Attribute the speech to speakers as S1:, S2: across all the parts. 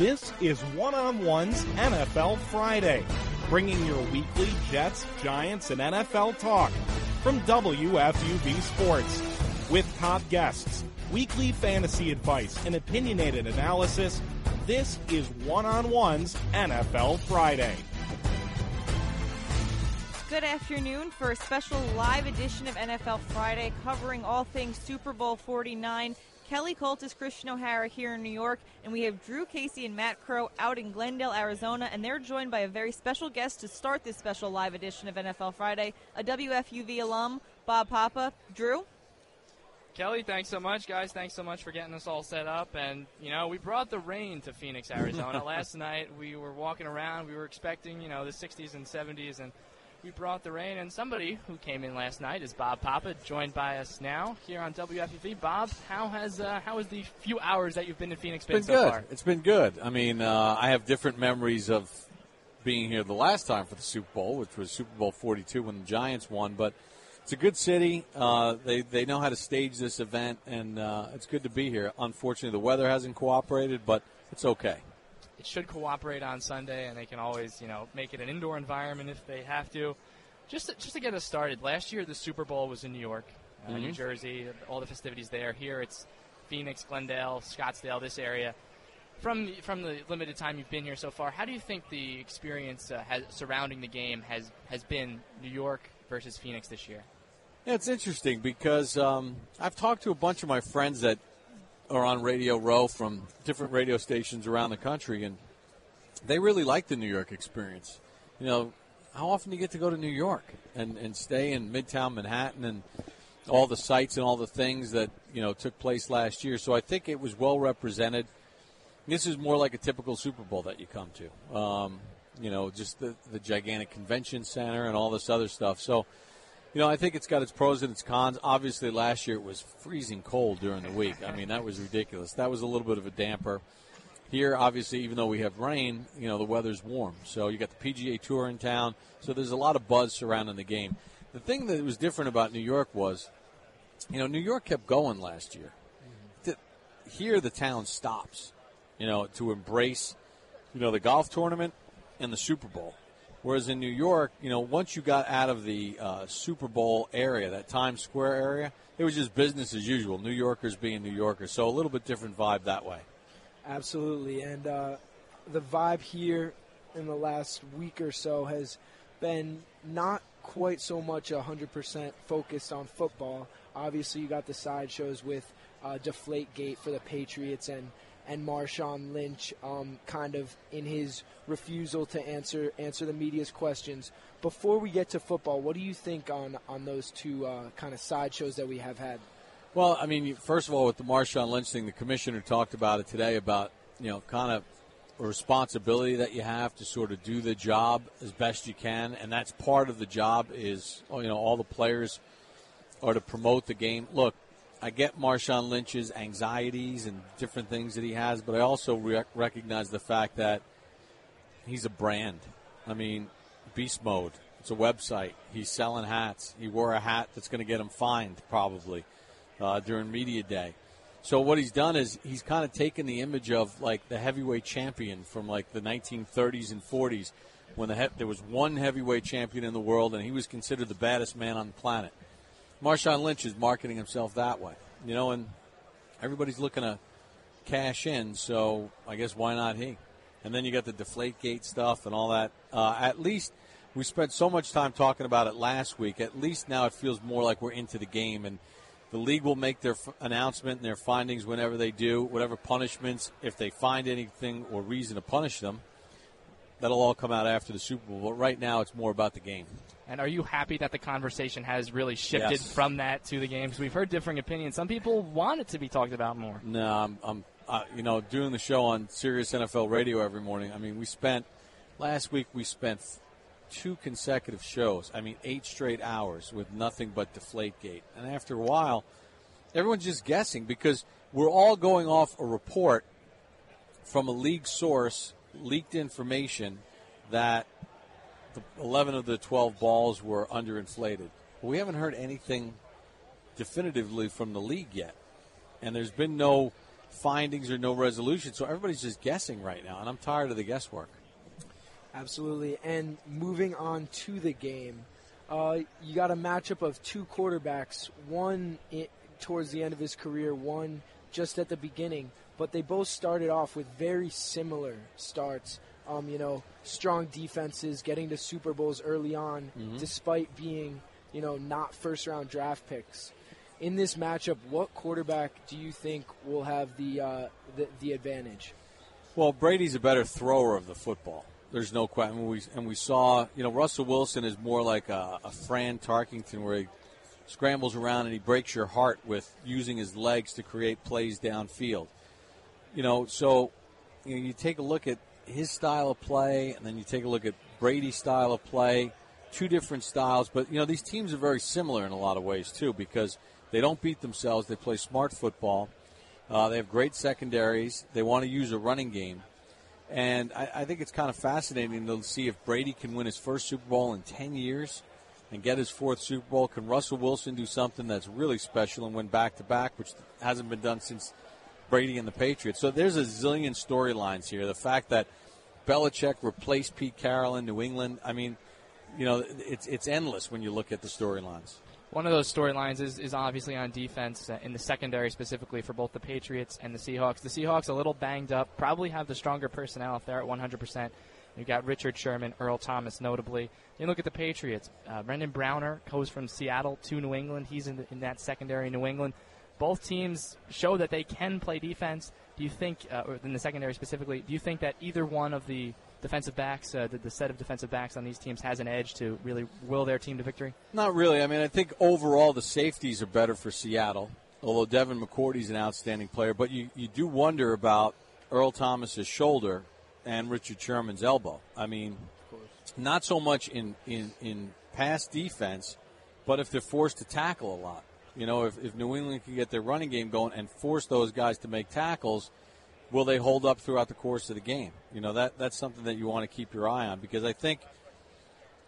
S1: This is One on One's NFL Friday, bringing your weekly Jets, Giants, and NFL talk from WFUV Sports with top guests, weekly fantasy advice, and opinionated analysis. This is One on One's NFL Friday.
S2: Good afternoon for a special live edition of NFL Friday covering all things Super Bowl 49. Kelly Kultys, Kristian O'Hara here in New York, and we have Drew Casey and Matt Crowe out in Glendale, Arizona, and they're joined by a very special guest to start this special live edition of NFL Friday, a WFUV alum, Bob Papa. Drew?
S3: Kelly, thanks so much, guys. Thanks so much for getting us all set up. And, you know, we brought the rain to Phoenix, Arizona. Last night we were walking around. We were expecting, you know, the 60s and 70s, and we brought the rain. And somebody who came in last night is Bob Papa, joined by us now here on WFUV. Bob, how has uh, how has the few hours that you've been in Phoenix been,
S4: been
S3: so
S4: good.
S3: far?
S4: It's been good. I mean, uh, I have different memories of being here the last time for the Super Bowl, which was Super Bowl 42 when the Giants won. But it's a good city. Uh, they they know how to stage this event, and uh, it's good to be here. Unfortunately, the weather hasn't cooperated, but it's okay.
S3: It should cooperate on Sunday, and they can always, you know, make it an indoor environment if they have to. Just to, just to get us started, last year the Super Bowl was in New York, uh, New
S4: Mhm.
S3: Jersey, all the festivities there. Here it's Phoenix, Glendale, Scottsdale, this area. From the, from the limited time you've been here so far, how do you think the experience uh, has, surrounding the game has has been New York versus Phoenix this year?
S4: Yeah, it's interesting because um, I've talked to a bunch of my friends that are on Radio Row from different radio stations around the country, and they really like the New York experience. You know, how often do you get to go to New York and, and stay in Midtown Manhattan and all the sites and all the things that you know took place last year? So I think it was well represented. This is more like a typical Super Bowl that you come to. Um, you know, just the, the gigantic convention center and all this other stuff. So, you know, I think it's got its pros and its cons. Obviously, last year it was freezing cold during the week. I mean, that was ridiculous. That was a little bit of a damper. Here, obviously, even though we have rain, you know, the weather's warm. So you got the PGA Tour in town. So there's a lot of buzz surrounding the game. The thing that was different about New York was, you know, New York kept going last year. Th- Here, the town stops, you know, to embrace, you know, the golf tournament and the Super Bowl. Whereas in New York, you know, once you got out of the uh, Super Bowl area, that Times Square area, it was just business as usual. New Yorkers being New Yorkers, so a little bit different vibe that way.
S5: Absolutely, and uh, the vibe here in the last week or so has been not quite so much 100% focused on football. Obviously, you got the sideshows with uh, Deflategate for the Patriots and and Marshawn Lynch, um, kind of in his refusal to answer answer the media's questions. Before we get to football, what do you think on on those two uh, kind of sideshows that we have had?
S4: Well, I mean, first of all, with the Marshawn Lynch thing, the commissioner talked about it today about you know kind of a responsibility that you have to sort of do the job as best you can, and that's part of the job. Is you know all the players are to promote the game. Look, I get Marshawn Lynch's anxieties and different things that he has, but I also rec- recognize the fact that he's a brand. I mean, Beast Mode. It's a website. He's selling hats. He wore a hat that's going to get him fined probably uh, during media day. So what he's done is he's kind of taken the image of like the heavyweight champion from like the 1930s and 40s when the he- there was one heavyweight champion in the world and he was considered the baddest man on the planet. Marshawn Lynch is marketing himself that way, you know, and everybody's looking to cash in. So I guess why not he? And then you got the Deflategate stuff and all that. Uh, at least we spent so much time talking about it last week. At least now it feels more like we're into the game, and the league will make their f- announcement and their findings whenever they do. Whatever punishments, if they find anything or reason to punish them, that'll all come out after the Super Bowl. But right now, it's more about the game.
S3: And are you happy that the conversation has really shifted
S4: Yes.
S3: from that to the game? Because we've heard differing opinions. Some people want it to be talked about more.
S4: No, I'm, I'm uh, you know, doing the show on Sirius NFL Radio every morning. I mean, we spent last week we spent two consecutive shows. I mean, eight straight hours with nothing but Deflategate. And after a while, everyone's just guessing because we're all going off a report from a league source, leaked information that the 11 of the 12 balls were underinflated. We haven't heard anything definitively from the league yet. And there's been no findings or no resolution. So everybody's just guessing right now, and I'm tired of the guesswork.
S5: Absolutely. And moving on to the game, uh, you got a matchup of two quarterbacks, one i towards the end of his career, one just at the beginning, but they both started off with very similar starts. Um, you know, strong defenses, getting to Super Bowls early on,
S4: Mhm.
S5: despite being, you know, not first round draft picks. In this matchup, what quarterback do you think will have the uh, the, the advantage?
S4: Well, Brady's a better thrower of the football. There's no question. We, and we saw, you know, Russell Wilson is more like a, a Fran Tarkenton where he scrambles around and he breaks your heart with using his legs to create plays downfield. You know, so you, know, you take a look at his style of play, and then you take a look at Brady's style of play. Two different styles, but you know these teams are very similar in a lot of ways too because they don't beat themselves. They play smart football. Uh, they have great secondaries. They want to use a running game. And I, I think it's kind of fascinating to see if Brady can win his first Super Bowl in 10 years and get his fourth Super Bowl. Can Russell Wilson do something that's really special and win back to back, which hasn't been done since Brady and the Patriots? So there's a zillion storylines here. The fact that Belichick replaced Pete Carroll in New England, I mean, you know, it's, it's endless when you look at the storylines.
S3: One of those storylines is, is obviously on defense uh, in the secondary, specifically for both the Patriots and the Seahawks. The Seahawks a little banged up, probably have the stronger personnel if they're at 100%. You've got Richard Sherman, Earl Thomas, notably. Then look at the Patriots. Uh, Brandon Browner goes from Seattle to New England. He's in, the, in that secondary in New England. Both teams show that they can play defense. Do you think, uh, or in the secondary specifically, do you think that either one of the defensive backs, uh, the, the set of defensive backs on these teams, has an edge to really will their team to victory?
S4: Not really. I mean, I think overall the safeties are better for Seattle, although Devin McCourty's an outstanding player. But you, you do wonder about Earl Thomas's shoulder and Richard Sherman's elbow. I mean, not so much in, in, in pass defense, but if they're forced to tackle a lot. You know, if, if New England can get their running game going and force those guys to make tackles, will they hold up throughout the course of the game? You know, that that's something that you want to keep your eye on because I think,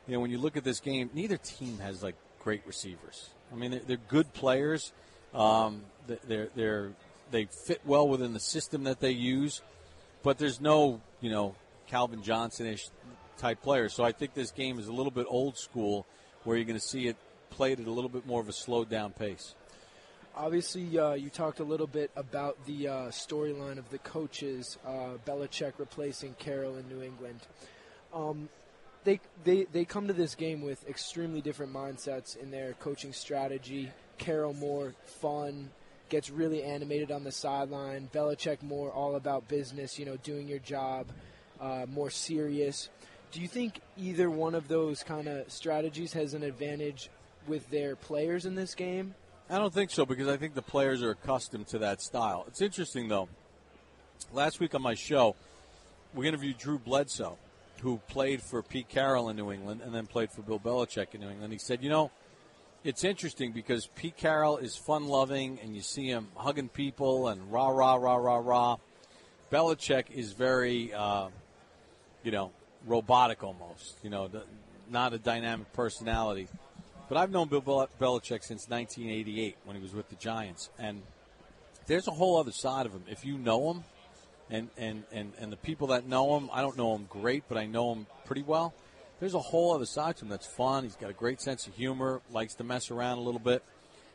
S4: you know, when you look at this game, neither team has like great receivers. I mean, they're, they're good players. Um, they're they're they fit well within the system that they use, but there's no you know Calvin Johnson-ish type players. So I think this game is a little bit old school, where you're going to see it played at a little bit more of a slowed down pace.
S5: Obviously, uh, you talked a little bit about the uh, storyline of the coaches, uh, Belichick replacing Carroll in New England. Um, they, they, they come to this game with extremely different mindsets in their coaching strategy. Carroll more fun, gets really animated on the sideline. Belichick more all about business, you know, doing your job, uh, more serious. Do you think either one of those kind of strategies has an advantage with their players in this game?
S4: I don't think so because I think the players are accustomed to that style. It's interesting though. Last week on my show, we interviewed Drew Bledsoe, who played for Pete Carroll in New England and then played for Bill Belichick in New England. He said, "You know, it's interesting because Pete Carroll is fun-loving, and you see him hugging people and rah rah rah rah rah. Belichick is very, uh, you know, robotic almost. You know, not a dynamic personality." But I've known Bill Belichick since 1988 when he was with the Giants, and there's a whole other side of him. If you know him, and and and and the people that know him, I don't know him great, but I know him pretty well. There's a whole other side to him that's fun. He's got a great sense of humor, likes to mess around a little bit,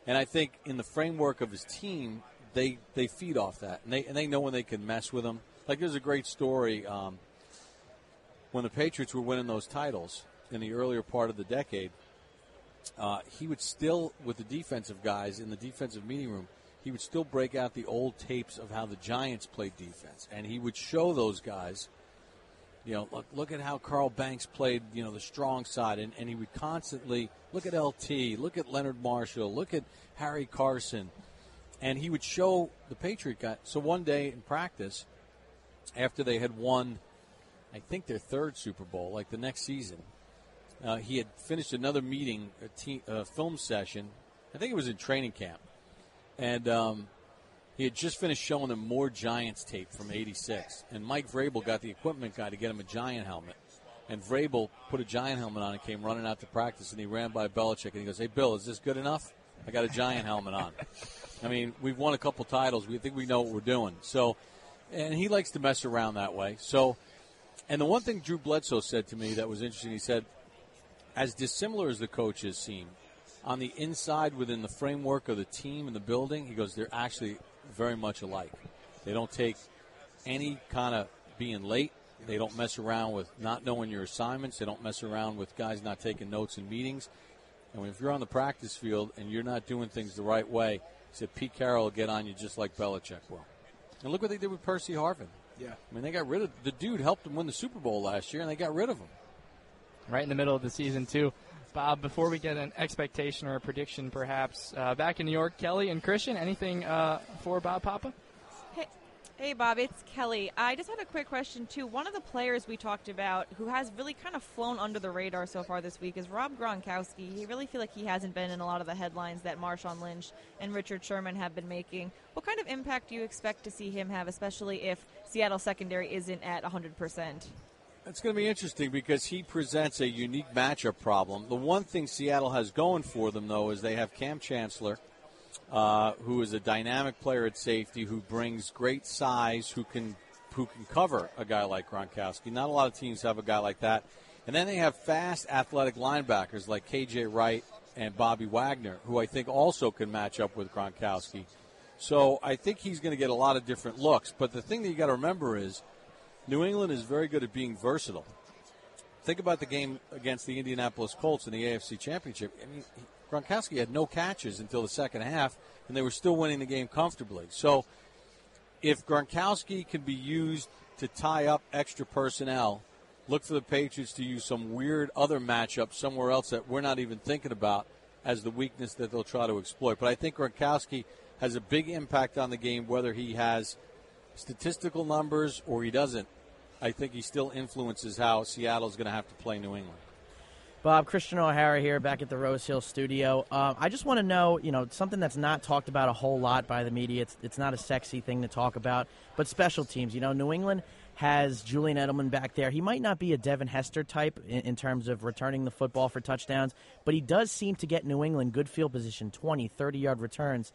S4: and I think in the framework of his team, they they feed off that, and they and they know when they can mess with him. Like there's a great story um, when the Patriots were winning those titles in the earlier part of the decade uh, he would still, with the defensive guys in the defensive meeting room, he would still break out the old tapes of how the Giants played defense, and he would show those guys. You know, look, look at how Carl Banks played. You know, the strong side, and, and he would constantly look at LT, look at Leonard Marshall, look at Harry Carson, and he would show the Patriot guy. So one day in practice, after they had won, I think their third Super Bowl, like the next season, uh, he had finished another meeting, a te- film session. I think it was in training camp, and um, he had just finished showing them more Giants tape from '86. And Mike Vrabel got the equipment guy to get him a Giant helmet, and Vrabel put a Giant helmet on and came running out to practice. And he ran by Belichick and he goes, "Hey, Bill, is this good enough? I got a Giant helmet on." I mean, we've won a couple titles. We think we know what we're doing. So, and he likes to mess around that way. So, and the one thing Drew Bledsoe said to me that was interesting, he said, as dissimilar as the coaches seem, on the inside within the framework of the team and the building, he goes, they're actually very much alike. They don't take any kind of being late. They don't mess around with not knowing your assignments. They don't mess around with guys not taking notes in meetings. And if you're on the practice field and you're not doing things the right way, he said Pete Carroll will get on you just like Belichick will. And look what they did with Percy Harvin.
S5: Yeah.
S4: I mean, they got rid of the dude helped them win the Super Bowl last year, and they got rid of him.
S3: Right in the middle of the season, too. Bob, before we get an expectation or a prediction, perhaps, uh, back in New York, Kelly and Kristian, anything uh, for Bob Papa?
S2: Hey, Bob, it's Kelly. I just have a quick question, too. One of the players we talked about who has really kind of flown under the radar so far this week is Rob Gronkowski. He really feel like he hasn't been in a lot of the headlines that Marshawn Lynch and Richard Sherman have been making. What kind of impact do you expect to see him have, especially if Seattle secondary isn't at 100%?
S4: It's going to be interesting because he presents a unique matchup problem. The one thing Seattle has going for them, though, is they have Kam Chancellor, uh, who is a dynamic player at safety, who brings great size, who can who can cover a guy like Gronkowski. Not a lot of teams have a guy like that. And then they have fast, athletic linebackers like KJ Wright and Bobby Wagner, who I think also can match up with Gronkowski. So I think he's going to get a lot of different looks. But the thing that you got to remember is New England is very good at being versatile. Think about the game against the Indianapolis Colts in the AFC Championship. I mean, Gronkowski had no catches until the second half, and they were still winning the game comfortably. So, if Gronkowski can be used to tie up extra personnel, look for the Patriots to use some weird other matchup somewhere else that we're not even thinking about as the weakness that they'll try to exploit. But I think Gronkowski has a big impact on the game, whether he has statistical numbers or he doesn't. I think he still influences how Seattle's going to have to play New England.
S6: Bob, Kristian O'Hara here, back at the Rose Hill studio. Uh, I just want to know, you know, something that's not talked about a whole lot by the media. It's, it's not a sexy thing to talk about, but special teams. You know, New England has Julian Edelman back there. He might not be a Devin Hester type in, in terms of returning the football for touchdowns, but he does seem to get New England good field position, 20, 30 yard returns.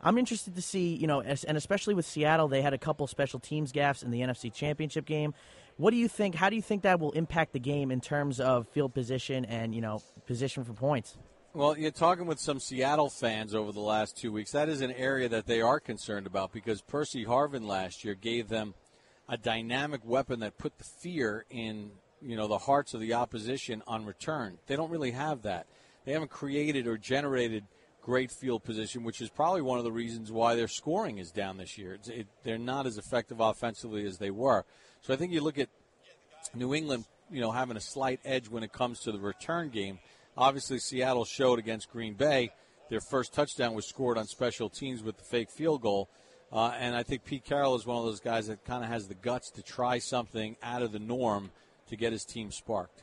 S6: I'm interested to see, you know, and especially with Seattle, they had a couple special teams gaffes in the NFC Championship game. What do you think? How do you think that will impact the game in terms of field position and you know position for points?
S4: Well, you're talking with some Seattle fans over the last two weeks. That is an area that they are concerned about because Percy Harvin last year gave them a dynamic weapon that put the fear in you know the hearts of the opposition on return. They don't really have that. They haven't created or generated great field position, which is probably one of the reasons why their scoring is down this year. It, they're not as effective offensively as they were. So I think you look at New England, you know, having a slight edge when it comes to the return game. Obviously, Seattle showed against Green Bay. Their first touchdown was scored on special teams with the fake field goal. Uh, and I think Pete Carroll is one of those guys that kind of has the guts to try something out of the norm to get his team sparked.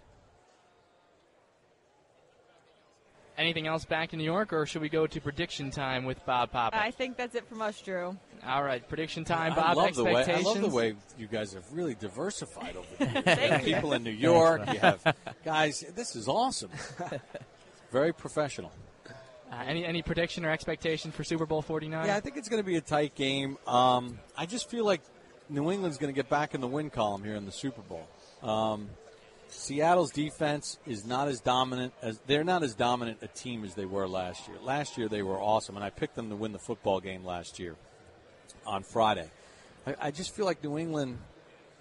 S3: Anything else back in New York, or should we go to prediction time with Bob Papa?
S2: I think that's it from us, Drew.
S3: All right, prediction time,
S4: I
S3: Bob.
S4: love the way I
S3: expectations.
S4: love the way you guys have really diversified over the years. You
S2: Thank
S4: have
S2: you.
S4: people in New York. You have guys. This is awesome. Very professional.
S3: Uh, any any prediction or expectation for Super Bowl 49?
S4: Yeah, I think it's going to be a tight game. Um, I just feel like New England's going to get back in the win column here in the Super Bowl. Um, Seattle's defense is not as dominant as they're not as dominant a team as they were last year. Last year they were awesome, and I picked them to win the football game last year on Friday. I, I just feel like New England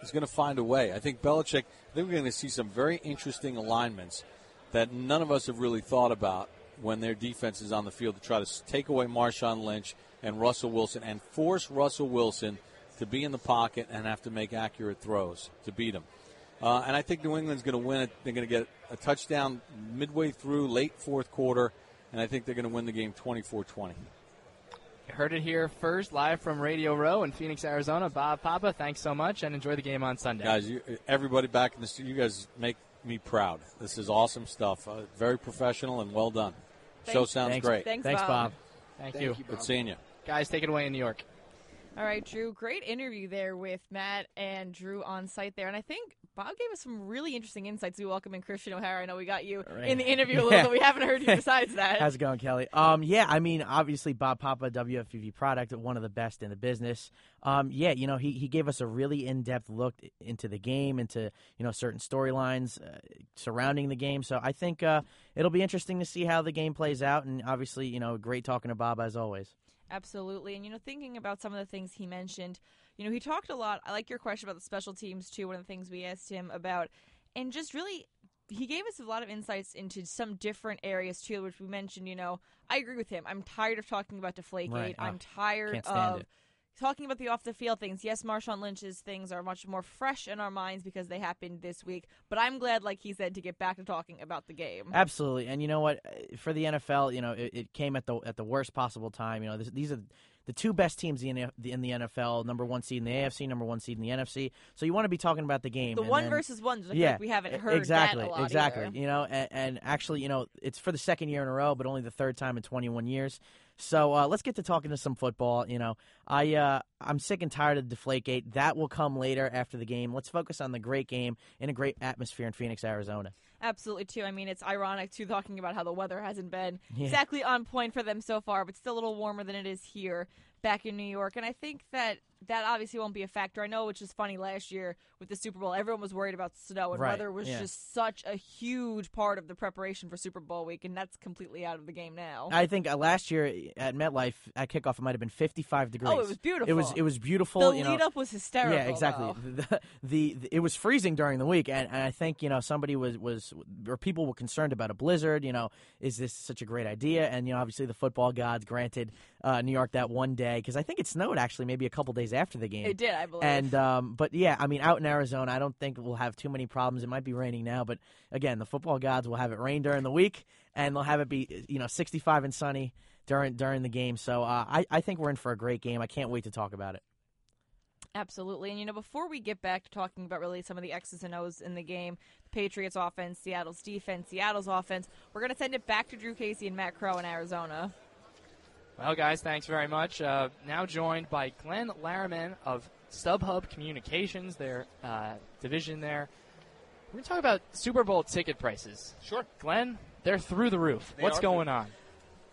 S4: is going to find a way. I think Belichick. I think we're going to see some very interesting alignments that none of us have really thought about when their defense is on the field to try to take away Marshawn Lynch and Russell Wilson and force Russell Wilson to be in the pocket and have to make accurate throws to beat him. Uh, and I think New England's going to win it. They're going to get a touchdown midway through, late fourth quarter, and I think they're going to win the game 24 20.
S3: You heard it here first, live from Radio Row in Phoenix, Arizona. Bob Papa, thanks so much, and enjoy the game on Sunday.
S4: Guys, you, everybody back in the studio, you guys make me proud. This is awesome stuff. Uh, very professional and well done. Show sounds
S6: Thanks.
S4: great.
S2: Thanks,
S6: Thanks, Bob.
S3: Thank,
S5: Thank
S3: you.
S5: you, Bob.
S4: Good seeing you.
S3: Guys, take it away in New York.
S2: All right, Drew. Great interview there with Matt and Drew on site there. And I think Bob gave us some really interesting insights. We welcome in Kristian O'Hara. I know we got you
S6: Right.
S2: in the interview a little
S6: Yeah.
S2: bit. We haven't heard you besides that.
S6: How's it going, Kelly? Um, yeah, I mean, obviously, Bob Papa, WFUV product, one of the best in the business. Um, yeah, you know, he, he gave us a really in depth look into the game, into you know certain storylines uh, surrounding the game. So I think uh, it'll be interesting to see how the game plays out. And obviously, you know, great talking to Bob as always.
S2: Absolutely. And, you know, thinking about some of the things he mentioned, you know, he talked a lot. I like your question about the special teams, too. One of the things we asked him about, and just really, he gave us a lot of insights into some different areas, too, which we mentioned, you know, I agree with him. I'm tired of talking about Deflategate.
S6: Right.
S2: I'm
S6: Oh,
S2: tired of.
S6: it.
S2: Talking about the off the field things, yes, Marshawn Lynch's things are much more fresh in our minds because they happened this week. But I'm glad, like he said, to get back to talking about the game.
S6: Absolutely, and you know what? For the NFL, you know, it, it came at the at the worst possible time. You know, this, these are the two best teams in the, NFL: number one seed in the AFC, number one seed in the NFC. So you want to be talking about the game.
S2: The one
S6: then-
S2: versus ones.
S6: Yeah,
S2: like we haven't heard
S6: exactly,
S2: that a lot
S6: exactly.
S2: either.
S6: You know, and, and actually, you know, it's for the second year in a row, but only the third time in 21 years. So uh, let's get to talking to some football. You know, I uh, I'm sick and tired of Deflategate. That will come later after the game. Let's focus on the great game in a great atmosphere in Phoenix, Arizona.
S2: Absolutely, too. I mean, it's ironic, too, talking about how the weather hasn't been
S6: Yeah.
S2: exactly on point for them so far, but still a little warmer than it is here back in New York. And I think that that obviously won't be a factor. I know, which is funny, last year with the Super Bowl, everyone was worried about snow, and
S6: Right,
S2: weather was
S6: yeah.
S2: just such a huge part of the preparation for Super Bowl week, and that's completely out of the game now.
S6: I think uh, last year at MetLife at kickoff it might have been 55 degrees.
S2: Oh, it was beautiful.
S6: It was it was beautiful.
S2: the
S6: you know,
S2: lead up was hysterical.
S6: Yeah, exactly. The, the, the- it was freezing during the week, and, and I think you know somebody was was or people were concerned about a blizzard. You know, is this such a great idea? And you know, obviously the football gods granted uh, New York that one day because I think it snowed actually maybe a couple days after the game.
S2: It did, I believe.
S6: And um, but yeah, I mean, out in Arizona, I don't think we'll have too many problems. It might be raining now, but again, the football gods will have it rain during the week, and they'll have it be you know 65 and sunny during during the game. So uh, I I think we're in for a great game. I can't wait to talk about it.
S2: Absolutely. And, you know, before we get back to talking about really some of the X's and O's in the game, the Patriots offense, Seattle's defense, Seattle's offense, we're going to send it back to Drew Casey and Matt Crowe in Arizona.
S3: Well, guys, thanks very much. Uh, now joined by Glenn Lehrman of StubHub Communications, their uh, division there. We're going to talk about Super Bowl ticket prices.
S7: Sure.
S3: Glenn, they're through the roof.
S7: They
S3: What's going on?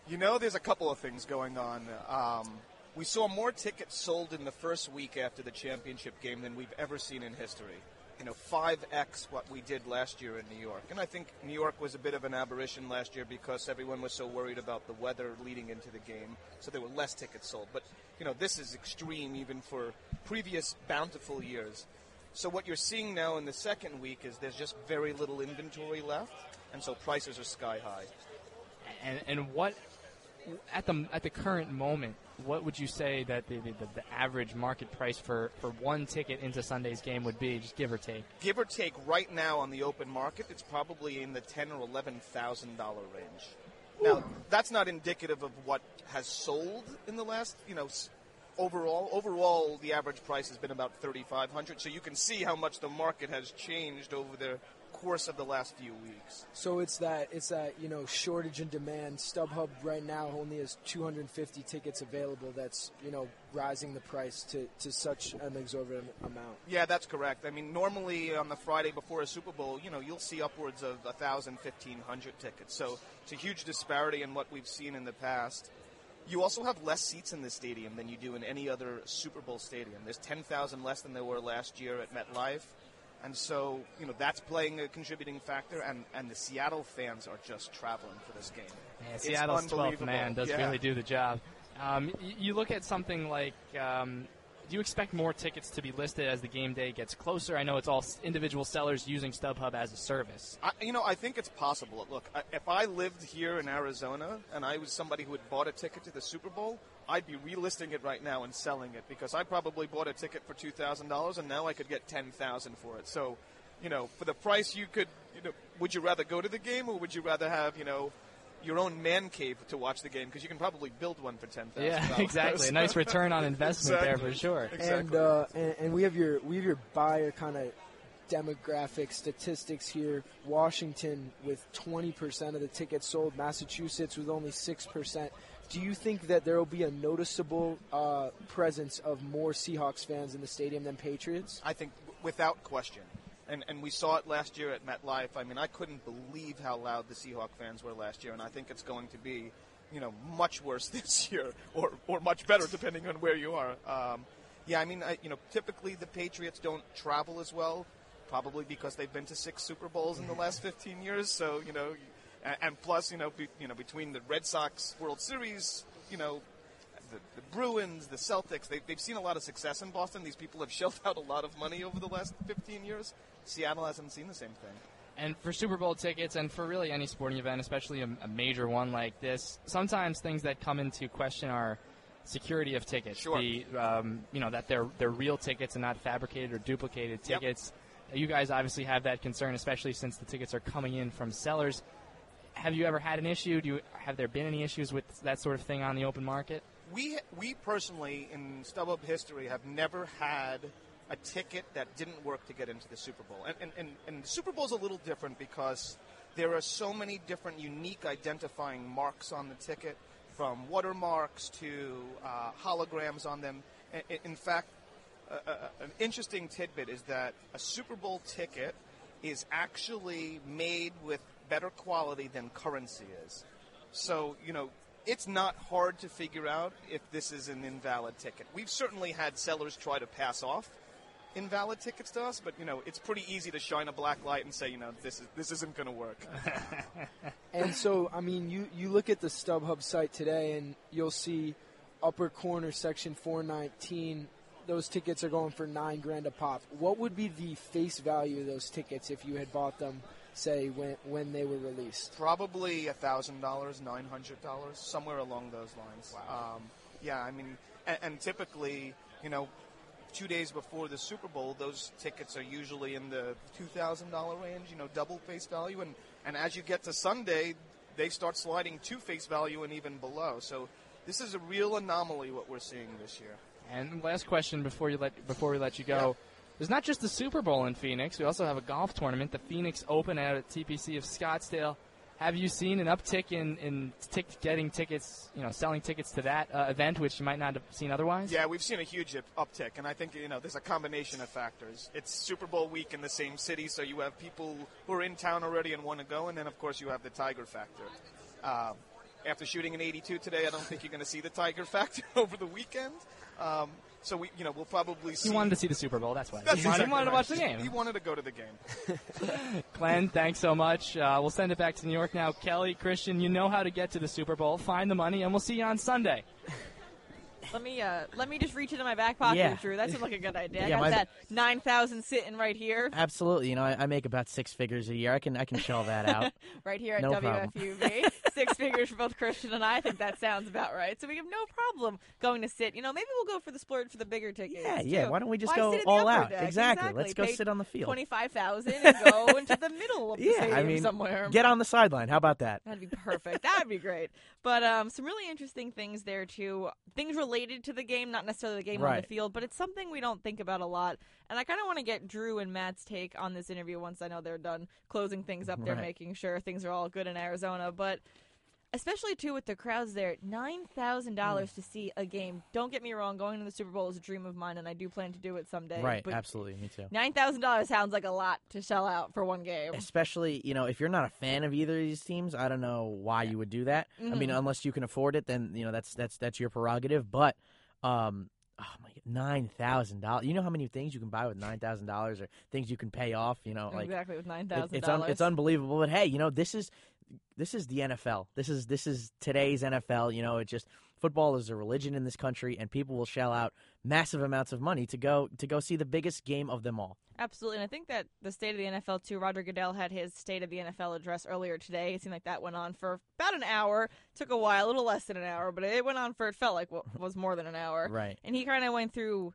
S7: You know, there's a couple of things going on. Um, we saw more tickets sold in the first week after the championship game than we've ever seen in history. You know, 5x what we did last year in New York. And I think New York was a bit of an aberration last year because everyone was so worried about the weather leading into the game, so there were less tickets sold. But, you know, this is extreme even for previous bountiful years. So what you're seeing now in the second week is there's just very little inventory left, and so prices are sky high.
S3: And, and what, at the, at the current moment, what would you say that the, the, the average market price for, for one ticket into Sunday's game would be, just give or take?
S7: give or take right now on the open market, it's probably in the ten or eleven thousand dollar range. Now, that's not indicative of what has sold in the last, you know, overall. Overall, the average price has been about thirty five hundred. So you can see how much the market has changed over the course of the last few weeks.
S5: So it's that it's that you know shortage and demand. StubHub right now only has 250 tickets available. That's you know rising the price to, to such an exorbitant amount.
S7: Yeah, that's correct. I mean, normally on the Friday before a Super Bowl, you know, you'll see upwards of 1,000, 1,500 tickets. So it's a huge disparity in what we've seen in the past. You also have less seats in the stadium than you do in any other Super Bowl stadium. There's 10,000 less than there were last year at MetLife. And so, you know, that's playing a contributing factor, and, and the Seattle fans are just traveling for this game.
S3: Yeah, Seattle's 12th man does
S7: Yeah.
S3: really do the job. Um, y- you look at something like, um, do you expect more tickets to be listed as the game day gets closer? I know it's all individual sellers using StubHub as a service.
S7: I, you know, I think it's possible. Look, I, if I lived here in Arizona and I was somebody who had bought a ticket to the Super Bowl, I'd be relisting it right now and selling it because I probably bought a ticket for two thousand dollars and now I could get ten thousand for it. So, you know, for the price you could, you know, would you rather go to the game or would you rather have, you know, your own man cave to watch the game because you can probably build one for ten thousand.
S3: Yeah, exactly. A nice return on investment there for sure.
S5: And, uh, and and we have your we have your buyer kind of demographic statistics here. Washington with 20% of the tickets sold. Massachusetts with only 6%. Do you think that there will be a noticeable uh, presence of more Seahawks fans in the stadium than Patriots?
S7: I think w- without question. And and we saw it last year at MetLife. I mean, I couldn't believe how loud the Seahawk fans were last year, and I think it's going to be, you know, much worse this year, or or much better depending on where you are. Um, yeah, I mean, I, you know, typically the Patriots don't travel as well, probably because they've been to six Super Bowls in the last 15 years. So you know, and, and plus, you know, be, you know, between the Red Sox World Series, you know, the, the Bruins, the Celtics, they've, they've seen a lot of success in Boston. These people have shelled out a lot of money over the last 15 years. Seattle hasn't seen the same thing.
S3: And for Super Bowl tickets, and for really any sporting event, especially a, a major one like this, sometimes things that come into question are security of tickets.
S7: Sure.
S3: The um, you know that they're they're real tickets and not fabricated or duplicated tickets. Yep. You guys obviously have that concern, especially since the tickets are coming in from sellers. Have you ever had an issue? Do you, have there been any issues with that sort of thing on the open market?
S7: We we personally in StubHub history have never had a ticket that didn't work to get into the Super Bowl, and and, and, and the Super Bowl is a little different because there are so many different unique identifying marks on the ticket, from watermarks to uh, holograms on them. In fact, a, an interesting tidbit is that a Super Bowl ticket is actually made with better quality than currency is. So, you know, it's not hard to figure out if this is an invalid ticket. We've certainly had sellers try to pass off invalid tickets to us, but you know, it's pretty easy to shine a black light and say, you know, this is this isn't going to work.
S5: And so, I mean, you, you look at the StubHub site today, and you'll see upper corner section 419. Those tickets are going for nine grand a pop. What would be the face value of those tickets if you had bought them, say, when when they were released?
S7: Probably a thousand dollars, nine hundred dollars, somewhere along those lines. Um, yeah, I mean, and, and typically, you know, two days before the Super Bowl, those tickets are usually in the two thousand dollar range. You know, double face value, and and as you get to Sunday, they start sliding to face value and even below. So this is a real anomaly what we're seeing this year.
S3: And last question before you let before we let you go. There's not just the Super Bowl in Phoenix. We also have a golf tournament, the Phoenix Open out at TPC of Scottsdale. Have you seen an uptick in in getting tickets, you know, selling tickets to that uh, event, which you might not have seen otherwise?
S7: Yeah, we've seen a huge uptick, and I think you know there's a combination of factors. It's Super Bowl week in the same city, so you have people who are in town already and want to go, and then of course you have the Tiger factor. Um, after shooting an 82 today, I don't think you're going to see the Tiger factor over the weekend. Um, so we, you know, we'll probably see.
S3: He wanted to see the Super Bowl. That's why.
S7: That's
S3: he, wanted,
S7: exactly
S3: wanted to watch the game.
S7: He wanted to go to the game.
S3: Glenn, thanks so much. Uh, we'll send it back to New York now. Kelly, Kristian, you know how to get to the Super Bowl. Find the money, and we'll see you on Sunday.
S2: Let me uh, let me just reach into my back pocket,
S6: Yeah.
S2: Drew. That seems like a good idea. I
S6: Yeah,
S2: got
S6: my-
S2: that nine thousand sitting right here,
S6: Absolutely. You know, I, I make about six figures a year. I can I can shell that out.
S2: right here at
S6: No.
S2: WFUV. Six figures for both Kristian and I. I think that sounds about right. So we have no problem going to sit. You know, maybe we'll go for the splurge for the bigger tickets.
S6: Yeah, yeah. Why don't we just
S2: Why
S6: go
S2: sit in the
S6: all out?
S2: deck?
S6: Exactly. Let's go
S2: Pay
S6: sit on the field.
S2: Twenty-five thousand and go into the middle of the
S6: Yeah,
S2: stadium
S6: I mean,
S2: somewhere.
S6: get on the sideline. How about that?
S2: That'd be perfect. That'd be great. But um, some really interesting things there too. Things related to the game, not necessarily the game on the field, but it's something we don't think about a lot. And I kind of want to get Drew and Matt's take on this interview once I know they're done closing things up. They're
S6: Right.
S2: making sure things are all good in Arizona, but. Especially too with the crowds there, nine thousand dollars
S6: Mm.
S2: to see a game. Don't get me wrong, going to the Super Bowl is a dream of mine, and I do plan to do it someday.
S6: Right.
S2: But
S6: Absolutely. Me too.
S2: nine thousand dollars sounds like a lot to shell out for one game.
S6: Especially, you know, if you're not a fan of either of these teams, I don't know why you would do that. I mean,
S2: Mhm.
S6: unless you can afford it, then you know that's that's that's your prerogative. But, um, oh my god, nine thousand dollars. You know how many things you can buy with nine thousand dollars, or things you can pay off. You know, like
S2: exactly with nine thousand.
S6: It, it's un- it's unbelievable. But hey, you know, this is this is the NFL. This is this is today's NFL. You know, it just football is a religion in this country, and people will shell out massive amounts of money to go to go see the biggest game of them all.
S2: Absolutely, and I think that the state of the NFL too. Roger Goodell had his state of the NFL address earlier today. It seemed like that went on for about an hour. Took a while, a little less than an hour, but it went on for it felt like what was more than an hour.
S6: Right.
S2: And he kind of went through.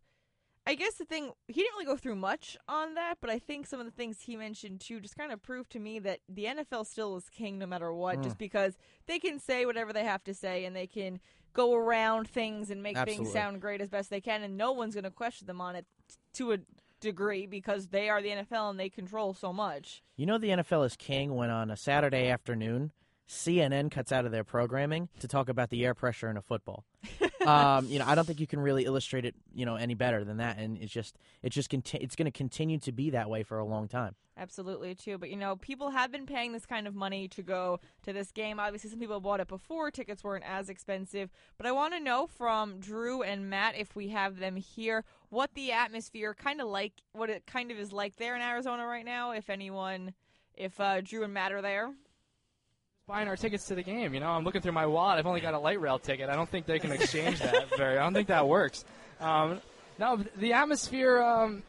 S2: I guess the thing he didn't really go through much on that, but I think some of the things he mentioned too just kind of proved to me that the NFL still is king no matter what,
S6: Mm.
S2: just because they can say whatever they have to say and they can go around things and make
S6: Absolutely.
S2: things sound great as best they can, and no one's going to question them on it to a degree because they are the NFL and they control so much.
S6: You know the NFL is king when on a Saturday afternoon, CNN cuts out of their programming to talk about the air pressure in a football. um, you know, I don't think you can really illustrate it, you know, any better than that. And it's just, it's just, conti- it's going to continue to be that way for a long time.
S2: Absolutely, too. But you know, people have been paying this kind of money to go to this game. Obviously, some people bought it before; tickets weren't as expensive. But I want to know from Drew and Matt, if we have them here, what the atmosphere kind of like, what it kind of is like there in Arizona right now. If anyone, if uh, Drew and Matt are there.
S3: Buying our tickets to the game, you know, I'm looking through my wallet. I've only got a light rail ticket. I don't think they can exchange that very. I don't think that works. Um, no, the atmosphere. Um,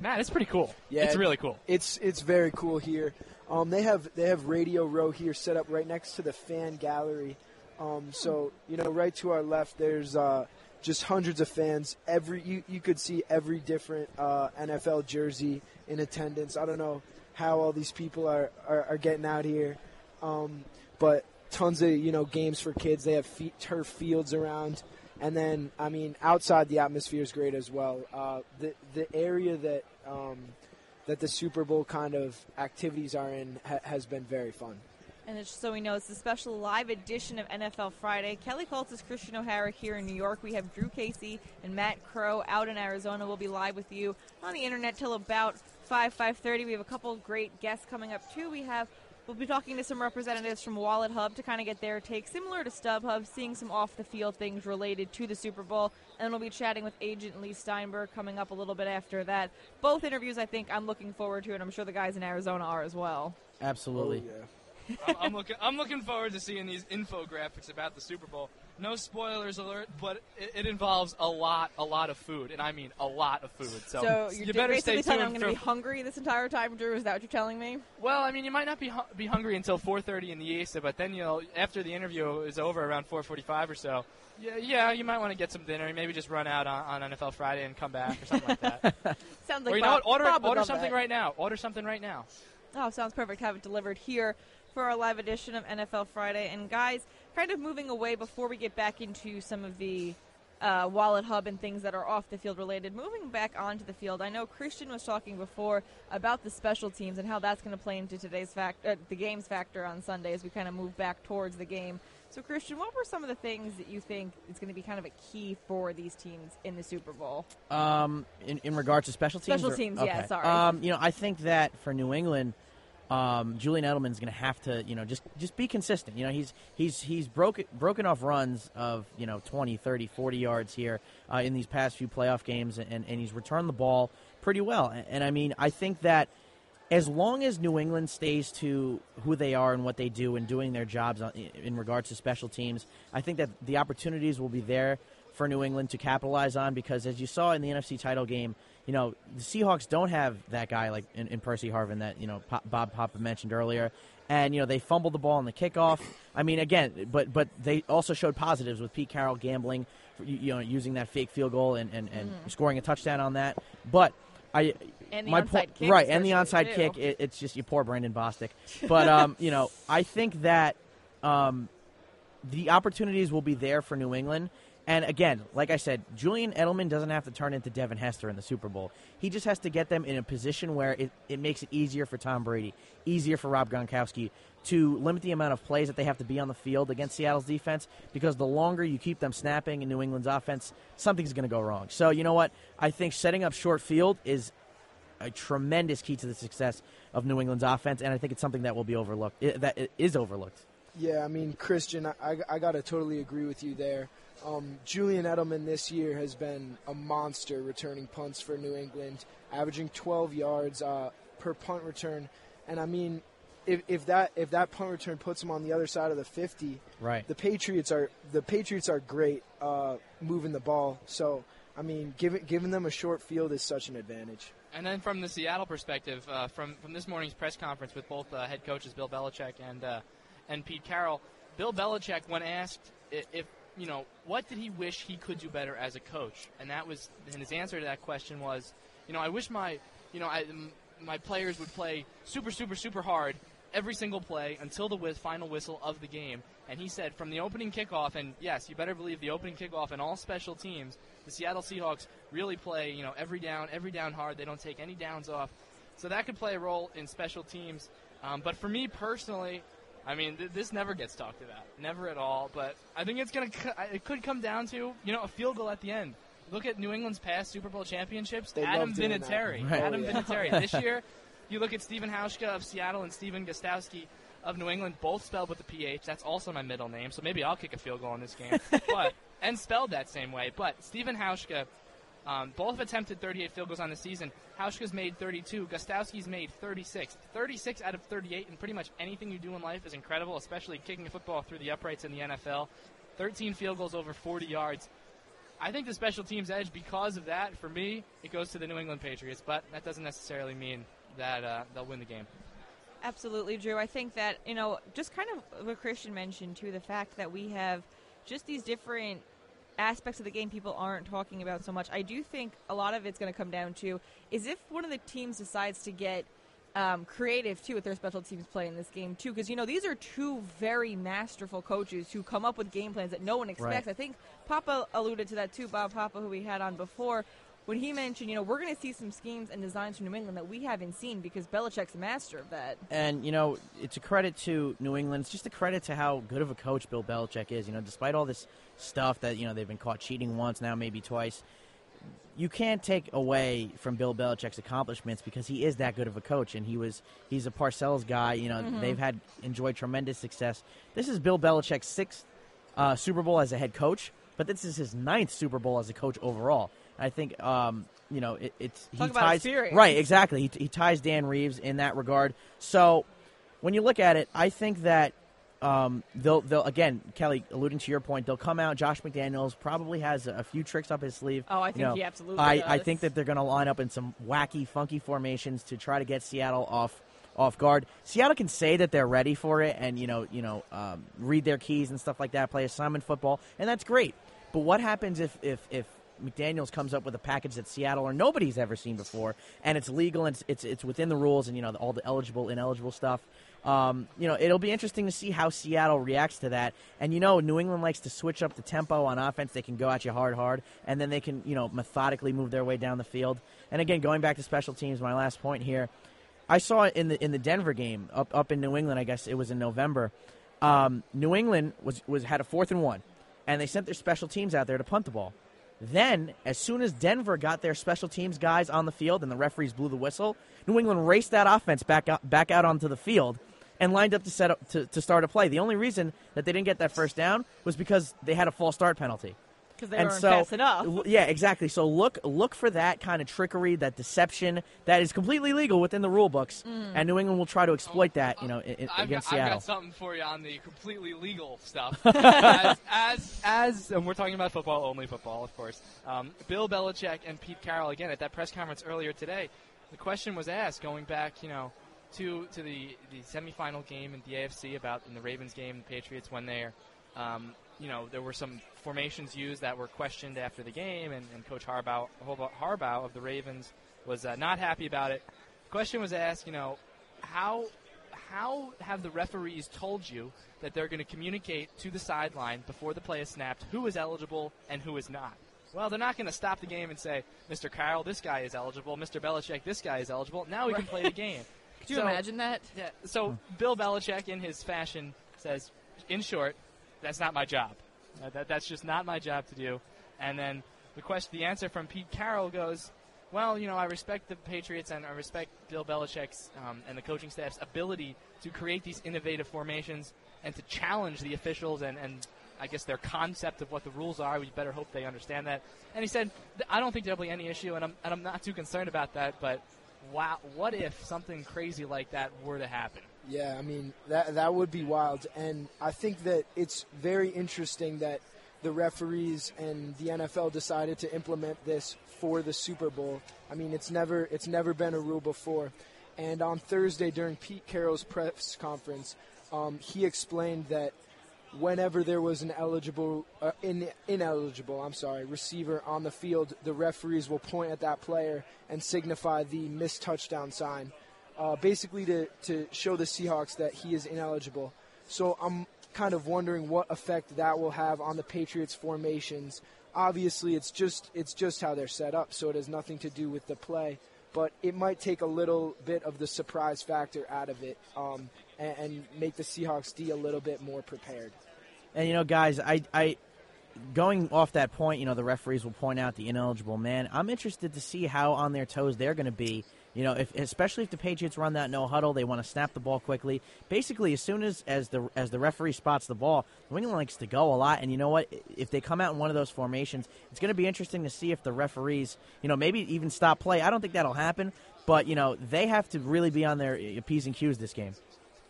S3: Matt, it's pretty cool.
S5: Yeah,
S3: it's really cool.
S5: It's it's very cool here. Um, they have they have Radio Row here set up right next to the fan gallery. Um, so you know, right to our left, there's uh, just hundreds of fans. Every you, you could see every different uh, NFL jersey in attendance. I don't know how all these people are are, are getting out here, um, but tons of you know games for kids. They have turf fields around. And then, I mean, outside the atmosphere is great as well. Uh, the the area that um, that the Super Bowl kind of activities are in ha- has been very fun.
S2: And just so we know, it's a special live edition of NFL Friday. Kelly Kultys, Kristian O'Hara here in New York. We have Drew Casey and Matt Crowe out in Arizona. We'll be live with you on the internet till about 5, 5.30. We have a couple great guests coming up, too. We have We'll be talking to some representatives from Wallet Hub to kind of get their take, similar to StubHub, seeing some off the field things related to the Super Bowl. And then we'll be chatting with agent Leigh Steinberg coming up a little bit after that. Both interviews I think I'm looking forward to, and I'm sure the guys in Arizona are as well.
S6: Absolutely.
S5: Oh, yeah.
S3: I'm, I'm looking. I'm looking forward to seeing these infographics about the Super Bowl. No spoilers alert, but it, it involves a lot, a lot of food, and I mean a lot of food. So,
S2: So
S3: you better
S2: basically
S3: stay
S2: telling me I'm going to be hungry this entire time, Drew? Is that what you're telling me?
S3: well, I mean, you might not be hu- be hungry until 4:30 in the EASA, but then you'll after the interview is over around 4:45 or so. Yeah, yeah, you might want to get some dinner, maybe just run out on, on NFL Friday and come back or something like that.
S2: Sounds like
S3: or you know
S2: Bob-
S3: what? Order
S2: Bob
S3: order something
S2: that.
S3: right now. Order something right now.
S2: Oh, sounds perfect. Have it delivered here for our live edition of NFL Friday. And guys, kind of moving away before we get back into some of the uh, Wallet Hub and things that are off the field related. Moving back onto the field, I know Kristian was talking before about the special teams and how that's going to play into today's fact, uh, the game's factor on Sunday as we kind of move back towards the game. So, Kristian, what were some of the things that you think is going to be kind of a key for these teams in the Super Bowl?
S6: Um, in, in regards to special teams.
S2: Special
S6: or-
S2: teams, yeah, sorry.
S6: Um, you know, I think that for New England, um, Julian Edelman's going to have to, you know, just just be consistent. You know, he's he's he's broken broken off runs of you know 20, 30, 40 yards here uh, in these past few playoff games, and, and he's returned the ball pretty well. And, and I mean, I think that as long as New England stays to who they are and what they do and doing their jobs on, in regards to special teams, I think that the opportunities will be there for New England to capitalize on because as you saw in the NFC title game, you know, the Seahawks don't have that guy like in, in Percy Harvin that, you know, Pop, Bob Papa mentioned earlier. And, you know, they fumbled the ball on the kickoff. I mean, again, but but they also showed positives with Pete Carroll gambling, for, you you know, using that fake field goal and, and, and scoring a touchdown on that. But I
S2: And the
S6: my
S2: onside
S6: point,
S2: kick
S6: right, and the onside kick. It, it's just you poor Brandon Bostick. But um, you know, I think that um, the opportunities will be there for New England. And again, like I said, Julian Edelman doesn't have to turn into Devin Hester in the Super Bowl. He just has to get them in a position where it, it makes it easier for Tom Brady, easier for Rob Gronkowski to limit the amount of plays that they have to be on the field against Seattle's defense because the longer you keep them snapping in New England's offense, something's going to go wrong. So, you know what? I think setting up short field is a tremendous key to the success of New England's offense, and I think it's something that will be overlooked. that is overlooked.
S5: Yeah, I mean, Kristian, I, I got to totally agree with you there. Um, Julian Edelman this year has been a monster returning punts for New England, averaging 12 yards uh, per punt return. And I mean, if, if that if that punt return puts him on the other side of the 50,
S6: Right.
S5: the Patriots are the Patriots are great uh, moving the ball. So I mean, giving giving them a short field is such an advantage.
S3: And then from the Seattle perspective, uh, from from this morning's press conference with both uh, head coaches Bill Belichick and uh, and Pete Carroll, Bill Belichick, when asked i- if you know what did he wish he could do better as a coach, and that was and his answer to that question was, you know, I wish my you know I, m- my players would play super super super hard every single play until the whiz, final whistle of the game. And he said from the opening kickoff, and yes, you better believe the opening kickoff and all special teams, the Seattle Seahawks really play, you know, every down, every down hard. They don't take any downs off. So that could play a role in special teams. Um, but for me personally, I mean, th- this never gets talked about, never at all. But I think it's gonna. Co- it could come down to you know a field goal at the end. Look at New England's past Super Bowl championships.
S5: They
S3: Adam. Vinatieri.
S6: Right.
S3: Adam
S5: yeah.
S3: Vinatieri. This year, you look at Stephen Hauschka of Seattle and Stephen Gostkowski of New England, both spelled with a PH. That's also my middle name, so maybe I'll kick a field goal in this game. but and spelled that same way. But Stephen Hauschka, um, both have attempted 38 field goals on the season. Hauschka's made 32. Gostkowski's made 36. 36 out of 38, and pretty much anything you do in life is incredible, especially kicking a football through the uprights in the NFL. 13 field goals over 40 yards. I think the special teams edge, because of that, for me, it goes to the New England Patriots, but that doesn't necessarily mean that uh, they'll win the game.
S2: Absolutely, Drew. I think that, you know, just kind of what Kristian mentioned, too, the fact that we have just these different aspects of the game people aren't talking about so much. I do think a lot of it's going to come down to is if one of the teams decides to get um, creative too with their special teams play in this game too, because you know these are two very masterful coaches who come up with game plans that no one expects.
S6: Right.
S2: I think Papa alluded to that too, Bob Papa, who we had on before. When he mentioned, you know, we're going to see some schemes and designs from New England that we haven't seen because Belichick's a master of that.
S6: And you know, it's a credit to New England. It's just a credit to how good of a coach Bill Belichick is. You know, despite all this stuff that you know they've been caught cheating once, now maybe twice. You can't take away from Bill Belichick's accomplishments because he is that good of a coach, and he was he's a Parcells guy. You know, they've had enjoyed tremendous success. This is Bill Belichick's sixth uh, Super Bowl as a head coach, but this is his ninth Super Bowl as a coach overall. I think um, you know it, it's he
S2: Talk about
S6: ties
S2: experience.
S6: right exactly. He, he ties Dan Reeves in that regard. So when you look at it, I think that um, they'll they'll again, Kelly, alluding to your point, they'll come out. Josh McDaniels probably has a, a few tricks up his sleeve.
S2: Oh, I
S6: You
S2: think
S6: know,
S2: he absolutely
S6: I, I think that they're going to line up in some wacky, funky formations to try to get Seattle off off guard. Seattle can say that they're ready for it and you know you know um, read their keys and stuff like that, play assignment football, and that's great. But what happens if if if McDaniels comes up with a package that Seattle or nobody's ever seen before, and it's legal and it's it's, it's within the rules, and you know all the eligible, ineligible stuff. Um, you know, it'll be interesting to see how Seattle reacts to that. And you know, New England likes to switch up the tempo on offense. They can go at you hard, hard, and then they can you know methodically move their way down the field. And again, going back to special teams, my last point here, I saw in the in the Denver game up up in New England. I guess it was in November. Um, New England was was had a fourth and one, and they sent their special teams out there to punt the ball. Then, as soon as Denver got their special teams guys on the field and the referees blew the whistle, New England raced that offense back out, back out onto the field and lined up to set up to, to start a play. The only reason that they didn't get that first down was because they had a false start penalty.
S2: Because they
S6: and
S2: weren't
S6: so,
S2: fast enough.
S6: yeah, exactly. So look look for that kind of trickery, that deception that is completely legal within the rule books,
S2: Mm.
S6: and New England will try to exploit that. You know, in, in-
S3: I've
S6: against
S3: got, I've
S6: Seattle.
S3: got something for you on the completely legal stuff. as, as, as, and we're talking about football, only football, of course. Um, Bill Belichick and Pete Carroll, again, at that press conference earlier today, the question was asked going back, you know, to to the, the semifinal game in the AFC about in the Ravens game, the Patriots, when they're, um, you know, there were some formations used that were questioned after the game, and, and Coach Harbaugh, Harbaugh of the Ravens was uh, not happy about it. The question was asked, you know, how how have the referees told you that they're going to communicate to the sideline before the play is snapped who is eligible and who is not? Well, they're not going to stop the game and say, Mr. Carroll, this guy is eligible. Mr. Belichick, this guy is eligible. Now we can play the game.
S2: Could you
S3: So-
S2: imagine that?
S3: Yeah, so Bill Belichick, in his fashion, says, in short, that's not my job. Uh, that, that's just not my job to do. And then the question, the answer from Pete Carroll goes, well, you know, I respect the Patriots and I respect Bill Belichick's um, and the coaching staff's ability to create these innovative formations and to challenge the officials and, and I guess their concept of what the rules are. We better hope they understand that. And he said, I don't think there'll be any issue, and I'm, and I'm not too concerned about that, but wow, what if something crazy like that were to happen?
S5: Yeah, I mean that that would be wild, and I think that it's very interesting that the referees and the NFL decided to implement this for the Super Bowl. I mean, it's never it's never been a rule before. And on Thursday during Pete Carroll's press conference, um, he explained that whenever there was an eligible, uh, in, ineligible, I'm sorry, receiver on the field, the referees will point at that player and signify the missed touchdown sign, uh, basically to, to show the Seahawks that he is ineligible. So I'm kind of wondering what effect that will have on the Patriots' formations. Obviously, it's just it's just how they're set up, so it has nothing to do with the play. But it might take a little bit of the surprise factor out of it. Um, and, and make the Seahawks D a little bit more prepared.
S6: And you know, guys, I, I, going off that point, you know, the referees will point out the ineligible man. I'm interested to see how on their toes they're going to be. You know, if especially if the Patriots run that no huddle, they want to snap the ball quickly. Basically, as soon as as the as the referee spots the ball, New England likes to go a lot. And you know what? If they come out in one of those formations, it's going to be interesting to see if the referees, you know, maybe even stop play. I don't think that'll happen, but you know, they have to really be on their p's and q's this game.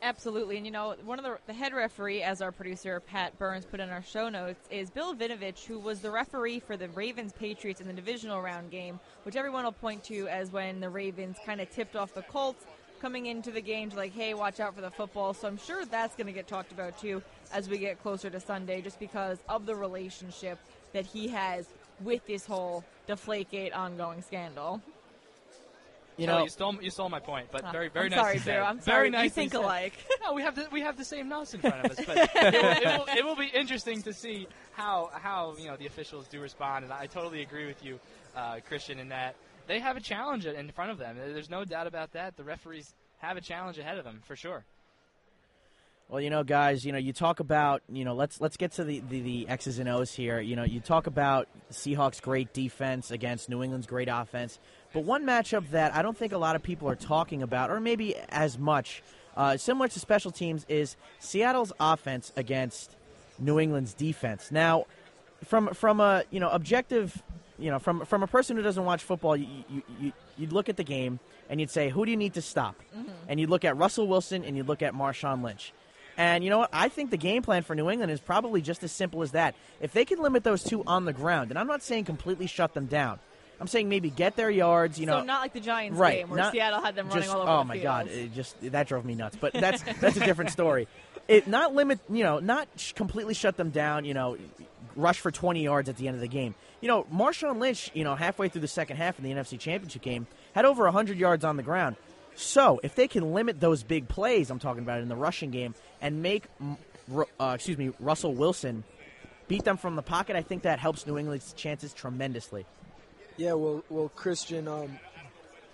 S2: Absolutely, and you know, one of the the head referee, as our producer Pat Burns put in our show notes, is Bill Vinovich, who was the referee for the Ravens Patriots in the divisional round game, which everyone will point to as when the Ravens kind of tipped off the Colts coming into the game to like, hey, watch out for the football. So I'm sure that's going to get talked about too as we get closer to Sunday, just because of the relationship that he has with this whole Deflategate ongoing scandal.
S3: You know, you stole you stole my point, but very very
S2: I'm
S3: nice.
S2: Sorry,
S3: to say.
S2: Drew. I'm
S3: very
S2: sorry.
S3: nice.
S2: You think alike.
S3: no, we have the we have the same nose in front of us, but it, will, it, will, it will be interesting to see how how you know the officials do respond. And I totally agree with you, uh, Kristian, in that they have a challenge in front of them. There's no doubt about that. The referees have a challenge ahead of them for sure.
S6: Well, you know, guys, you know, you talk about, you know, let's let's get to the, the, the X's and O's here. You know, you talk about Seahawks' great defense against New England's great offense. But one matchup that I don't think a lot of people are talking about, or maybe as much, uh, similar to special teams, is Seattle's offense against New England's defense. Now, from from a you know objective, you know from from a person who doesn't watch football, you, you, you you'd look at the game and you'd say, who do you need to stop? Mm-hmm. And you'd look at Russell Wilson and you'd look at Marshawn Lynch. And you know what? I think the game plan for New England is probably just as simple as that. If they can limit those two on the ground, and I'm not saying completely shut them down, I'm saying maybe get their yards. You know,
S2: so not like the Giants
S6: right,
S2: game where
S6: not,
S2: Seattle had them running all over
S6: oh my god, it just that drove me nuts. But that's that's a different story. It not limit, you know, not sh- completely shut them down. You know, rush for 20 yards at the end of the game. You know, Marshawn Lynch, you know, halfway through the second half in the NFC Championship game, had over 100 yards on the ground. So if they can limit those big plays, I'm talking about in the rushing game, and make, uh, excuse me, Russell Wilson beat them from the pocket, I think that helps New England's chances tremendously.
S5: Yeah, well, well, Kristian, um,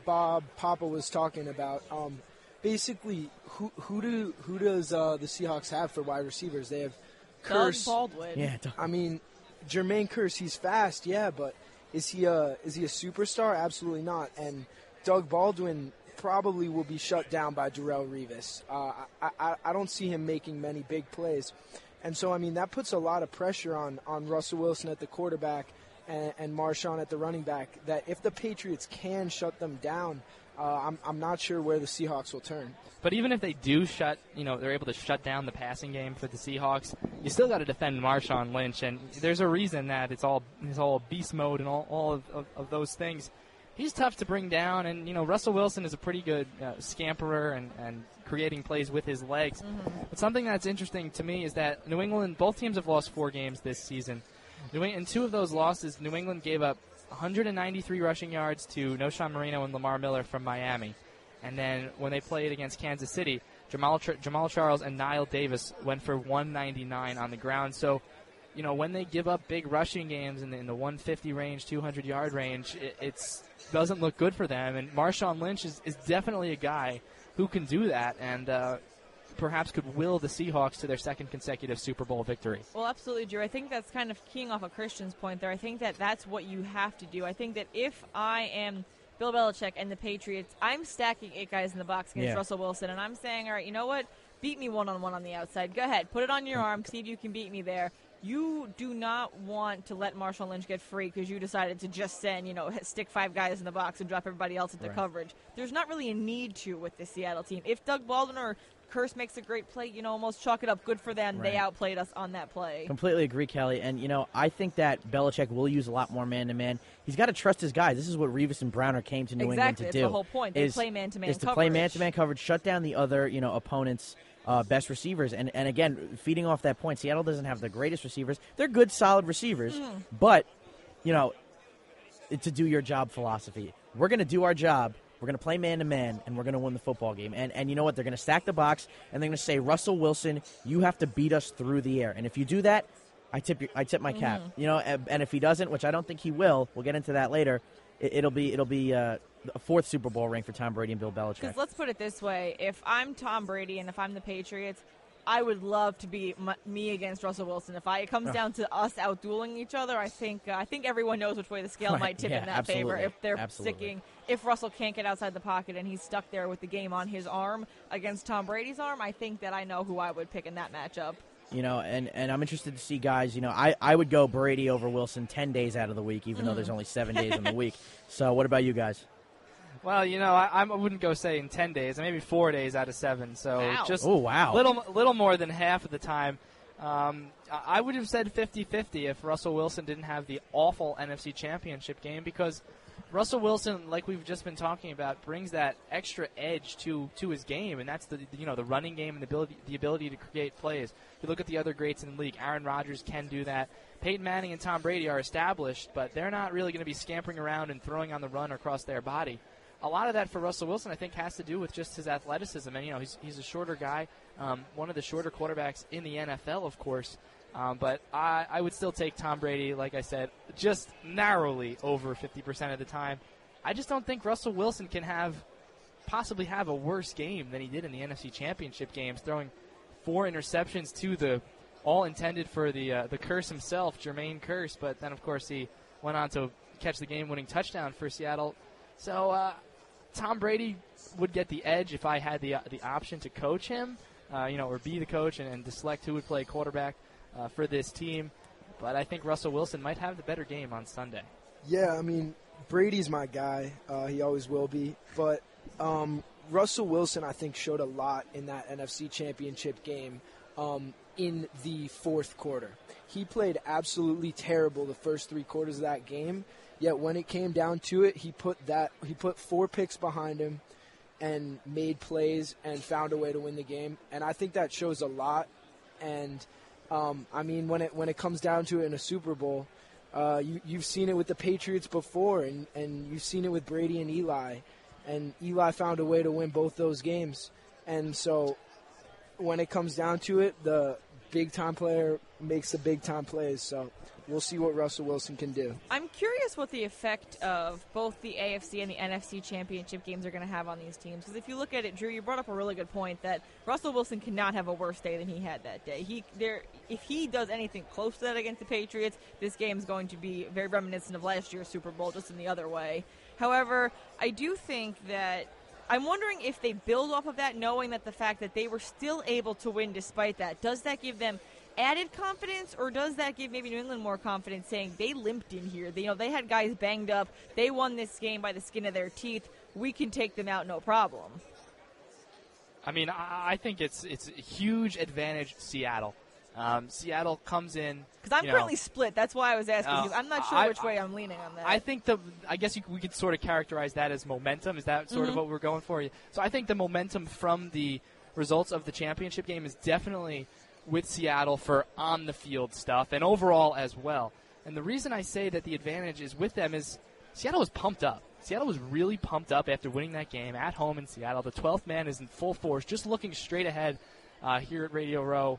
S5: Bob Papa was talking about. Um, basically, who who do who does uh, the Seahawks have for wide receivers? They have Kearse.
S2: Doug Baldwin.
S6: Yeah,
S5: I mean, Jermaine Kearse, he's fast, yeah, but is he a is he a superstar? Absolutely not. And Doug Baldwin probably will be shut down by Darrelle Revis. Uh, I, I I don't see him making many big plays, and so I mean that puts a lot of pressure on on Russell Wilson at the quarterback and, and Marshawn at the running back. That if the Patriots can shut them down, uh, I'm I'm not sure where the Seahawks will turn.
S3: But even if they do shut, you know, they're able to shut down the passing game for the Seahawks. You still got to defend Marshawn Lynch, and there's a reason that it's all it's all beast mode and all all of, of, of those things. He's tough to bring down, and you know Russell Wilson is a pretty good uh, scamperer and, and creating plays with his legs.
S2: Mm-hmm.
S3: But something that's interesting to me is that New England, both teams have lost four games this season. New England, in two of those losses, New England gave up 193 rushing yards to Knowshon Moreno and Lamar Miller from Miami. And then when they played against Kansas City, Jamaal, Jamaal Charles and Knile Davis went for 199 on the ground. So, you know, when they give up big rushing games in the, in the 150 range, 200 yard range, it it's, doesn't look good for them. And Marshawn Lynch is, is definitely a guy who can do that. And, uh, perhaps could will the Seahawks to their second consecutive Super Bowl victory.
S2: Well, absolutely, Drew. I think that's kind of keying off of Kristian's point there. I think that that's what you have to do. I think that if I am Bill Belichick and the Patriots, I'm stacking eight guys in the box against
S6: Yeah.
S2: Russell Wilson, and I'm saying, all right, you know what? Beat me one on one on the outside. Go ahead, put it on your arm, see if you can beat me there. You do not want to let Marshall Lynch get free because you decided to just send, you know, stick five guys in the box and drop everybody else into
S6: Right.
S2: coverage. There's not really a need to with the Seattle team. If Doug Baldwin or Kearse makes a great play, you know, almost chalk it up. Good for them. They outplayed us on that play.
S6: Completely agree, Kelly. And you know, I think that Belichick will use a lot more man to man. He's got to trust his guys. This is what Revis and Browner came to New
S2: Exactly.
S6: England to do.
S2: the whole point. They
S6: is,
S2: play man-to-man
S6: is to play man to man coverage, shut down the other you know opponents. Uh, best receivers, and and again, feeding off that point, Seattle doesn't have the greatest receivers. They're good, solid receivers,
S2: Mm-hmm.
S6: but you know, to do your job philosophy. We're going to do our job. We're going to play man to man, and we're going to win the football game. And and you know what? They're going to stack the box, and they're going to say, Russell Wilson, you have to beat us through the air. And if you do that, I tip your, I tip my cap.
S2: Mm-hmm.
S6: You know, and, and if he doesn't, which I don't think he will, we'll get into that later. It, it'll be it'll be uh, a fourth Super Bowl ring for Tom Brady and Bill Belichick.
S2: Because let's put it this way: if I'm Tom Brady and if I'm the Patriots, I would love to be m- me against Russell Wilson. If I, it comes down to us outdueling each other, I think uh, I think everyone knows which way the scale
S6: Right,
S2: might tip
S6: yeah,
S2: in that
S6: absolutely,
S2: favor. If they're
S6: absolutely.
S2: sticking, if Russell can't get outside the pocket and he's stuck there with the game on his arm against Tom Brady's arm, I think that I know who I would pick in that matchup.
S6: You know, and, and I'm interested to see guys. You know, I, I would go Brady over Wilson ten days out of the week, even though there's only seven days in the week. So, what about you guys?
S3: Well, you know, I, I wouldn't go say in ten days, maybe four days out of seven. So
S2: Wow.
S3: just
S6: Oh, wow.
S3: little little more than half of the time. Um, I I would have said 50-50 if Russell Wilson didn't have the awful NFC Championship game because Russell Wilson, like we've just been talking about, brings that extra edge to to his game, and that's the you know the running game and the ability the ability to create plays. You look at the other greats in the league. Aaron Rodgers can do that. Peyton Manning and Tom Brady are established, but they're not really going to be scampering around and throwing on the run across their body a lot of that for Russell Wilson, I think, has to do with just his athleticism. And you know, he's he's a shorter guy, um, one of the shorter quarterbacks in the NFL, of course. Um, but I, I would still take Tom Brady, like I said, just narrowly over 50% of the time. I just don't think Russell Wilson can have possibly have a worse game than he did in the NFC Championship games, throwing four interceptions to the all intended for the uh, the Kearse himself, Jermaine Kearse. But then, of course, he went on to catch the game-winning touchdown for Seattle. So uh, Tom Brady would get the edge if I had the uh, the option to coach him, uh, you know, or be the coach and, and to select who would play quarterback uh, for this team. But I think Russell Wilson might have the better game on Sunday.
S5: Yeah, I mean, Brady's my guy. Uh, he always will be. But um, Russell Wilson, I think, showed a lot in that NFC Championship game um, in the fourth quarter. He played absolutely terrible the first three quarters of that game. Yet when it came down to it, he put that he put four picks behind him and made plays and found a way to win the game. And I think that shows a lot. And um, I mean, when it when it comes down to it in a Super Bowl, uh, you, you've seen it with the Patriots before, and, and you've seen it with Brady and Eli. And Eli found a way to win both those games. And so when it comes down to it, the big time player makes the big time plays. So we'll see what Russell Wilson can do.
S2: I'm curious what the effect of both the AFC and the NFC championship games are going to have on these teams. Because if you look at it, Drew, you brought up a really good point that Russell Wilson cannot have a worse day than he had that day. He there, if he does anything close to that against the Patriots, this game is going to be very reminiscent of last year's Super Bowl, just in the other way. However, I do think that. I'm wondering if they build off of that, knowing that the fact that they were still able to win despite that, does that give them added confidence, or does that give maybe New England more confidence, saying they limped in here? They, you know, they had guys banged up. They won this game by the skin of their teeth. We can take them out, no problem.
S3: I mean, I, think it's it's a huge advantage Seattle. Um, Seattle comes in
S2: Because I'm
S3: you know,
S2: currently split. That's why I was asking.
S3: Uh,
S2: I'm not sure
S3: I-
S2: which way I'm leaning on that.
S3: I think the I guess you, we could sort of characterize that as momentum. Is that sort of
S2: Mhm.
S3: what we're going for? So I think the momentum from the results of the championship game is definitely with Seattle for on the field stuff and overall as well. And the reason I say that the advantage is with them is Seattle was pumped up. Seattle was really pumped up after winning that game at home in Seattle. The 12th man is in full force, just looking straight ahead uh, here at Radio Row.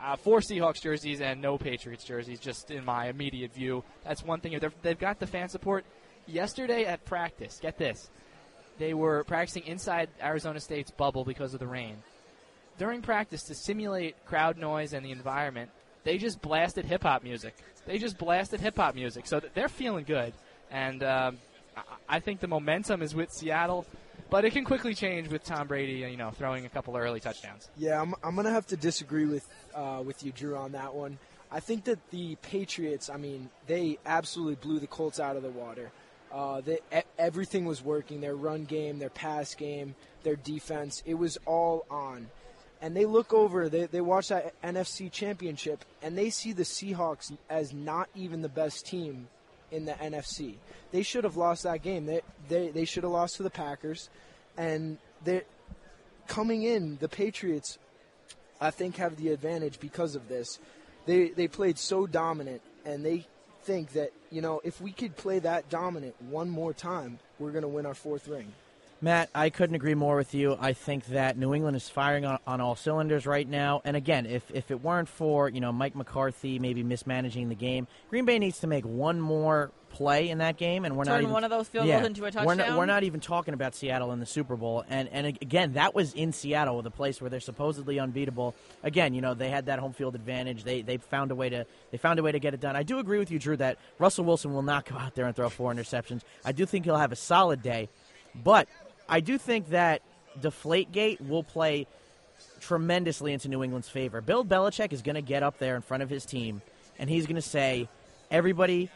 S3: Uh, four Seahawks jerseys and no Patriots jerseys, just in my immediate view. That's one thing. They've got the fan support. Yesterday at practice, get this, they were practicing inside Arizona State's bubble because of the rain. During practice, to simulate crowd noise and the environment, they just blasted hip hop music. They just blasted hip hop music, so they're feeling good. And um, I think the momentum is with Seattle, but it can quickly change with Tom Brady, you know, throwing a couple of early touchdowns.
S5: Yeah, I'm, I'm going to have to disagree with uh, with you, Drew, on that one. I think that the Patriots, I mean, they absolutely blew the Colts out of the water. Uh, they, everything was working. Their run game, their pass game, their defense, it was all on. And they look over, they, they watch that NFC championship, and they see the Seahawks as not even the best team in the NFC. They should have lost that game. They, they, they should have lost to the Packers. And they coming in, the Patriots, I think, have the advantage because of this. They they played so dominant, and they think that you know if we could play that dominant one more time, we're going to win our fourth ring.
S6: Matt, I couldn't agree more with you. I think that New England is firing on, on all cylinders right now. And again, if, if it weren't for you know Mike McCarthy maybe mismanaging the game, Green Bay needs to make one more play in that game, and we're
S2: Turn
S6: not even,
S2: one of those field
S6: yeah,
S2: goals into a
S6: We're
S2: touchdown.
S6: not, we're not even talking about Seattle in the Super Bowl. And and again, that was in Seattle, the place where they're supposedly unbeatable. Again, you know they had that home field advantage. They they found a way to they found a way to get it done. I do agree with you, Drew, that Russell Wilson will not go out there and throw four interceptions. I do think he'll have a solid day, but I do think that Deflategate will play tremendously into New England's favor. Bill Belichick is going to get up there in front of his team, and he's going to say, everybody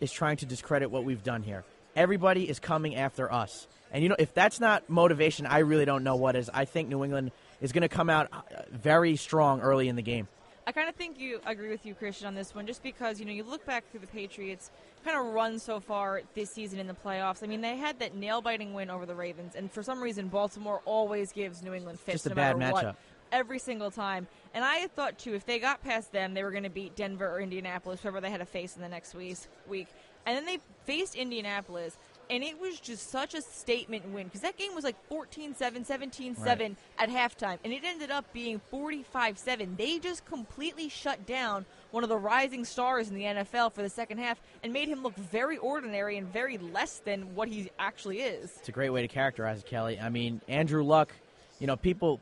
S6: is trying to discredit what we've done here. Everybody is coming after us. And, you know, if that's not motivation, I really don't know what is. I think New England is going to come out uh, very strong early in the game.
S2: I kind of think you agree with you, Kristian, on this one, just because you know you look back through the Patriots kind of run so far this season in the playoffs. I mean, they had that nail-biting win over the Ravens, and for some reason, Baltimore always gives New England fits
S6: Just a
S2: no
S6: bad
S2: matter what.
S6: matchup.
S2: Every single time, and I thought too, if they got past them, they were going to beat Denver or Indianapolis, whoever they had to face in the next week. Week, and then they faced Indianapolis, and it was just such a statement win because that game was like 14-7, 17-7 at halftime, and it ended up being 45-7. They just completely shut down one of the rising stars in the NFL for the second half and made him look very ordinary and very less than what he actually is.
S6: It's a great way to characterize it, Kelly. I mean, Andrew Luck, you know, people,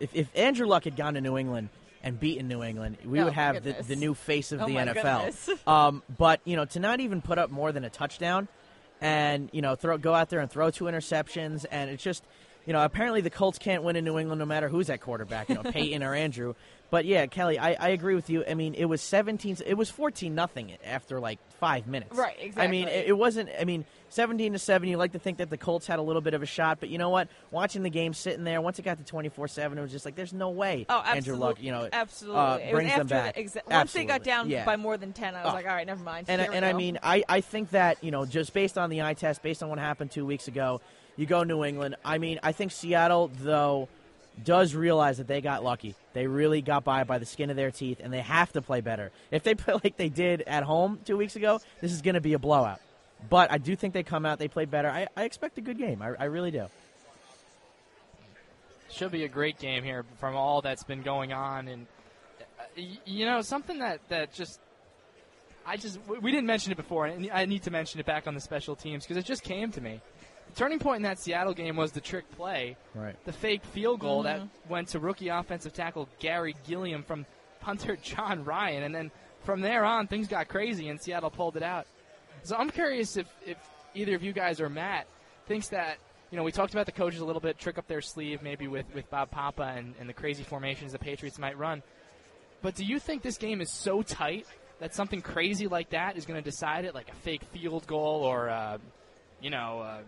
S6: if, if Andrew Luck had gone to New England and beaten New England, we
S2: Oh,
S6: would have the, the new face of
S2: Oh,
S6: the NFL. um, but, you know, to not even put up more than a touchdown and, you know, throw go out there and throw two interceptions, and it's just, you know, apparently the Colts can't win in New England no matter who's at quarterback, you know, Peyton or Andrew. But yeah, Kelly, I, I agree with you. I mean, it was 17, it was 14 nothing after like five minutes.
S2: Right, exactly.
S6: I mean, it, it wasn't, I mean, 17 to 7, you like to think that the Colts had a little bit of a shot, but you know what? Watching the game sitting there, once it got to 24 7, it was just like, there's no way
S2: Oh,
S6: Andrew
S2: absolutely.
S6: Luck, you know,
S2: absolutely.
S6: uh,
S2: It
S6: brings them
S2: after
S6: back.
S2: the exa- once they got down
S6: Yeah.
S2: by more than 10, I was
S6: Oh.
S2: like, all right, never mind.
S6: And,
S2: we
S6: and I mean, I, I think that, you know, just based on the eye test, based on what happened two weeks ago, you go New England. I mean, I think Seattle, though, does realize that they got lucky. They really got by by the skin of their teeth, and they have to play better. If they play like they did at home two weeks ago, this is going to be a blowout. But I do think they come out, they play better. I, I expect a good game. I, I really do.
S3: Should be a great game here from all that's been going on, and uh, you know something that that just I just we we didn't mention it before, and I need to mention it back on the special teams because it just came to me. The turning point in that Seattle game was the trick play,
S6: Right.
S3: the fake field goal that
S2: Mm-hmm.
S3: went to rookie offensive tackle Garry Gilliam from punter Jon Ryan, and then from there on things got crazy and Seattle pulled it out. So I'm curious if, if either of you guys or Matt thinks that you know we talked about the coaches a little bit trick up their sleeve maybe with, with Bob Papa and, and the crazy formations the Patriots might run. But do you think this game is so tight that something crazy like that is going to decide it, like a fake field goal or uh, you know uh,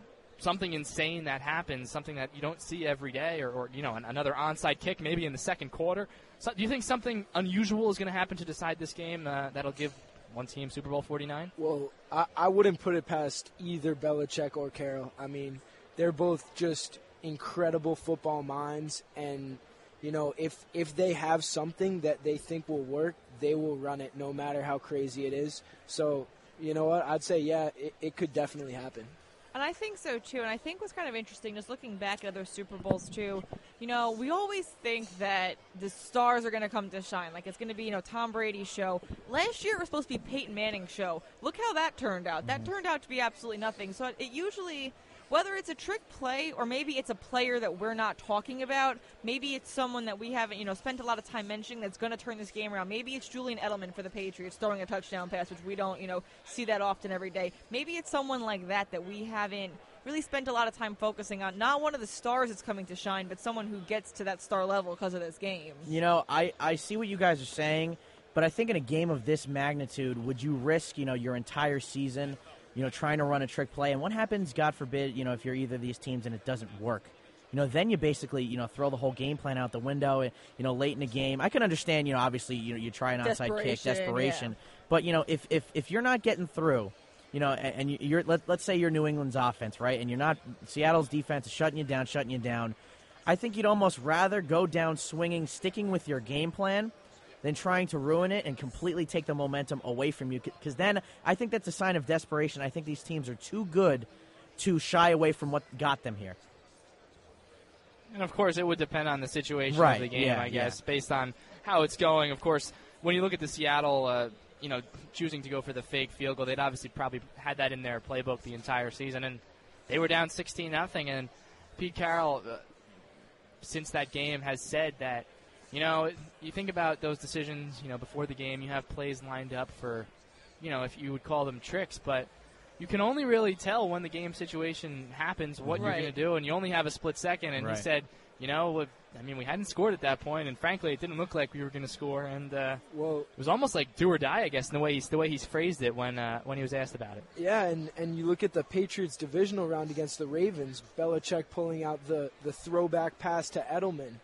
S3: something insane that happens, something that you don't see every day, or, or you know an, another onside kick maybe in the second quarter? So, do you think something unusual is going to happen to decide this game uh, that'll give one team Super Bowl 49?
S5: Well, I, I wouldn't put it past either Belichick or Carroll. I mean, they're both just incredible football minds, and you know, if if they have something that they think will work, they will run it, no matter how crazy it is. So, you know what? I'd say, yeah, it, it could definitely happen.
S2: And I think so too. And I think what's kind of interesting, just looking back at other Super Bowls too, you know, we always think that the stars are going to come to shine. Like it's going to be, you know, Tom Brady's show. Last year it was supposed to be Peyton Manning's show. Look how that turned out. That mm-hmm. turned out to be absolutely nothing. So it, it usually. Whether it's a trick play or maybe it's a player that we're not talking about, maybe it's someone that we haven't, you know, spent a lot of time mentioning that's going to turn this game around. Maybe it's Julian Edelman for the Patriots throwing a touchdown pass, which we don't, you know, see that often every day. Maybe it's someone like that that we haven't really spent a lot of time focusing on. Not one of the stars that's coming to shine, but someone who gets to that star level because of this game.
S6: You know, I, I see what you guys are saying, but I think in a game of this magnitude, would you risk, you know, your entire season, you know, trying to run a trick play? And what happens, God forbid, you know, if you're either of these teams and it doesn't work? You know, then you basically, you know, throw the whole game plan out the window. Eh, you know, late in the game, I can understand. You know, obviously, you know, you try an onside kick,
S2: Desperation, yeah.
S6: But you know, if if if you're not getting through, you know, and, and you're let, let's say you're New England's offense, right, and you're not Seattle's defense is shutting you down, shutting you down. I think you'd almost rather go down swinging, sticking with your game plan, than trying to ruin it and completely take the momentum away from you. Because then I think that's a sign of desperation. I think these teams are too good to shy away from what got them here?
S3: And of course, it would depend on the situation
S6: Right,
S3: of the game,
S6: yeah,
S3: I guess,
S6: yeah.
S3: based on how it's going. Of course, when you look at the Seattle, uh, you know, choosing to go for the fake field goal, they'd obviously probably had that in their playbook the entire season, and they were down 16 nothing. And Pete Carroll, uh, since that game, has said that, you know, you think about those decisions, you know, before the game, you have plays lined up for, you know, if you would call them tricks, but you can only really tell when the game situation happens what you're going to do, and you only have a split second. And
S6: Right.
S3: he said, you know, I mean, we hadn't scored at that point, and frankly, it didn't look like we were going to score, and uh,
S5: Well,
S3: it was almost like do or die, I guess, in the way he's the way he's phrased it when uh, when he was asked about it.
S5: Yeah, and, and you look at the Patriots divisional round against the Ravens, Belichick pulling out the, the throwback pass to Edelman,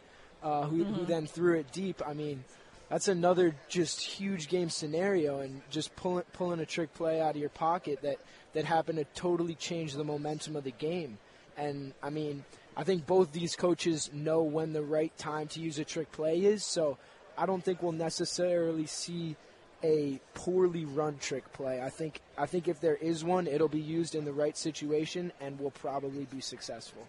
S5: uh, who, who then threw it deep. I mean, that's another just huge game scenario, and just pulling pulling a trick play out of your pocket that, that happened to totally change the momentum of the game. And I mean, I think both these coaches know when the right time to use a trick play is, so I don't think we'll necessarily see a poorly run trick play. I think I think if there is one, it'll be used in the right situation and will probably be successful.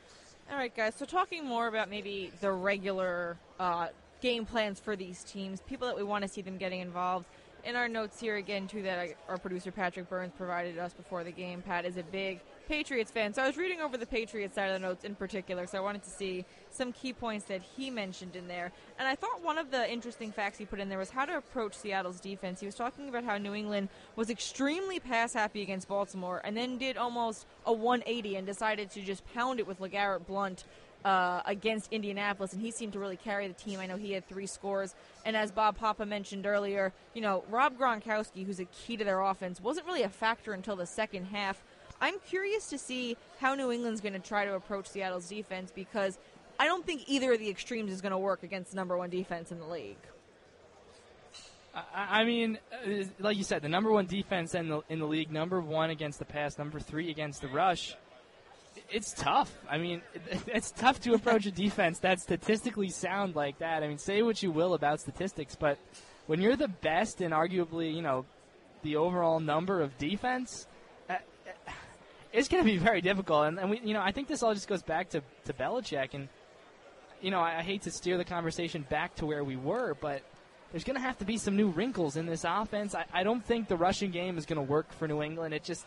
S2: All right, guys. So talking more about maybe the regular uh, game plans for these teams, people that we want to see them getting involved. In our notes here again, too, that our producer Patrick Burns provided us before the game. Pat is a big Patriots fan, so I was reading over the Patriots side of the notes in particular. So I wanted to see some key points that he mentioned in there. And I thought one of the interesting facts he put in there was how to approach Seattle's defense. He was talking about how New England was extremely pass happy against Baltimore, and then did almost a 180 and decided to just pound it with LeGarrette Blunt uh, against Indianapolis, and he seemed to really carry the team. I know he had three scores, and as Bob Papa mentioned earlier, you know Rob Gronkowski, who's a key to their offense, wasn't really a factor until the second half. I'm curious to see how New England's going to try to approach Seattle's defense because I don't think either of the extremes is going to work against the number one defense in the league.
S3: I, mean, uh, like you said, the number one defense in the in the league, number one against the pass, number three against the rush. It's tough. I mean, it's tough to approach a defense that's statistically sound like that. I mean, say what you will about statistics, but when you're the best and arguably, you know, the overall number of defense, uh, uh, it's going to be very difficult. And, and we, you know, I think this all just goes back to to Belichick and you know, I, I hate to steer the conversation back to where we were, but there's going to have to be some new wrinkles in this offense. I, I don't think the rushing game is going to work for New England. It just,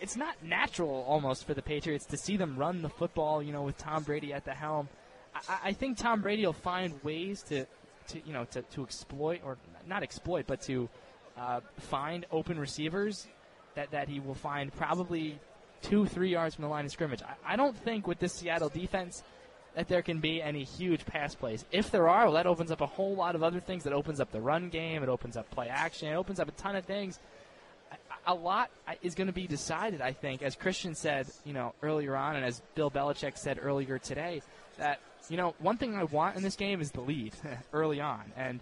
S3: it's not natural almost for the Patriots to see them run the football, you know, with Tom Brady at the helm. I, I think Tom Brady will find ways to, to you know, to, to exploit or not exploit, but to uh, find open receivers that, that he will find probably two, three yards from the line of scrimmage. I, I don't think with this Seattle defense that there can be any huge pass plays. If there are, well, that opens up a whole lot of other things. That opens up the run game. It opens up play action. It opens up a ton of things. A- lot is going to be decided, I think, as Kristian said, you know, earlier on, and as Bill Belichick said earlier today, that you know, one thing I want in this game is the lead early on, and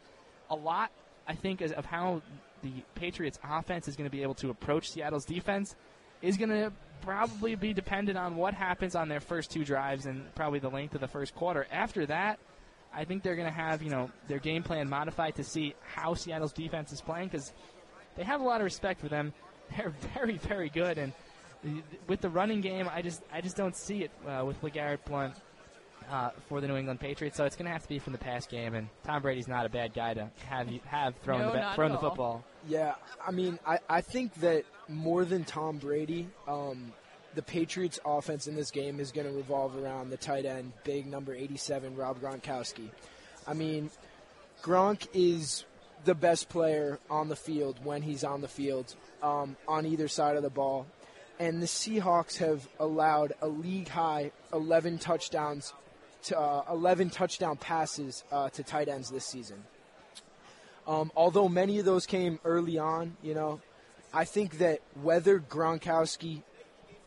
S3: a lot, I think, of how the Patriots' offense is going to be able to approach Seattle's defense is going to probably be dependent on what happens on their first two drives and probably the length of the first quarter. After that, I think they're going to have you know their game plan modified to see how Seattle's defense is playing because they have a lot of respect for them. They're very very good and with the running game, I just I just don't see it uh, with LeGarrette Blunt uh, for the New England Patriots. So it's going to have to be from the pass game. And Tom Brady's not a bad guy to have you have thrown
S2: No,
S3: the ba- thrown the football.
S5: Yeah, I mean, I, I think that more than Tom Brady, um, the Patriots' offense in this game is going to revolve around the tight end, big number 87, Rob Gronkowski. I mean, Gronk is the best player on the field when he's on the field um, on either side of the ball. And the Seahawks have allowed a league high 11 touchdowns to uh, 11 touchdown passes uh, to tight ends this season. Um, although many of those came early on, you know, I think that whether Gronkowski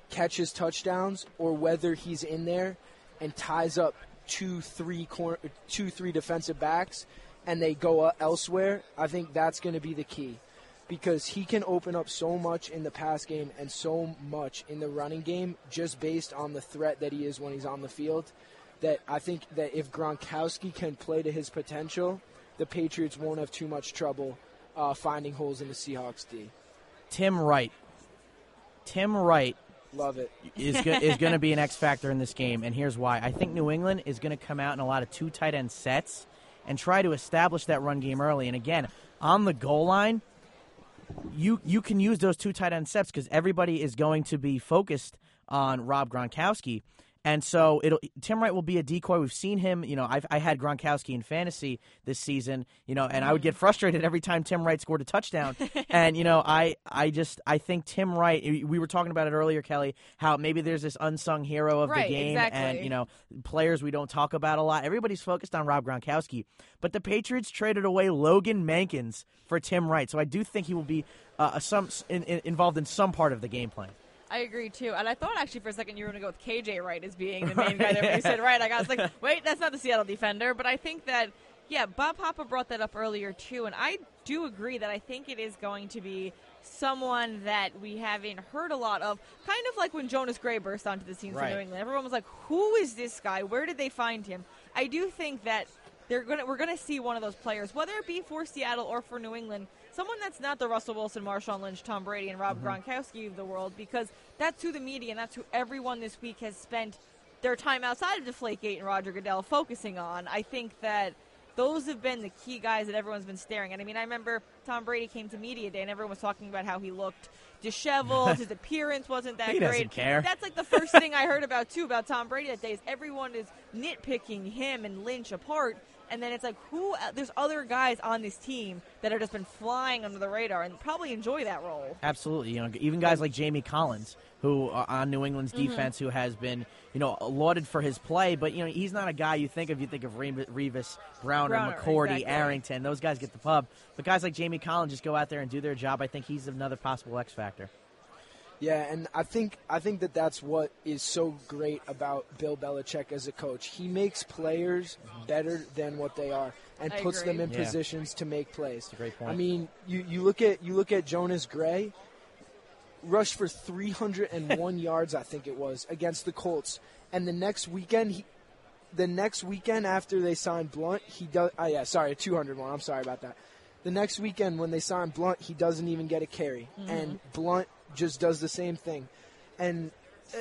S5: catches touchdowns or whether he's in there and ties up two, three, cor- two, three defensive backs and they go elsewhere, I think that's going to be the key because he can open up so much in the pass game and so much in the running game just based on the threat that he is when he's on the field. That I think that if Gronkowski can play to his potential, the Patriots won't have too much trouble uh, finding holes in the Seahawks D.
S6: Tim Wright. Tim Wright
S5: Love it.
S6: is go- is going to be an X factor in this game, and here's why. I think New England is going to come out in a lot of two tight end sets and try to establish that run game early. And again, on the goal line, you you can use those two tight end sets because everybody is going to be focused on Rob Gronkowski. And so it'll Tim Wright will be a decoy. We've seen him, you know, I've, I had Gronkowski in fantasy this season, you know, and I would get frustrated every time Tim Wright scored a touchdown. and you know, I I just I think Tim Wright. We were talking about it earlier, Kelly, how maybe there's this unsung hero of
S2: Right,
S6: the game,
S2: exactly.
S6: and you know, players we don't talk about a lot. Everybody's focused on Rob Gronkowski, but the Patriots traded away Logan Mankins for Tim Wright, so I do think he will be uh, some in, in, involved in some part of the game plan.
S2: I agree too, and I thought actually for a second you were going to go with KJ Wright as being the main guy there. When you said Wright, I was like, wait, that's not the Seattle defender. But I think that, yeah, Bob Papa brought that up earlier too, and I do agree that I think it is going to be someone that we haven't heard a lot of. Kind of like when Jonas Gray burst onto the scene
S6: Right.
S2: for New England. Everyone was like, who is this guy? Where did they find him? I do think that they're gonna we're gonna see one of those players, whether it be for Seattle or for New England, someone that's not the Russell Wilson, Marshawn Lynch, Tom Brady, and Rob mm-hmm. Gronkowski of the world, because that's who the media and that's who everyone this week has spent their time outside of Deflategate and Roger Goodell focusing on. I think that those have been the key guys that everyone's been staring at. I mean, I remember Tom Brady came to media day and everyone was talking about how he looked disheveled, his appearance wasn't that
S6: He doesn't
S2: great.
S6: care.
S2: That's like the first thing I heard about too about Tom Brady that day is everyone is nitpicking him and Lynch apart. And then it's like, who? There's other guys on this team that have just been flying under the radar and probably enjoy that role.
S6: Absolutely, you know, even guys like Jamie Collins, who uh, on New England's
S2: Mm-hmm.
S6: defense, who has been, you know, lauded for his play, but you know, he's not a guy you think of. You think of Revis, Brown, Browner, McCourty,
S2: exactly.
S6: Arrington. Those guys get the pub, but guys like Jamie Collins just go out there and do their job. I think he's another possible X factor.
S5: Yeah, and I think I think that that's what is so great about Bill Belichick as a coach. He makes players better than what they are, and
S2: I
S5: puts
S2: agree.
S5: them in
S6: Yeah.
S5: positions to make plays.
S6: a great point.
S5: I mean, you, you look at you look at Jonas Gray, rushed for 301 yards, I think it was, against the Colts, and the next weekend he. The next weekend after they signed Blunt, he does. Oh yeah, sorry, 201. I'm sorry about that. The next weekend when they signed Blunt, he doesn't even get a carry, mm-hmm. and Blunt just does the same thing. And uh,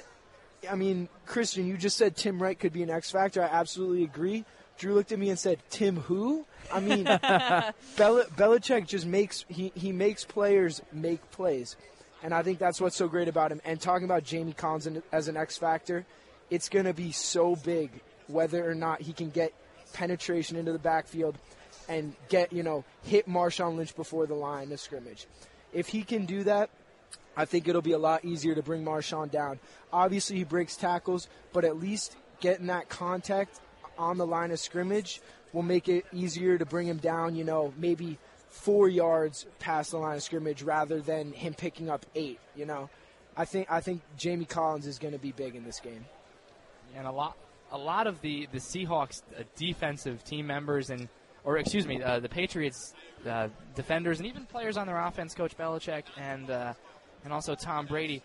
S5: I mean, Kristian, you just said Tim Wright could be an X factor. I absolutely agree. Drew looked at me and said, "Tim who?" I mean, Bel- Belichick just makes he, he makes players make plays, and I think that's what's so great about him. And talking about Jamie Collins in- as an X factor, it's going to be so big whether or not he can get penetration into the backfield and get you know hit Marshawn Lynch before the line of scrimmage. If he can do that, I think it'll be a lot easier to bring Marshawn down. Obviously, he breaks tackles, but at least getting that contact on the line of scrimmage will make it easier to bring him down, you know, maybe four yards past the line of scrimmage rather than him picking up eight, you know. I think I think Jamie Collins is going to be big in this game.
S3: and a lot a lot of the the Seahawks uh, defensive team members and or excuse me uh, the Patriots uh, defenders and even players on their offense coach Belichick and uh, and also Tom Brady.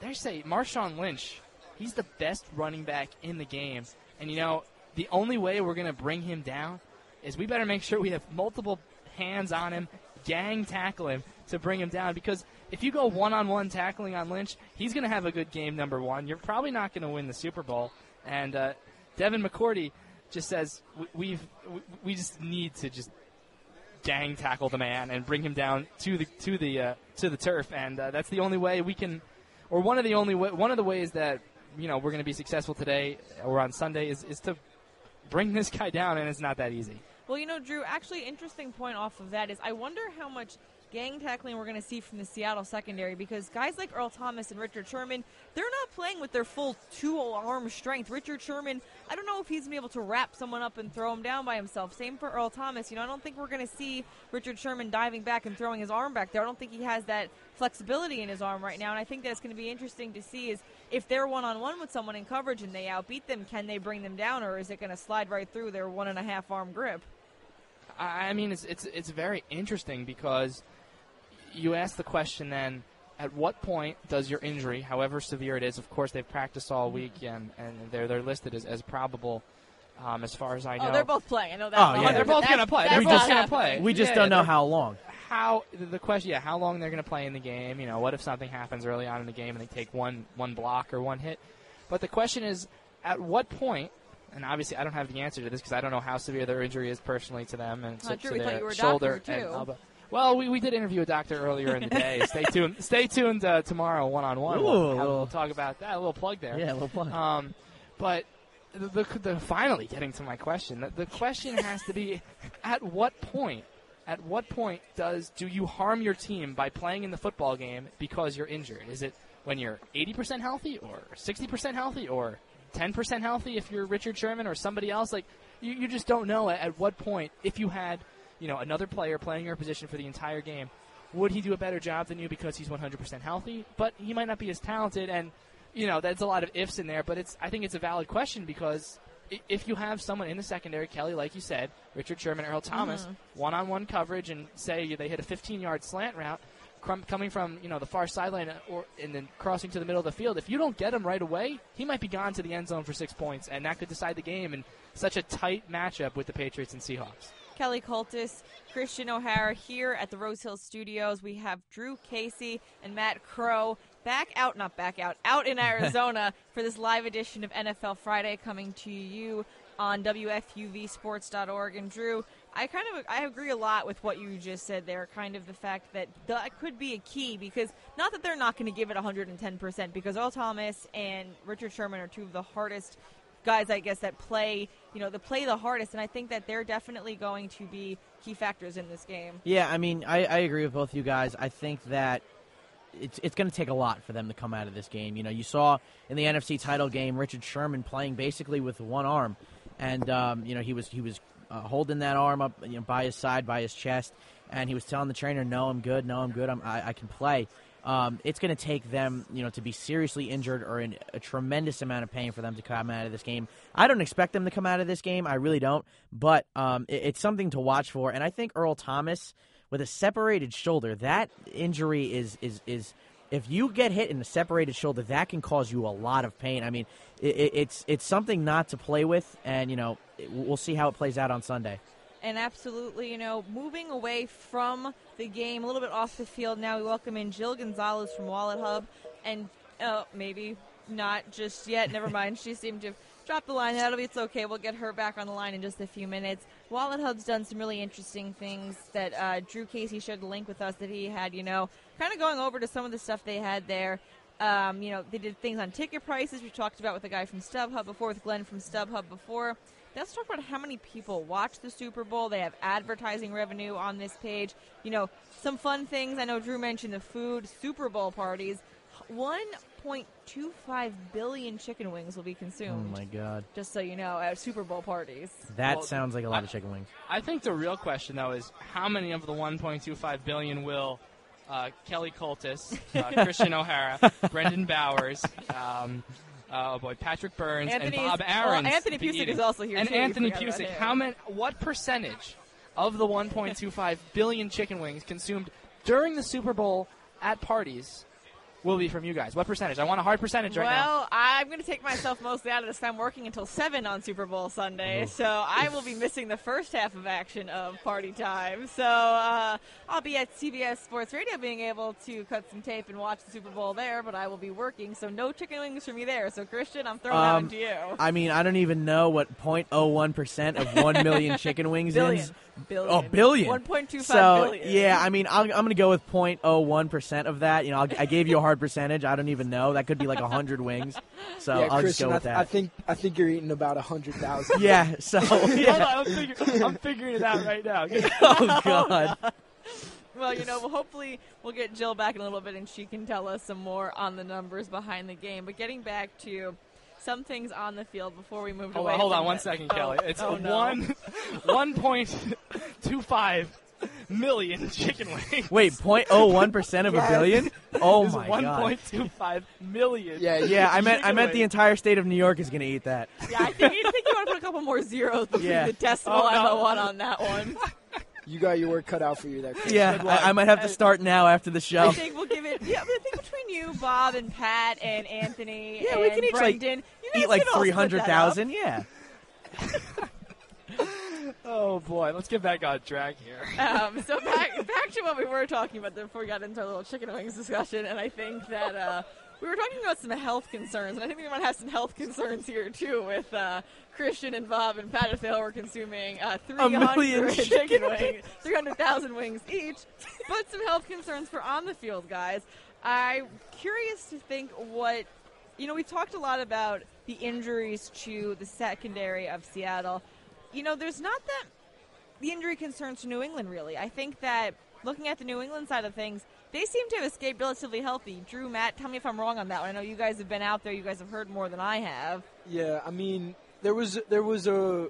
S3: They say Marshawn Lynch he's the best running back in the game. And you know the only way we're going to bring him down is we better make sure we have multiple hands on him gang tackle him to bring him down. Because if you go one-on-one tackling on Lynch he's going to have a good game number one. You're probably not going to win the Super Bowl. And uh, Devin McCourty just says we, we've we, we just need to just gang tackle the man and bring him down to the to the uh, to the turf, and uh, that's the only way we can, or one of the only way, one of the ways that you know we're going to be successful today or on Sunday is, is to bring this guy down, and it's not that easy.
S2: Well, you know, Drew, actually, interesting point off of that is I wonder how much gang tackling we're going to see from the Seattle secondary because guys like Earl Thomas and Richard Sherman, they're not playing with their full two arm strength. Richard Sherman, I don't know if he's going to be able to wrap someone up and throw him down by himself. Same for Earl Thomas. You know, I don't think we're going to see Richard Sherman diving back and throwing his arm back there. I don't think he has that flexibility in his arm right now, and I think that's going to be interesting to see is if they're one on one with someone in coverage and they outbeat them, can they bring them down, or is it going to slide right through their one and a half arm grip?
S3: I I mean, it's it's it's very interesting because you ask the question then. At what point does your injury, however severe it is, of course they've practiced all week and, and they're they're listed as, as probable, um, as far as I know.
S2: Oh, they're both playing. I know that.
S6: Oh, yeah.
S3: They're both gonna play. They're
S2: not
S3: both gonna play.
S6: We just
S3: Yeah,
S6: don't know how long.
S3: how the- the question, yeah, how long they're going to play in the game. You know, what if something happens early on in the game and they take one one block or one hit? But the question is, at what point? And obviously, I don't have the answer to this because I don't know how severe their injury is personally to them and
S2: Not
S3: to,
S2: sure,
S3: to
S2: we
S3: their
S2: you were
S3: shoulder
S2: doctor,
S3: and elbow. Well, we, we did interview a doctor earlier in the day. stay tuned. Stay tuned uh, tomorrow, one on one. We'll
S6: a
S3: have-
S6: little-
S3: we'll talk about that. A little plug there.
S6: Yeah, a little plug.
S3: Um, but the, the, the finally getting to my question. The, the question has to be: At what point? At what point does do you harm your team by playing in the football game because you're injured? Is it when you're 80% healthy, or 60% healthy, or 10% healthy if you're Richard Sherman or somebody else? Like you, you just don't know at, at what point if you had you know another player playing your position for the entire game. Would he do a better job than you because he's 100% healthy? But he might not be as talented, and you know, that's a lot of ifs in there, but it's I think it's a valid question because if you have someone in the secondary, Kelly, like you said, Richard Sherman, Earl Thomas, mm-hmm. one-on-one coverage, and say they hit a 15-yard slant route coming from you know the far sideline or and then crossing to the middle of the field, if you don't get him right away, he might be gone to the end zone for six points, and that could decide the game. in such a tight matchup with the Patriots and Seahawks.
S2: Kelly Kultys, Kristian O'Hara here at the Rose Hill Studios. We have Drew Casey and Matt Crowe back out, not back out, out in Arizona for this live edition of NFL Friday coming to you on WFUVSports.org. And Drew, I kind of I agree a lot with what you just said there. Kind of the fact that that could be a key because not that they're not going to give it 110 percent because Earl Thomas and Richard Sherman are two of the hardest guys, I guess, that play, you know, that play the hardest, and I think that they're definitely going to be key factors in this game.
S6: Yeah, I mean, I, I agree with both you guys. I think that it's it's going to take a lot for them to come out of this game. You know, you saw in the NFC title game Richard Sherman playing basically with one arm, and um, you know he was he was uh, holding that arm up you know by his side, by his chest, and he was telling the trainer, "No, I'm good. No, I'm good. I'm, I, I can play." Um, it's going to take them, you know, to be seriously injured or in a tremendous amount of pain for them to come out of this game. I don't expect them to come out of this game. I really don't. But um, it, it's something to watch for. And I think Earl Thomas, with a separated shoulder, that injury is is is if you get hit in a separated shoulder, that can cause you a lot of pain. I mean, it, it, it's it's something not to play with, and you know, we'll see how it plays out on Sunday.
S2: And absolutely, you know, moving away from the game, a little bit off the field now, we welcome in Jill Gonzalez from Wallet Hub. And uh, maybe not just yet. Never mind. She seemed to have dropped the line. That'll be it's okay. We'll get her back on the line in just a few minutes. Wallet Hub's done some really interesting things that uh, Drew Casey shared the link with us that he had, you know, kind of going over to some of the stuff they had there. Um, you know, they did things on ticket prices. We talked about with the guy from StubHub before, with Glenn from StubHub before. Let's talk about how many people watch the Super Bowl. They have advertising revenue on this page. You know, some fun things. I know Drew mentioned the food, Super Bowl parties. 1.25 billion chicken wings will be consumed.
S6: Oh my god,
S2: Just so you know, at Super Bowl parties.
S6: that
S3: Well,
S6: sounds like a lot of chicken wings.
S3: I think the real question, though, is how many of the 1.25 billion will uh, Kelly Kultys, uh, Kristian O'Hara, Brendan Bowers, um, Uh, oh boy, Patrick Burns,
S2: Anthony
S3: and Bob
S2: is- well, Anthony Pusick is also here,
S3: And
S2: too.
S3: Anthony Pusick, how many? What percentage of the 1.25 billion chicken wings consumed during the Super Bowl at parties will be from you guys? What percentage? I want a hard percentage right now.
S2: well, I'm going to take myself mostly out of this. I'm working until 7 on Super Bowl Sunday, so I will be missing the first half of action of party time. So uh, I'll be at CBS Sports Radio being able to cut some tape and watch the Super Bowl there, but I will be working, so no chicken wings for me there. So, Kristian, I'm throwing that
S6: Um,
S2: one to you.
S6: I mean, I don't even know what 0.01 percent of one million chicken wings
S2: Billion.
S6: is.
S2: Billion.
S6: Oh, billion.
S2: 1.25
S6: so,
S2: billion.
S6: yeah, I mean, I'll, I'm going to go with 0.01 percent of that. You know, I'll, I gave you a hard percentage. I don't even know. That could be like hundred wings. So
S5: yeah,
S6: I'll
S5: Kristian,
S6: just go with
S5: I, th-
S6: that.
S5: I think I think you're eating about a hundred thousand.
S6: yeah. So.
S3: Hold
S6: Yeah.
S3: on, I'm, figuring, I'm figuring it out right now.
S6: oh God.
S2: Well, you know, hopefully we'll get Jill back in a little bit and she can tell us some more on the numbers behind the game. But getting back to some things on the field before we move
S3: Hold
S2: away.
S3: on, hold on one
S2: that-
S3: second,
S2: Oh,
S3: Kelly. It's
S2: oh, no.
S3: one one point two five million chicken wings.
S6: Wait, 0.01 percent of a billion? Oh
S3: It's
S6: my
S3: one
S6: God.
S3: point two five million.
S5: Yeah,
S6: Yeah, I meant I meant the entire state of New York is going to eat that.
S2: Yeah, I think, I think you want to put a couple more zeros between
S6: Yeah.
S2: the decimal
S3: Oh,
S2: and
S3: no.
S2: the oh one on that one.
S5: You got your work cut out for you there. Chris.
S6: Yeah, I, I might have to start now after the show.
S2: I think we'll give it. Yeah, I think between you, Bob, and Pat, and Anthony,
S6: Yeah,
S2: and
S6: we can each, like,
S2: you
S6: Eat like
S2: can all split
S6: three
S2: that
S6: hundred
S2: up.
S6: thousand. Yeah.
S3: Oh boy, let's get back on track here.
S2: Um, so back back to what we were talking about before we got into our little chicken wings discussion, and I think that uh, we were talking about some health concerns, and I think we might have some health concerns here too with uh, Kristian and Bob and Pat if they were consuming uh,
S6: million
S2: 300 chicken wings, 300,000 wings each, but some health concerns for on the field guys. I'm curious to think what you know. We talked a lot about the injuries to the secondary of Seattle. You know, there's not that the injury concerns to New England, really. I think that looking at the New England side of things, they seem to have escaped relatively healthy. Drew, Matt, tell me if I'm wrong on that one. I know you guys have been out there. You guys have heard more than I have.
S5: Yeah, I mean, there was there was a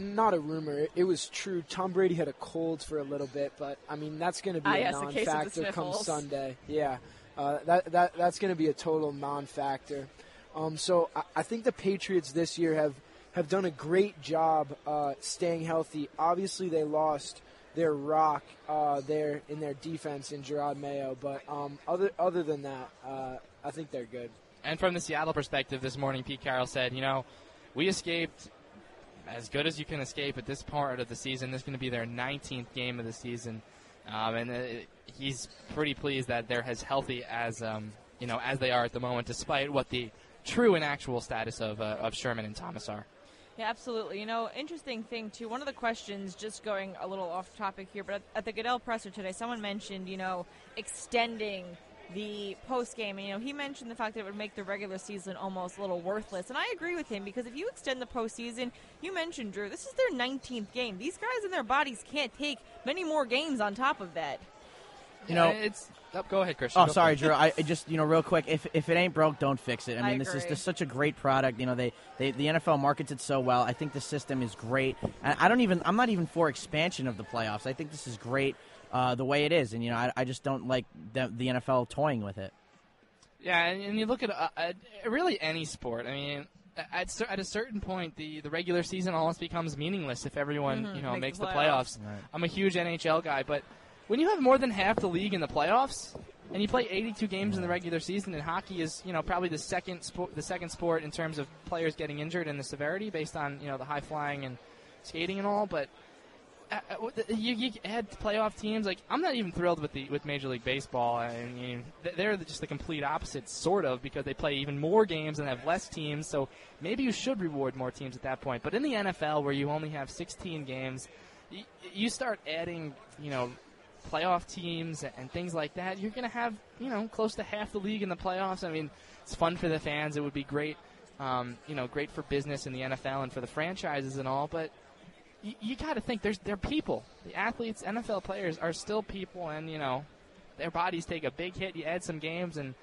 S5: not a rumor. It, it was true. Tom Brady had a cold for a little bit, but I mean that's going to be
S2: Ah,
S5: a
S2: yes, the case of the
S5: non-factor come. Sunday. Yeah, uh, that that that's going to be a total non-factor. Um, so I, I think the Patriots this year have have done a great job uh, staying healthy. Obviously, they lost their rock uh, there in their defense in Jerod Mayo, but um, other other than that, uh, I think they're good.
S3: And from the Seattle perspective, this morning, Pete Carroll said, you know, we escaped as good as you can escape at this part of the season. This is going to be their 19th game of the season, um, and uh, he's pretty pleased that they're as healthy as um, you know as they are at the moment, despite what the true and actual status of uh, of Sherman and Thomas are.
S2: Yeah, absolutely. You know, interesting thing too. One of the questions, just going a little off topic here, but at, the Goodell presser today, someone mentioned, you know, extending the post game. And, you know, he mentioned the fact that it would make the regular season almost a little worthless, and I agree with him because if you extend the postseason, you mentioned Drew, this is their 19th game. These guys and their bodies can't take many more games on top of that.
S6: You know,
S3: it's. Oh, go ahead, Kristian.
S6: Oh,
S3: Go
S6: sorry. Drew. I I just you know real quick. If if it ain't broke, don't fix it. I
S2: I
S6: mean, this is
S2: agree.
S6: just such a great product. You know, they, they the NFL markets it so well. I think the system is great. And I don't even. I'm not even for expansion of the playoffs. I think this is great uh, the way it is. And you know, I, I just don't like the, the NFL toying with it.
S3: Yeah, and, and you look at, uh, at really any sport. I mean, at, cer- at a certain point, the, the regular season almost becomes meaningless if everyone
S2: Mhm,
S3: you know
S2: makes
S3: makes
S2: the
S3: the
S2: playoffs.
S3: playoffs. I'm a huge NHL guy, but when you have more than half the league in the playoffs, and you play 82 games in the regular season, and hockey is you know probably the second sport, the second sport in terms of players getting injured and the severity based on you know the high flying and skating and all, but uh, uh, you, you add playoff teams. Like I'm not even thrilled with the with Major League Baseball. I mean, th- they're just the complete opposite, sort of, because they play even more games and have less teams. So maybe you should reward more teams at that point. But in the NFL, where you only have 16 games, you start adding, you know, playoff teams and, things like that. You're going to have, you know, close to half the league in the playoffs. I mean, it's fun for the fans. It would be great, um, you know, great for business in the NFL and for the franchises and all. But you, you got to think there's they're people. The athletes, NFL players are still people, and you know their bodies take a big hit. You add some games, and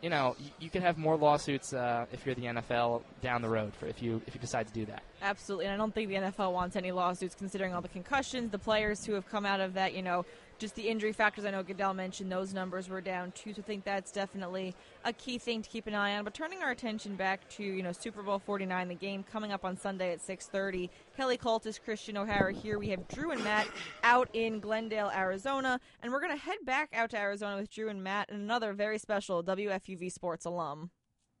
S3: you know you, you could have more lawsuits uh, if you're the NFL down the road for if you if you decide to do that.
S2: Absolutely, and I don't think the NFL wants any lawsuits considering all the concussions, the players who have come out of that, you know, just the injury factors. I know Goodell mentioned those numbers were down too, so I think that's definitely a key thing to keep an eye on. But turning our attention back to, you know, Super Bowl 49, the game coming up on Sunday at 6.30. Kelly Kultys, Kristian O'Hara here. We have Drew and Matt out in Glendale, Arizona, and we're going to head back out to Arizona with Drew and Matt and another very special WFUV Sports alum.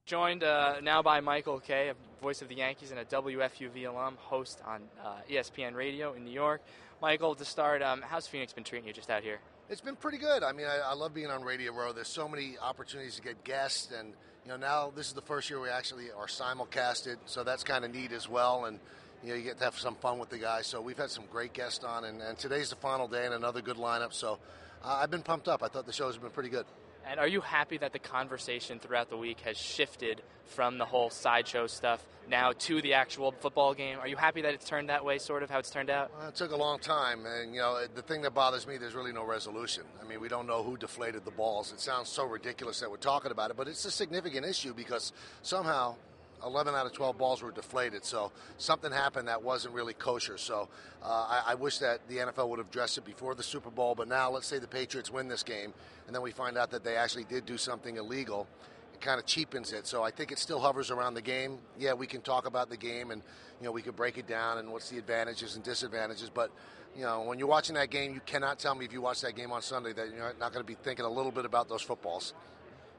S3: Joined uh, now by Michael Kay, a voice of the Yankees and a WFUV alum, host on uh, ESPN Radio in New York. Michael, to start, um, how's Phoenix been treating you just out here?
S8: It's been pretty good. I mean, I, I love being on Radio Row. There's so many opportunities to get guests, and you know, now this is the first year we actually are simulcasted, so that's kind of neat as well. And you know, you get to have some fun with the guys. So we've had some great guests on, and, and today's the final day and another good lineup. So uh, I've been pumped up. I thought the show's been pretty good.
S3: And are you happy that the conversation throughout the week has shifted from the whole sideshow stuff now to the actual football game? Are you happy that it's turned that way, sort of how it's turned out?
S8: Well, it took a long time, and you know the thing that bothers me, there's really no resolution. I mean, we don't know who deflated the balls. It sounds so ridiculous that we're talking about it, but it's a significant issue because somehow 11 out of 12 balls were deflated. So something happened that wasn't really kosher. So uh, I, I wish that the NFL would have addressed it before the Super Bowl. But now, let's say the Patriots win this game, and then we find out that they actually did do something illegal. It kind of cheapens it. So I think it still hovers around the game. Yeah, we can talk about the game, and you know we could break it down and what's the advantages and disadvantages. But you know, when you're watching that game, you cannot tell me if you watch that game on Sunday that you're not going to be thinking a little bit about those footballs.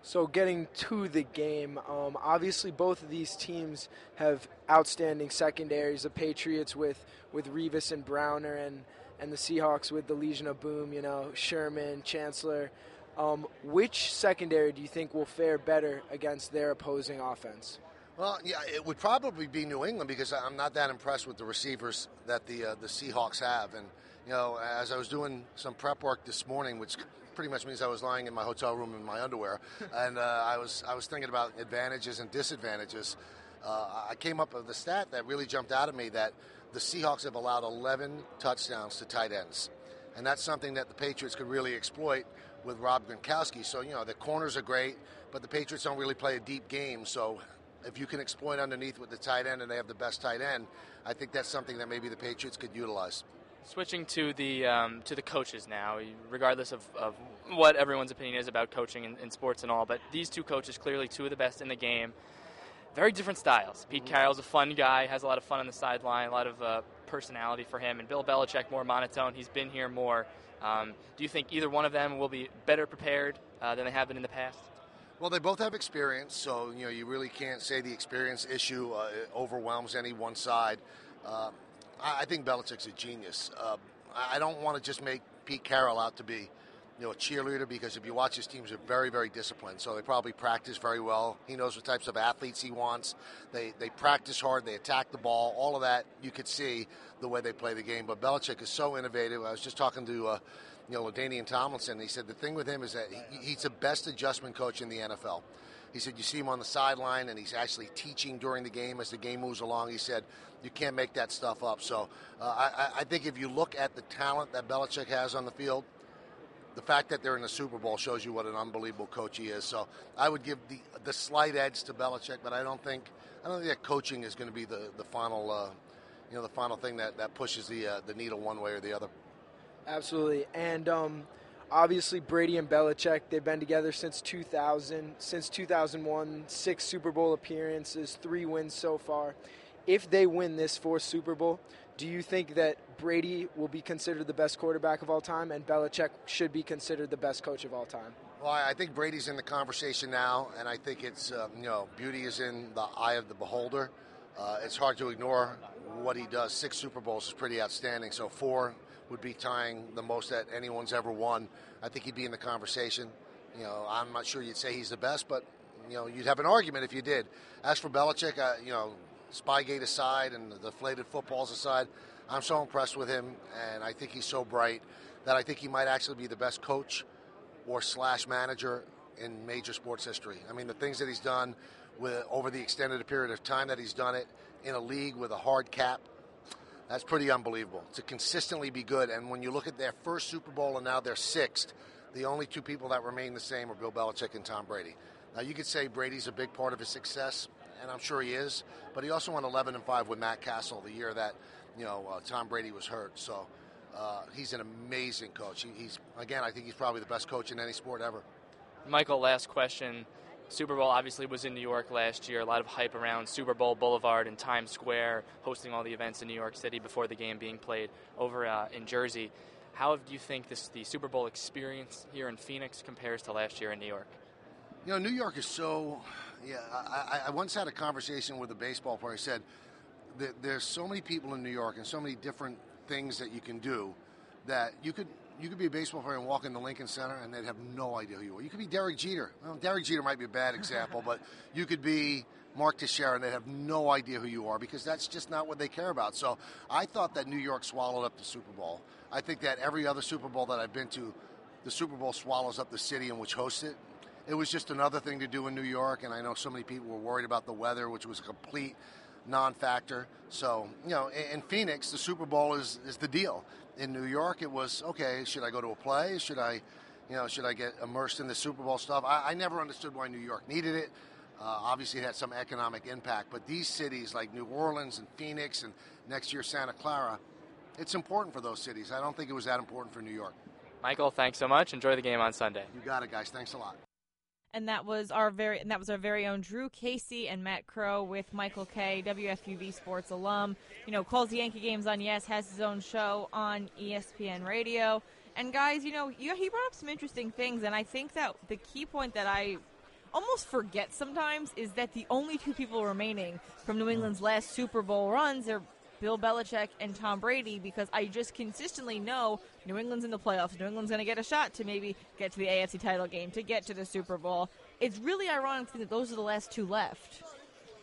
S5: So getting to the game, um, obviously both of these teams have outstanding secondaries. The Patriots with with Revis and Browner, and and the Seahawks with the Legion of Boom. You know, Sherman, Chancellor. Um, which secondary do you think will fare better against their opposing offense?
S8: Well, yeah, it would probably be New England because I'm not that impressed with the receivers that the uh, the Seahawks have. And you know, as I was doing some prep work this morning, which pretty much means I was lying in my hotel room in my underwear, and uh, I was I was thinking about advantages and disadvantages. Uh, I came up with a stat that really jumped out at me that the Seahawks have allowed 11 touchdowns to tight ends, and that's something that the Patriots could really exploit with Rob Gronkowski. So you know the corners are great, but the Patriots don't really play a deep game. So if you can exploit underneath with the tight end and they have the best tight end, I think that's something that maybe the Patriots could utilize.
S3: Switching to the um, to the coaches now, regardless of, of what everyone's opinion is about coaching in, in, sports and all, but these two coaches clearly two of the best in the game. Very different styles. Pete Carroll's a fun guy, has a lot of fun on the sideline, a lot of uh, personality for him, and Bill Belichick more monotone. He's been here more. Um, do you think either one of them will be better prepared uh, than they have been in the past?
S8: Well, they both have experience, so you know you really can't say the experience issue uh, overwhelms any one side. Uh, I, think Belichick's a genius. Uh, I don't want to just make Pete Carroll out to be, you know, a cheerleader because if you watch his teams, are very, very disciplined. So they probably practice very well. He knows what types of athletes he wants. They they practice hard. They attack the ball. All of that you could see the way they play the game. But Belichick is so innovative. I was just talking to uh, you know, LaDainian Tomlinson. He said the thing with him is that he, he's the best adjustment coach in the NFL. He said you see him on the sideline and he's actually teaching during the game as the game moves along. He said you can't make that stuff up. So uh, I, I think if you look at the talent that Belichick has on the field, the fact that they're in the Super Bowl shows you what an unbelievable coach he is. So I would give the the slight edge to Belichick, but I don't think I don't think that coaching is going to be the the final uh, you know the final thing that, that pushes the uh, the needle one way or the other.
S5: Absolutely. And um, obviously, Brady and Belichick, they've been together since 2000, since 2001, six Super Bowl appearances, three wins so far. If they win this fourth Super Bowl, do you think that Brady will be considered the best quarterback of all time and Belichick should be considered the best coach of all time?
S8: Well, I think Brady's in the conversation now, and I think it's, uh, you know, beauty is in the eye of the beholder. Uh, it's hard to ignore what he does. Six Super Bowls is pretty outstanding. So four would be tying the most that anyone's ever won. I think he'd be in the conversation. You know, I'm not sure you'd say he's the best, but you know, you'd have an argument if you did. As for Belichick, uh, you know, Spygate aside and the deflated footballs aside, I'm so impressed with him, and I think he's so bright that I think he might actually be the best coach or slash manager in major sports history. I mean, the things that he's done with over the extended period of time that he's done it in a league with a hard cap that's pretty unbelievable to consistently be good. And when you look at their first Super Bowl and now their sixth, the only two people that remain the same are Bill Belichick and Tom Brady. Now you could say Brady's a big part of his success, and I'm sure he is. But he also won 11 and five with Matt Cassel the year that you know uh, Tom Brady was hurt. So uh, he's an amazing coach. He, he's again, I think he's probably the best coach in any sport ever.
S3: Michael, last question. Super Bowl obviously was in New York last year. A lot of hype around Super Bowl Boulevard and Times Square, hosting all the events in New York City before the game being played over uh, in Jersey. How do you think this the Super Bowl experience here in Phoenix compares to last year in New York?
S8: You know, New York is so. Yeah, I, I once had a conversation with a baseball player. I said there's so many people in New York and so many different things that you can do that you could you could be a baseball player and walk in the Lincoln Center and they'd have no idea who you are. You could be Derek Jeter. Well, Derek Jeter might be a bad example, but you could be Mark Teixeira and they'd have no idea who you are because that's just not what they care about. So I thought that New York swallowed up the Super Bowl. I think that every other Super Bowl that I've been to, the Super Bowl swallows up the city in which hosts it. It was just another thing to do in New York, and I know so many people were worried about the weather, which was a complete non-factor. So, you know, in, Phoenix, the Super Bowl is, is the deal in New York, it was okay. Should I go to a play? Should I, you know, should I get immersed in the Super Bowl stuff? I, I never understood why New York needed it. Uh, obviously, it had some economic impact, but these cities like New Orleans and Phoenix and next year Santa Clara, it's important for those cities. I don't think it was that important for New York.
S3: Michael, thanks so much. Enjoy the game on Sunday.
S8: You got it, guys. Thanks a lot
S2: and that was our very and that was our very own Drew Casey and Matt Crowe with Michael Kay, WFUV Sports alum. You know, calls the Yankee games on Yes, has his own show on ESPN Radio. And guys, you know, he brought up some interesting things, and I think that the key point that I almost forget sometimes is that the only two people remaining from New England's last Super Bowl runs are Bill Belichick and Tom Brady because I just consistently know New England's in the playoffs. New England's going to get a shot to maybe get to the AFC title game, to get to the Super Bowl. It's really ironic that those are the last two left.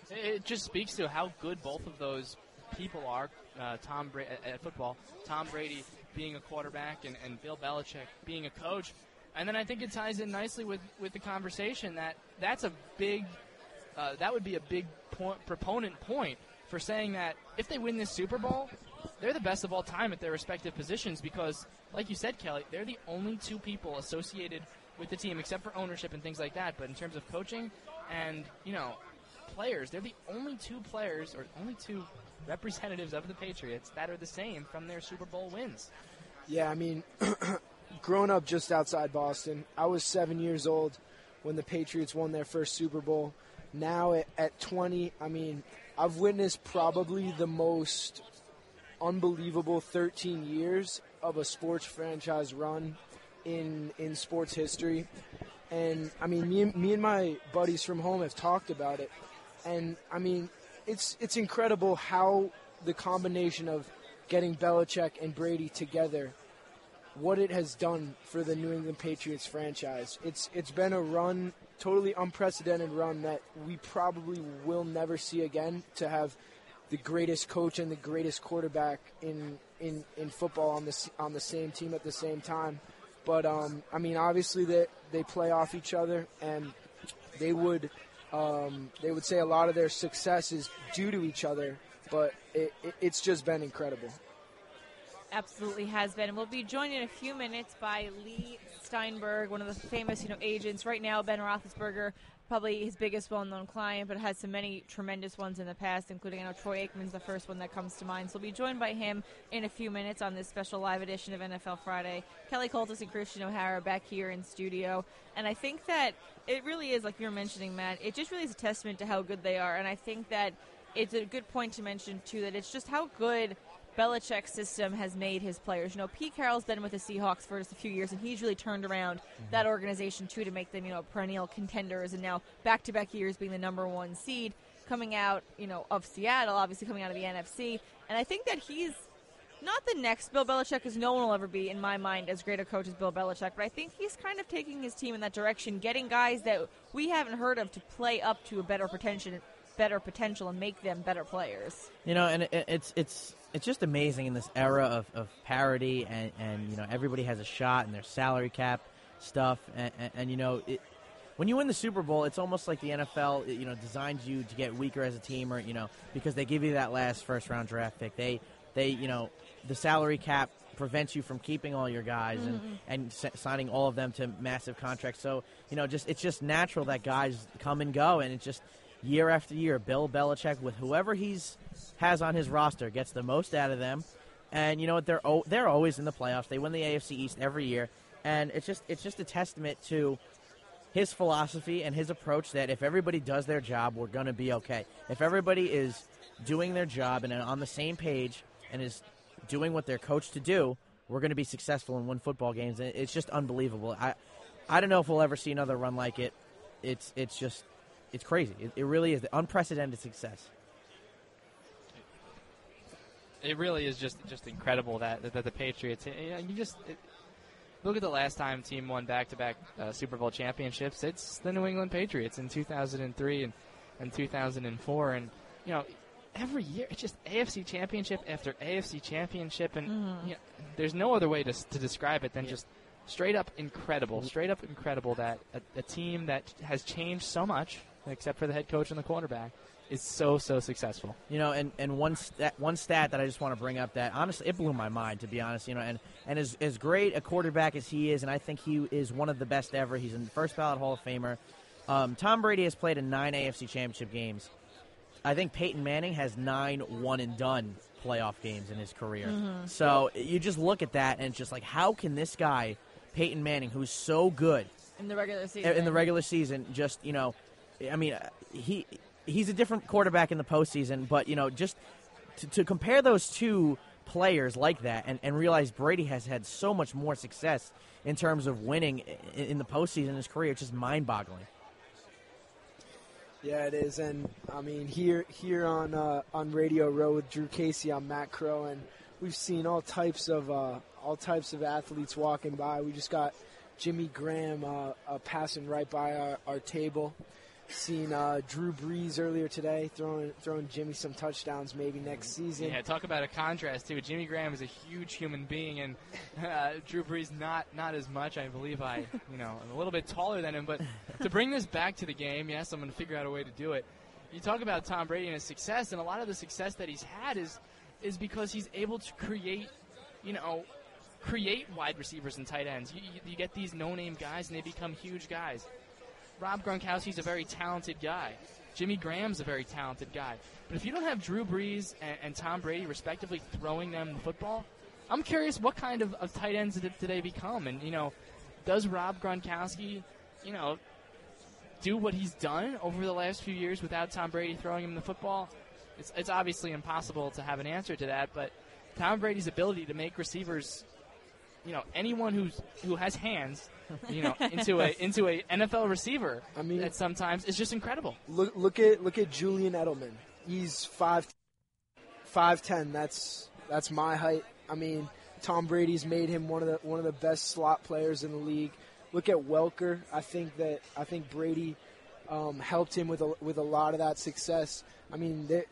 S3: It just speaks to how good both of those people are. Uh, Tom Bra- at, at football, Tom Brady being a quarterback and, and Bill Belichick being a coach. And then I think it ties in nicely with, with the conversation that that's a big, uh, that would be a big point, proponent point for saying that if they win this Super Bowl, they're the best of all time at their respective positions because, like you said, Kelly, they're the only two people associated with the team, except for ownership and things like that. But in terms of coaching and, you know, players, they're the only two players or only two representatives of the Patriots that are the same from their Super Bowl wins.
S5: Yeah, I mean, growing up just outside Boston, I was seven years old when the Patriots won their first Super Bowl. Now at, at 20, I mean, I've witnessed probably the most unbelievable 13 years of a sports franchise run in in sports history. And I mean, me, me and my buddies from home have talked about it. And I mean, it's it's incredible how the combination of getting Belichick and Brady together, what it has done for the New England Patriots franchise. It's it's been a run, totally unprecedented run that we probably will never see again. To have the greatest coach and the greatest quarterback in in, in football on the on the same team at the same time. But um, I mean, obviously they they play off each other, and they would um, they would say a lot of their success is due to each other, but it, it, it's just been incredible.
S2: Absolutely has been. And we'll be joined in a few minutes by Leigh Steinberg, one of the famous, you know, agents. Right now, Ben Roethlisberger, probably his biggest well-known client, but has so many tremendous ones in the past, including I know Troy Aikman's the first one that comes to mind. So we'll be joined by him in a few minutes on this special live edition of NFL Friday. Kelly Kultys and Kristian O'Hara back here in studio, and I think that it really is like you were mentioning, Matt. It just really is a testament to how good they are, and I think that it's a good point to mention too that it's just how good Belichick's system has made his players. You know, Pete Carroll's been with the Seahawks for just a few years, and he's really turned around mm-hmm. that organization too to make them, you know, perennial contenders. And now back-to-back years being the number one seed, coming out, you know, of Seattle, obviously coming out of the NFC. And I think that he's not the next Bill Belichick, because no one will ever be, in my mind, as great a coach as Bill Belichick. But I think he's kind of taking his team in that direction, getting guys that we haven't heard of to play up to a better potential, better potential, and make them better players.
S6: You know, and it's it's it's just amazing in this era of, of parity and, and you know everybody has a shot and their salary cap stuff and, and, and you know it, when you win the Super Bowl, it's almost like the NFL, you know, designs you to get weaker as a team, or you know, because they give you that last first round draft pick. They, they, you know, the salary cap prevents you from keeping all your guys mm-hmm. and, and signing all of them to massive contracts. So you know, just it's just natural that guys come and go, and it's just year after year, Bill Belichick with whoever he's has on his roster gets the most out of them. And you know what? They're they're always in the playoffs. They win the AFC East every year, and it's just it's just a testament to his philosophy and his approach that if everybody does their job, we're going to be okay. If everybody is doing their job and on the same page and is doing what they're coached to do, we're going to be successful and win football games. It's just unbelievable. I I don't know if we'll ever see another run like it. It's it's just it's crazy. It, it really is the unprecedented success
S3: it really is just just incredible that that, the Patriots. You just it, look at the last time team won back to back Super Bowl championships. It's the New England Patriots in 2003 and and 2004, and you know every year it's just AFC championship after AFC championship, and mm-hmm. you know, there's no other way to to describe it than yeah. just straight up incredible, straight up incredible that a, a team that has changed so much, except for the head coach and the quarterback is so so successful.
S6: You know, and, and one stat, one stat that I just want to bring up that honestly it blew my mind to be honest. You know, and and as as great a quarterback as he is, and I think he is one of the best ever. He's in the first ballot Hall of Famer. Um, Tom Brady has played in nine AFC Championship games. I think Peyton Manning has nine one and done playoff games in his career. Mm-hmm. So you just look at that and it's just like, how can this guy, Peyton Manning, who's so good
S2: in the regular season,
S6: in the regular season, just you know, I mean, he he's a different quarterback in the postseason, but you know, just to, to compare those two players like that and, and realize Brady has had so much more success in terms of winning in, in the postseason in his career, it's just mind boggling.
S5: Yeah, it is, and I mean here here on uh, on Radio Row with Drew Casey, I'm Matt Crowe, and we've seen all types of uh, all types of athletes walking by. We just got Jimmy Graham uh, uh, passing right by our, our table. Seen uh, Drew Brees earlier today throwing throwing Jimmy some touchdowns maybe next season.
S3: Yeah, talk about a contrast too. Jimmy Graham is a huge human being, and uh, Drew Brees not not as much. I believe I, you know, I'm a little bit taller than him. But to bring this back to the game, yes, I'm going to figure out a way to do it. You talk about Tom Brady and his success, and a lot of the success that he's had is is because he's able to create, you know, create wide receivers and tight ends. You, you, you get these no-name guys, and they become huge guys. Rob Gronkowski's a very talented guy. Jimmy Graham's a very talented guy. But if you don't have Drew Brees and, and Tom Brady, respectively, throwing them the football, I'm curious what kind of, of tight ends did, did they become? And, you know, does Rob Gronkowski, you know, do what he's done over the last few years without Tom Brady throwing him the football? It's, it's obviously impossible to have an answer to that, but Tom Brady's ability to make receivers, you know, anyone who's who has hands, you know, into a into a NFL receiver,
S5: I mean-
S3: that sometimes is just incredible.
S5: Look look at look at Julian Edelman. He's five five ten. That's that's my height. I mean, Tom Brady's made him one of the one of the best slot players in the league. Look at Welker. I think that I think Brady um, helped him with a, with a lot of that success. I mean, they,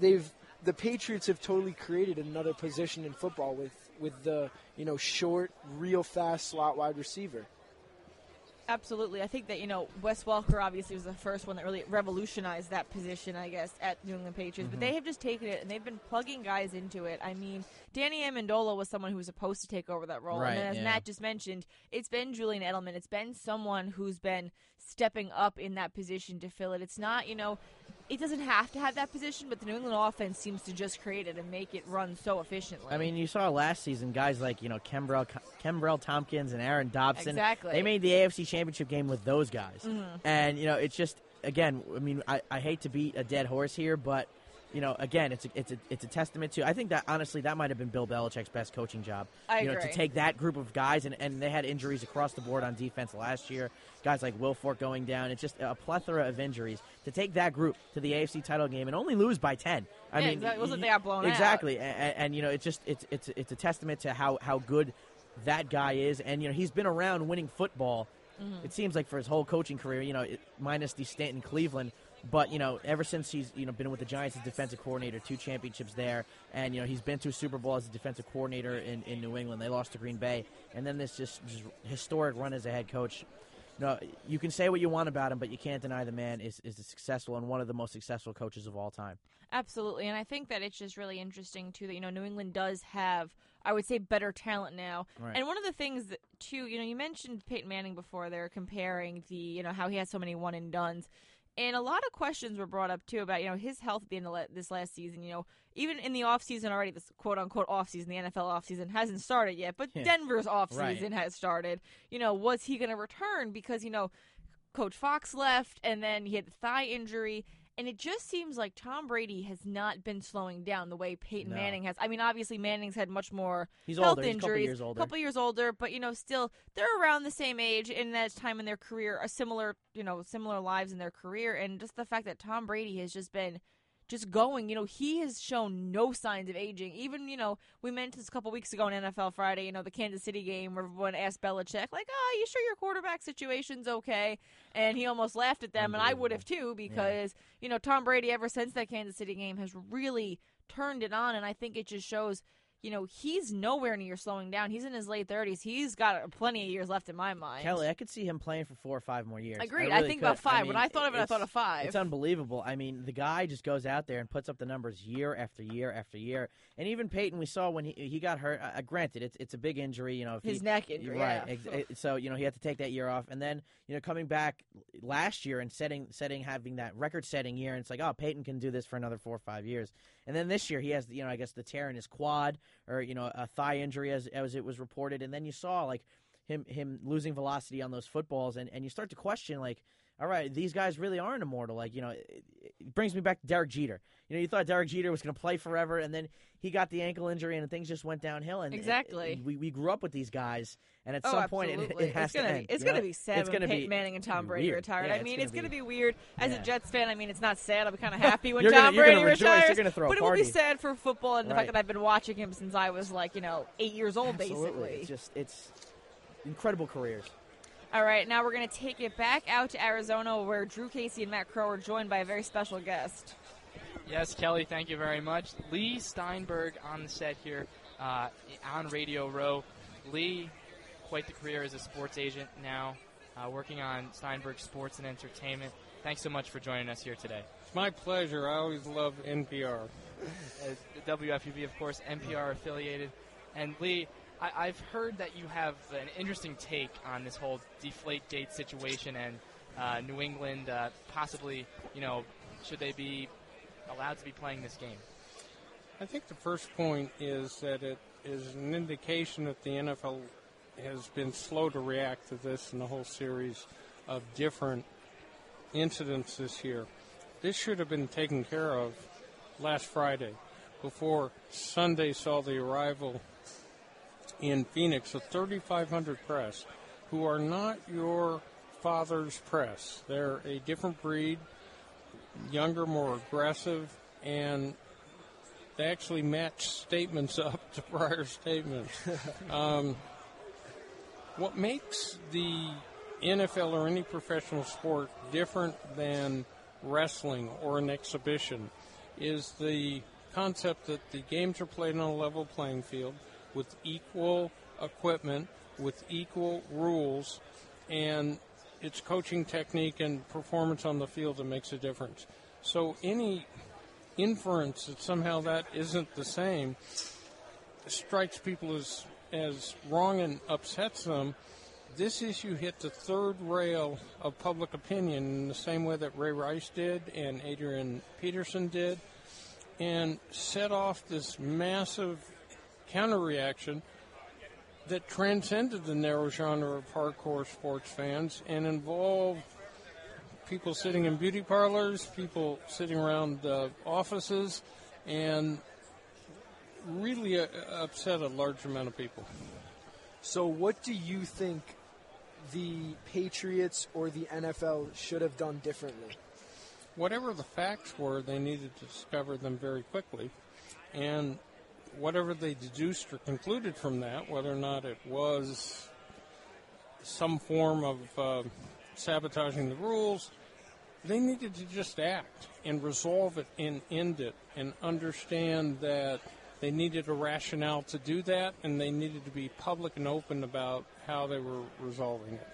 S5: they've the Patriots have totally created another position in football with with the you know short, real fast slot wide receiver.
S2: Absolutely. I think that, you know, Wes Welker obviously was the first one that really revolutionized that position, I guess, at New England Patriots. But mm-hmm. they have just taken it and they've been plugging guys into it. I mean, Danny Amendola was someone who was supposed to take over that role.
S6: Right,
S2: and then as
S6: yeah.
S2: Matt just mentioned, it's been Julian Edelman. It's been someone who's been stepping up in that position to fill it. It's not, you know, it doesn't have to have that position, but the New England offense seems to just create it and make it run so efficiently.
S6: I mean, you saw last season guys like you know Kenbrell, Kenbrell Thompkins and Aaron Dobson.
S2: Exactly.
S6: They made the AFC Championship game with those guys,
S2: Mm-hmm.
S6: and you know it's just again. I mean, I, I hate to beat a dead horse here, but you know, again, it's a, it's a it's a testament to. I think that honestly, that might have been Bill Belichick's best coaching job.
S2: I
S6: you know,
S2: agree.
S6: to take that group of guys and, and they had injuries across the board on defense last year. Guys like Wilfork going down. It's just a plethora of injuries. To take that group to the AFC title game and only lose by ten. I
S2: Yeah,
S6: mean,
S2: exactly. It wasn't they got blown out.
S6: exactly. And, and you know, it's just it's it's it's a testament to how how good that guy is. And you know, he's been around winning football.
S2: Mm-hmm.
S6: It seems like for his whole coaching career. You know, it, minus the stint in Cleveland. But you know, ever since he's you know been with the Giants as defensive coordinator, two championships there, and you know he's been to a Super Bowl as a defensive coordinator in, in New England. They lost to Green Bay, and then this just, just historic run as a head coach. No, know, you can say what you want about him, but you can't deny the man is is a successful and one of the most successful coaches of all time.
S2: Absolutely, and I think that it's just really interesting too that you know New England does have, I would say, better talent now.
S6: Right.
S2: And one of the things that too, you know, you mentioned Peyton Manning before. They're comparing the, you know, how he has so many one and duns, and a lot of questions were brought up too about you know his health at the end of this last season. You know, even in the off season already, this quote unquote off season, the NFL off season hasn't started yet, but
S6: Yeah.
S2: Denver's off
S6: Right.
S2: season has started. You know, was he going to return because you know Coach Fox left, and then he had the thigh injury. And it just seems like Tom Brady has not been slowing down the way Peyton
S6: No.
S2: Manning has. I mean, obviously Manning's had much more
S6: He's
S2: health
S6: older. He's a couple
S2: injuries,
S6: years older.
S2: couple years older, but you know, still they're around the same age in that time in their career, a similar, you know, similar lives in their career, and just the fact that Tom Brady has just been just going. You know, he has shown no signs of aging. Even you know, we mentioned this a couple weeks ago on NFL Friday. You know, the Kansas City game where everyone asked Belichick, like, "Oh, you sure your quarterback situation's okay?" And he almost laughed at them, and I would have too, because you know, Tom Brady ever since that Kansas City game has really turned it on, and I think it just shows. You know, he's nowhere near slowing down. He's in his late 30s. He's got plenty of years left in my mind.
S6: Kelly, I could see him playing for four or five more years.
S2: Agreed.
S6: I,
S2: I think
S6: could.
S2: about five. When
S6: mean,
S2: I thought of it, I thought of five.
S6: It's unbelievable. I mean, the guy just goes out there and puts up the numbers year after year after year. And even Peyton, we saw when he he got hurt. Uh, granted, it's it's a big injury. You know, if
S2: His
S6: he,
S2: neck injury,
S6: right?
S2: yeah.
S6: so you know he had to take that year off, and then you know coming back last year and setting setting having that record setting year, and it's like oh Peyton can do this for another four or five years. And then this year he has you know I guess the tear in his quad or you know a thigh injury as as it was reported, and then you saw like him him losing velocity on those footballs, and, and you start to question like, all right, these guys really aren't immortal. Like you know, it, it brings me back to Derek Jeter. You know, you thought Derek Jeter was going to play forever, and then he got the ankle injury, and things just went downhill. And
S2: Exactly.
S6: and we we grew up with these guys, and at
S2: Oh,
S6: some point it, it has
S2: it's gonna
S6: to
S2: be,
S6: end.
S2: It's gonna be sad
S6: It's
S2: when Peyton
S6: be
S2: Manning and Tom Brady
S6: weird.
S2: retired.
S6: Yeah,
S2: I mean, it's going to
S6: be-
S2: weird. As
S6: Yeah.
S2: a Jets fan, I mean, it's not sad. I'll be kind of happy when Tom
S6: gonna
S2: Brady
S6: rejoice. You're
S2: retires.
S6: gonna throw a
S2: but it will be sad for football and the
S6: Right.
S2: fact that I've been watching him since I was like, you know, eight years old,
S6: Absolutely.
S2: basically.
S6: It's just it's incredible careers.
S2: All right, now we're going to take it back out to Arizona where Drew Casey and Matt Crowe are joined by a very special guest.
S3: Yes, Kelly, thank you very much. Leigh Steinberg on the set here uh, on Radio Row. Leigh, quite the career as a sports agent now, uh, working on Steinberg Sports and Entertainment. Thanks so much for joining us here today.
S9: It's my pleasure. I always love NPR.
S3: As the WFUV, of course, NPR affiliated. And Leigh, I, I've heard that you have an interesting take on this whole deflate gate situation and uh, New England uh, possibly, you know, should they be allowed to be playing this game?
S9: I think the first point is that it is an indication that the NFL has been slow to react to this and the whole series of different incidents this year. This should have been taken care of last Friday before Sunday saw the arrival in Phoenix of 3,500 press who are not your father's press. They're a different breed, younger, more aggressive, and they actually match statements up to prior statements. um, what makes the NFL or any professional sport different than wrestling or an exhibition is the concept that the games are played on a level playing field with equal equipment, with equal rules, and it's coaching technique and performance on the field that makes a difference. So any inference that somehow that isn't the same strikes people as as wrong and upsets them. This issue hit the third rail of public opinion in the same way that Ray Rice did and Adrian Peterson did, and set off this massive counter reaction that transcended the narrow genre of hardcore sports fans and involved people sitting in beauty parlors, people sitting around uh, offices, and really uh, upset a large amount of people.
S5: So, what do you think the Patriots or the NFL should have done differently?
S9: Whatever the facts were, they needed to discover them very quickly, and whatever they deduced or concluded from that, whether or not it was some form of uh, sabotaging the rules, they needed to just act and resolve it and end it and understand that they needed a rationale to do that and they needed to be public and open about how they were resolving it.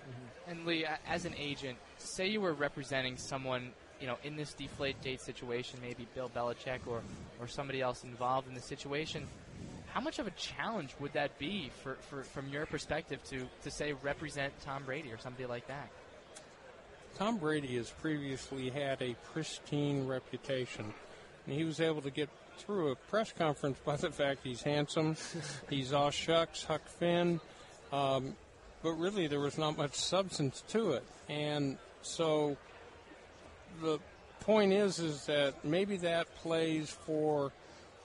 S3: And Leigh, as an agent, say you were representing someone, you know, in this deflate gate situation, maybe Bill Belichick or, or somebody else involved in the situation. How much of a challenge would that be for, for from your perspective to, to say represent Tom Brady or somebody like that?
S9: Tom Brady has previously had a pristine reputation, and he was able to get through a press conference by the fact he's handsome, he's all shucks, Huck Finn, um, but really there was not much substance to it, and so the point is is that maybe that plays for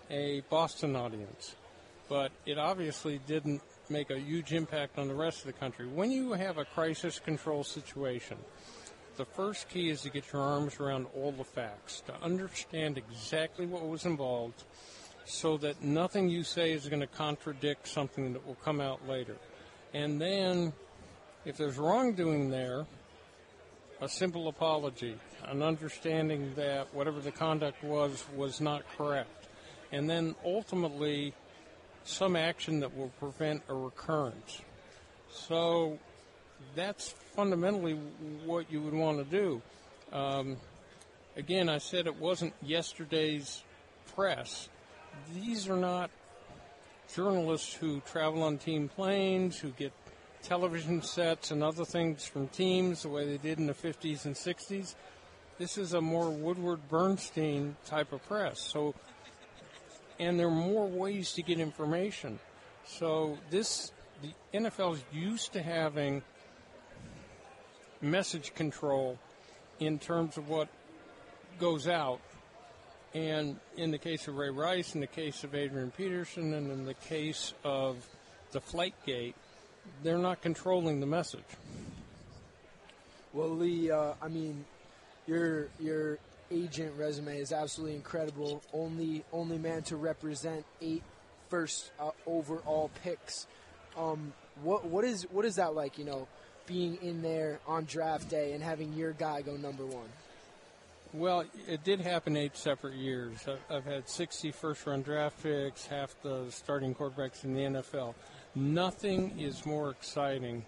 S9: a Boston audience, but it obviously didn't make a huge impact on the rest of the country. When you have a crisis control situation, the first key is to get your arms around all the facts, to understand exactly what was involved, so that nothing you say is going to contradict something that will come out later. And then, if there's wrongdoing there, a simple apology, an understanding that whatever the conduct was was not correct, and then ultimately some action that will prevent a recurrence. So that's fundamentally what you would want to do. Um, again, I said it wasn't yesterday's press. These are not journalists who travel on team planes, who get television sets and other things from teams the way they did in the 50s and 60s. This is a more Woodward Bernstein type of press. So, and there are more ways to get information. So this the NFL is used to having message control in terms of what goes out. And in the case of Ray Rice, in the case of Adrian Peterson, and in the case of the Flightgate, they're not controlling the message.
S5: Well, Leigh, uh, I mean, your your agent resume is absolutely incredible. Only only man to represent eight first uh, overall picks. Um, what what is what is that like? You know, being in there on draft day and having your guy go number one.
S9: Well, it did happen eight separate years. I've had 60 first round draft picks, half the starting quarterbacks in the NFL. Nothing is more exciting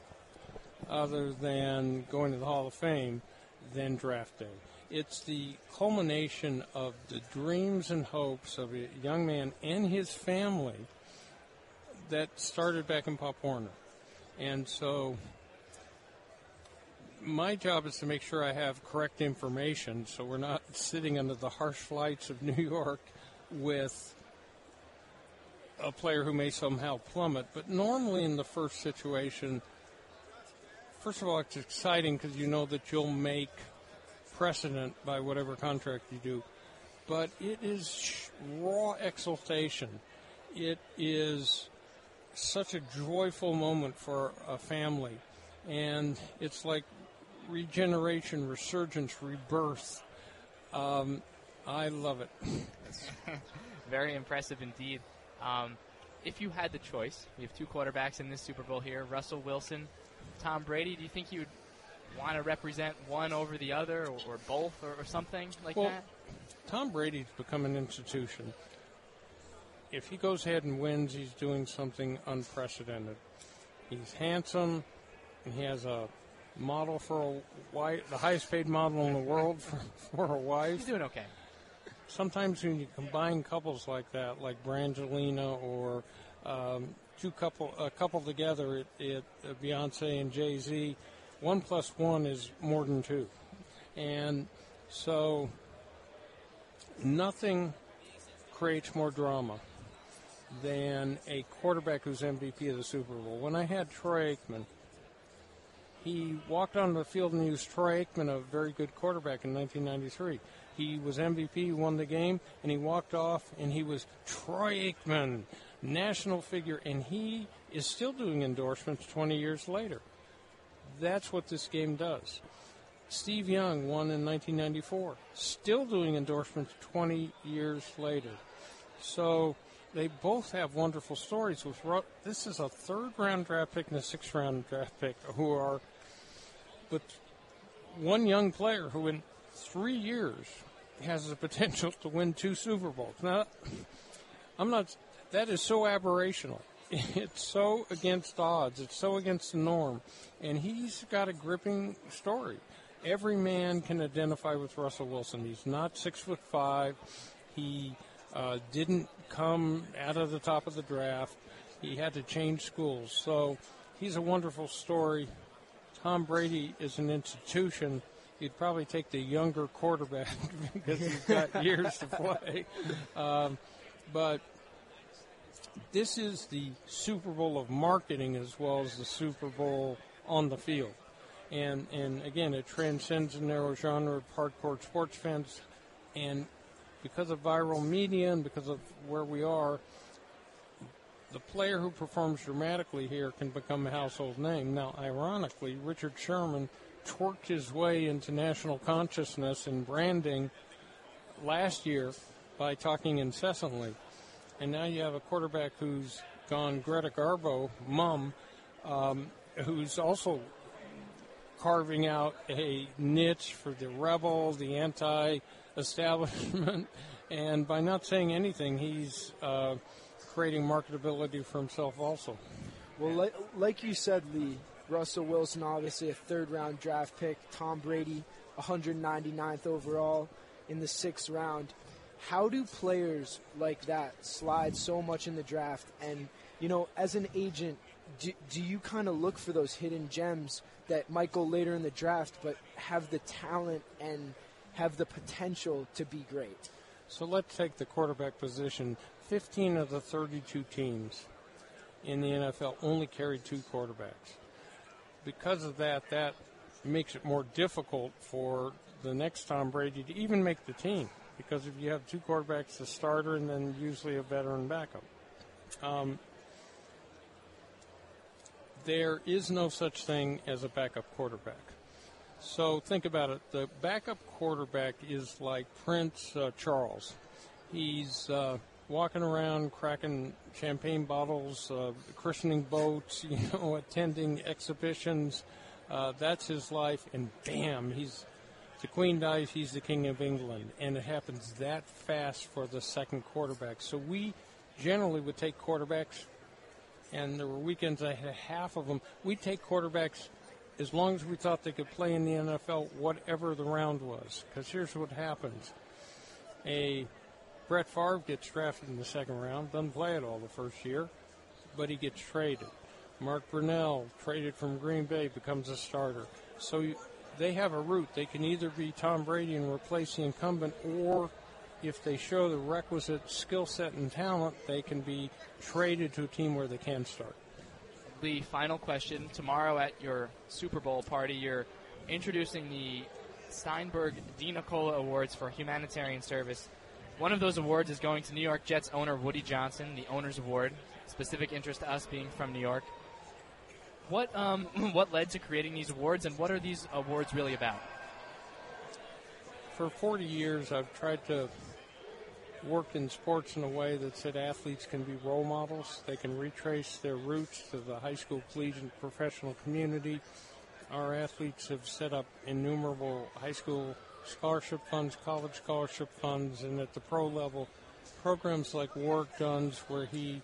S9: other than going to the Hall of Fame than draft day. It's the culmination of the dreams and hopes of a young man and his family that started back in Pop Warner. And so my job is to make sure I have correct information so we're not sitting under the harsh lights of New York with a player who may somehow plummet. But normally in the first situation, first of all, it's exciting because you know that you'll make precedent by whatever contract you do. But it is raw exultation. It is such a joyful moment for a family. And it's like regeneration, resurgence, rebirth. Um, I love it.
S3: Very impressive indeed. Um, if you had the choice, we have two quarterbacks in this Super Bowl here Russell Wilson, Tom Brady. Do you think you would want to represent one over the other or, or both or, or, something like
S9: well,
S3: that?
S9: Tom Brady's become an institution. If he goes ahead and wins, he's doing something unprecedented. He's handsome, and he has a model for a wife, the highest paid model in the world for, for a wife.
S3: He's doing okay.
S9: Sometimes when you combine couples like that, like Brangelina or um, two couple, a couple together, it, it uh, Beyonce and Jay Z, one plus one is more than two, and so nothing creates more drama than a quarterback who's MVP of the Super Bowl. When I had Troy Aikman he walked onto the field and he was Troy Aikman, a very good quarterback in 1993. He was MVP, won the game, and he walked off and he was Troy Aikman, national figure, and he is still doing endorsements 20 years later. That's what this game does. Steve Young won in 1994, still doing endorsements 20 years later. So they both have wonderful stories. With this is a third round draft pick and a sixth round draft pick who are but one young player who in three years has the potential to win two Super Bowls. Now, I'm not. That is so aberrational. It's so against odds. It's so against the norm. And he's got a gripping story. Every man can identify with Russell Wilson. He's not six foot five. He uh, didn't come out of the top of the draft. He had to change schools. So he's a wonderful story. Tom Brady is an institution, you'd probably take the younger quarterback because he's got years to play. Um, but this is the Super Bowl of marketing as well as the Super Bowl on the field. And, and again, it transcends the narrow genre of hardcore sports fans. And because of viral media and because of where we are, the player who performs dramatically here can become a household name. Now, ironically, Richard Sherman twerked his way into national consciousness and branding last year by talking incessantly. And now you have a quarterback who's gone Greta Garbo, mum, um, who's also carving out a niche for the rebel, the anti establishment. And by not saying anything, he's. Uh, creating marketability for himself also.
S5: Well, like, like you said, Leigh, Russell Wilson, obviously a third round draft pick. Tom Brady, 199th overall in the sixth round. How do players like that slide so much in the draft? And, you know, as an agent, do, do you kind of look for those hidden gems that might go later in the draft but have the talent and have the potential to be great?
S9: So let's take the quarterback position. 15 of the 32 teams in the NFL only carry two quarterbacks. Because of that, that makes it more difficult for the next Tom Brady to even make the team. Because if you have two quarterbacks, the starter and then usually a veteran backup. Um, there is no such thing as a backup quarterback. So think about it. The backup quarterback is like Prince uh, Charles. He's uh, walking around cracking champagne bottles, uh, christening boats, you know, attending exhibitions. Uh, that's his life, and bam, he's the Queen dies, he's the King of England, and it happens that fast for the second quarterback. So we generally would take quarterbacks, and there were weekends I had half of them. We'd take quarterbacks as long as we thought they could play in the NFL, whatever the round was. Because here's what happens: a Brett Favre gets drafted in the second round, doesn't play at all the first year, but he gets traded. Mark Brunell, traded from Green Bay, becomes a starter. So you, they have a route. They can either be Tom Brady and replace the incumbent, or if they show the requisite skill set and talent, they can be traded to a team where they can start.
S3: The final question tomorrow at your Super Bowl party, you're introducing the Steinberg DiNicola Awards for humanitarian service. One of those awards is going to New York Jets owner Woody Johnson, the Owner's Award. Specific interest to us being from New York. What um, what led to creating these awards, and what are these awards really about?
S9: For 40 years, I've tried to work in sports in a way that said athletes can be role models. They can retrace their roots to the high school, collegiate, professional community. Our athletes have set up innumerable high school scholarship funds, college scholarship funds, and at the pro level, programs like Warrick Dunn's, where he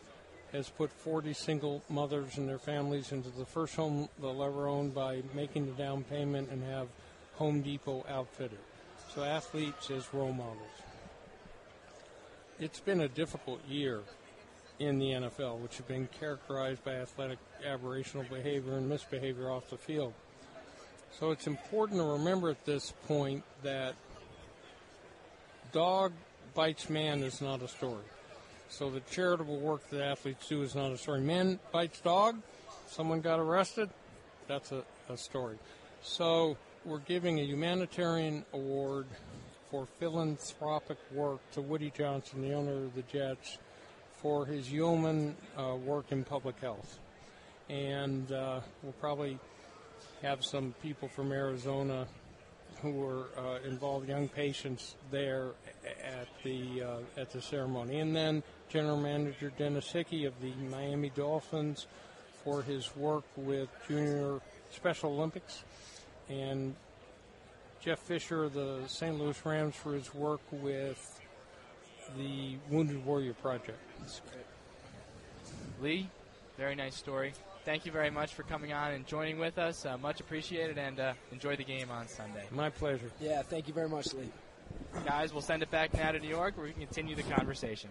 S9: has put 40 single mothers and their families into the first home they'll ever own by making the down payment and have Home Depot outfitted. So athletes as role models. It's been a difficult year in the NFL, which has been characterized by athletic aberrational behavior and misbehavior off the field. So it's important to remember at this point that dog bites man is not a story. So the charitable work that athletes do is not a story. Man bites dog, someone got arrested, that's a, a story. So we're giving a humanitarian award for philanthropic work to Woody Johnson, the owner of the Jets, for his yeoman uh, work in public health. And uh, we'll probably have some people from Arizona who were uh, involved, young patients there at the uh, at the ceremony, and then General Manager Dennis Hickey of the Miami Dolphins for his work with Junior Special Olympics, and Jeff Fisher of the St. Louis Rams for his work with the Wounded Warrior Project.
S3: Leigh, very nice story. Thank you very much for coming on and joining with us. Uh, much appreciated, and uh, enjoy the game on Sunday.
S9: My pleasure.
S5: Yeah, thank you very much, Leigh.
S3: Guys, we'll send it back now to New York where we can continue the conversation.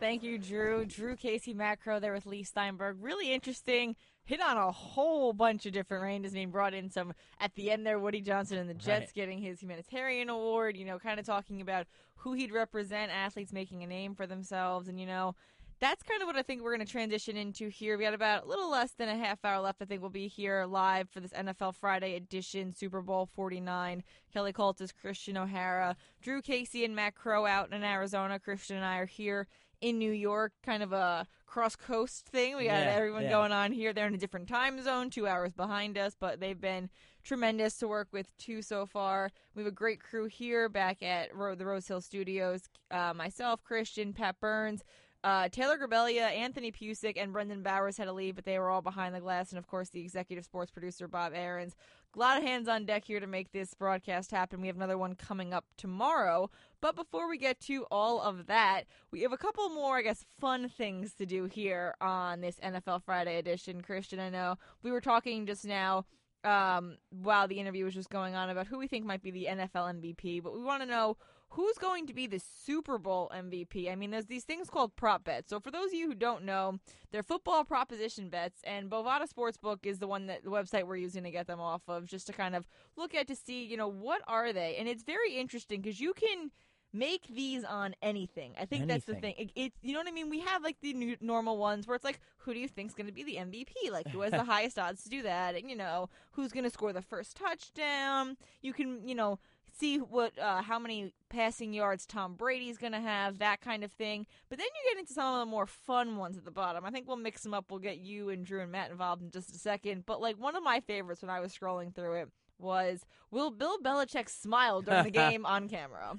S2: Thank you, Drew. Drew Casey Matt Crowe there with Leigh Steinberg. Really interesting. Hit on a whole bunch of different ranges. I mean, brought in some at the end there, Woody Johnson and the Jets
S6: Right.
S2: getting his humanitarian award, you know, kind of talking about who he'd represent, athletes making a name for themselves. And, you know, that's kind of what I think we're going to transition into here. We got about a little less than a half hour left. I think we'll be here live for this NFL Friday edition, Super Bowl 49. Kelly Kultys, Kristian O'Hara, Drew Casey, and Matt Crowe out in Arizona. Kristian and I are here in New York, kind of a cross coast thing. We got
S6: Yeah,
S2: everyone
S6: yeah.
S2: going on here. They're in a different time zone, two hours behind us, but they've been tremendous to work with too so far. We have a great crew here back at Ro- the Rose Hill Studios. Uh, myself, Kristian, Pat Burns. Uh, Taylor Grbelja, Anthony Pusick, and Brendan Bowers had to leave, but they were all behind the glass. And of course, the executive sports producer, Bob Aarons. A lot of hands on deck here to make this broadcast happen. We have another one coming up tomorrow. But before we get to all of that, we have a couple more, I guess, fun things to do here on this NFL Friday edition. Kristian, I know we were talking just now um, while the interview was just going on about who we think might be the NFL MVP, but we want to know who's going to be the Super Bowl MVP. I mean, there's these things called prop bets. So for those of you who don't know, they're football proposition bets, and Bovada Sportsbook is the one that the website we're using to get them off of, just to kind of look at to see, you know, what are they? And it's very interesting because you can make these on anything. I think that's the thing.
S6: Anything.
S2: It, it, you know what I mean? We have like the new, normal ones where it's like, who do you think's going to be the MVP? Like, who has the highest odds to do that? And you know, who's going to score the first touchdown? You can, you know, see what uh, how many passing yards Tom Brady's going to have, that kind of thing. But then you get into some of the more fun ones at the bottom. I think we'll mix them up. We'll get you and Drew and Matt involved in just a second. But like one of my favorites when I was scrolling through it was will Bill Belichick smile during the game on camera?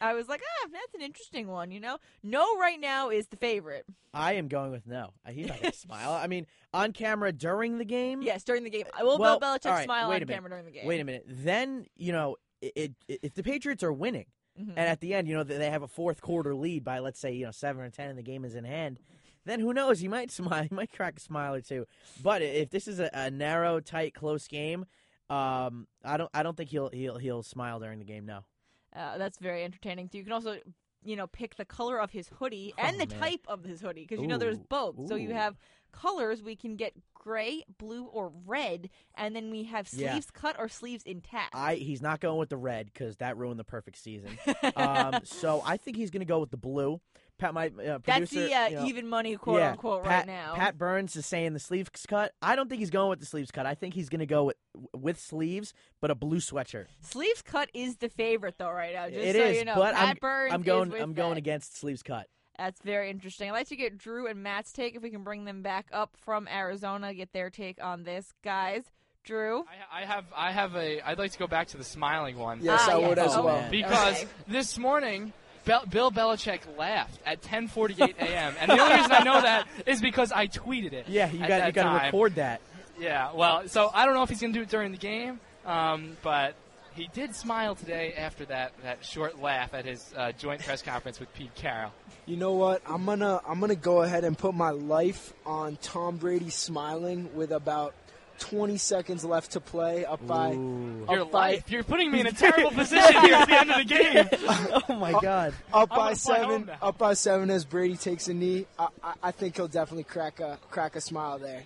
S2: I was like, ah, that's an interesting one. You know, no, right now is the favorite.
S6: I am going with no. Uh, He's not going to smile. I mean, on camera during the game.
S2: Yes, during the game. Will
S6: Well,
S2: Bill Belichick
S6: right,
S2: smile on
S6: a minute.
S2: camera during the game?
S6: Wait a minute. Then you know, it, it, if the Patriots are winning,
S2: Mhm.
S6: and at the end, you know, they have a fourth quarter lead by let's say you know seven or ten, and the game is in hand. Then who knows? He might smile. He might crack a smile or two. But if this is a, a narrow, tight, close game, um, I don't. I don't think he'll he'll he'll smile during the game. No.
S2: Uh, that's very entertaining too. You can also, you know, pick the color of his hoodie and the
S6: Oh, man.
S2: type of his hoodie because you know there's
S6: Ooh,
S2: both. So you have colors. We can get gray, blue, or red, and then we have
S6: Yeah.
S2: sleeves cut or sleeves intact.
S6: I he's not going with the red because that ruined the perfect season. um, so I think he's going to go with the blue. Pat, my uh, producer,
S2: That's the uh,
S6: you know-
S2: even money quote
S6: yeah,
S2: unquote
S6: Pat,
S2: right now.
S6: Pat Burns is saying the sleeves cut. I don't think he's going with the sleeves cut. I think he's going to go with with sleeves, but a blue sweatshirt.
S2: Sleeves cut is the favorite though right now. Just
S6: It
S2: so
S6: is,
S2: you know,
S6: but
S2: Pat
S6: I'm
S2: Burns
S6: I'm
S2: is
S6: going
S2: with
S6: I'm going
S2: that.
S6: against sleeves cut.
S2: That's very interesting. I'd like to get Drew and Matt's take if we can bring them back up from Arizona, get their take on this, guys. Drew,
S3: I, I have I have a. I'd like to go back to the smiling one.
S5: Yes,
S2: Ah,
S5: I
S2: yes.
S5: would as
S6: Oh,
S5: well.
S6: man.
S3: Because
S2: Okay.
S3: this morning, Bel- Bill Belichick laughed at 10:48 a.m. and the only reason I know that is because I tweeted it.
S6: Yeah, you got you got to record that.
S3: Yeah, well, so I don't know if he's going to do it during the game, um, but he did smile today after that, that short laugh at his uh, joint press conference with Pete Carroll.
S5: You know what? I'm gonna I'm gonna go ahead and put my life on Tom Brady smiling with about 20 seconds left to play up by
S6: Ooh.
S5: up
S3: Your
S5: by
S3: life, you're putting me in a terrible position here at the end of the game.
S6: oh my god.
S5: up
S3: I'm
S5: by
S3: gonna fly home
S5: seven up by seven as Brady takes a knee. I, I, I think he'll definitely crack a crack a smile there.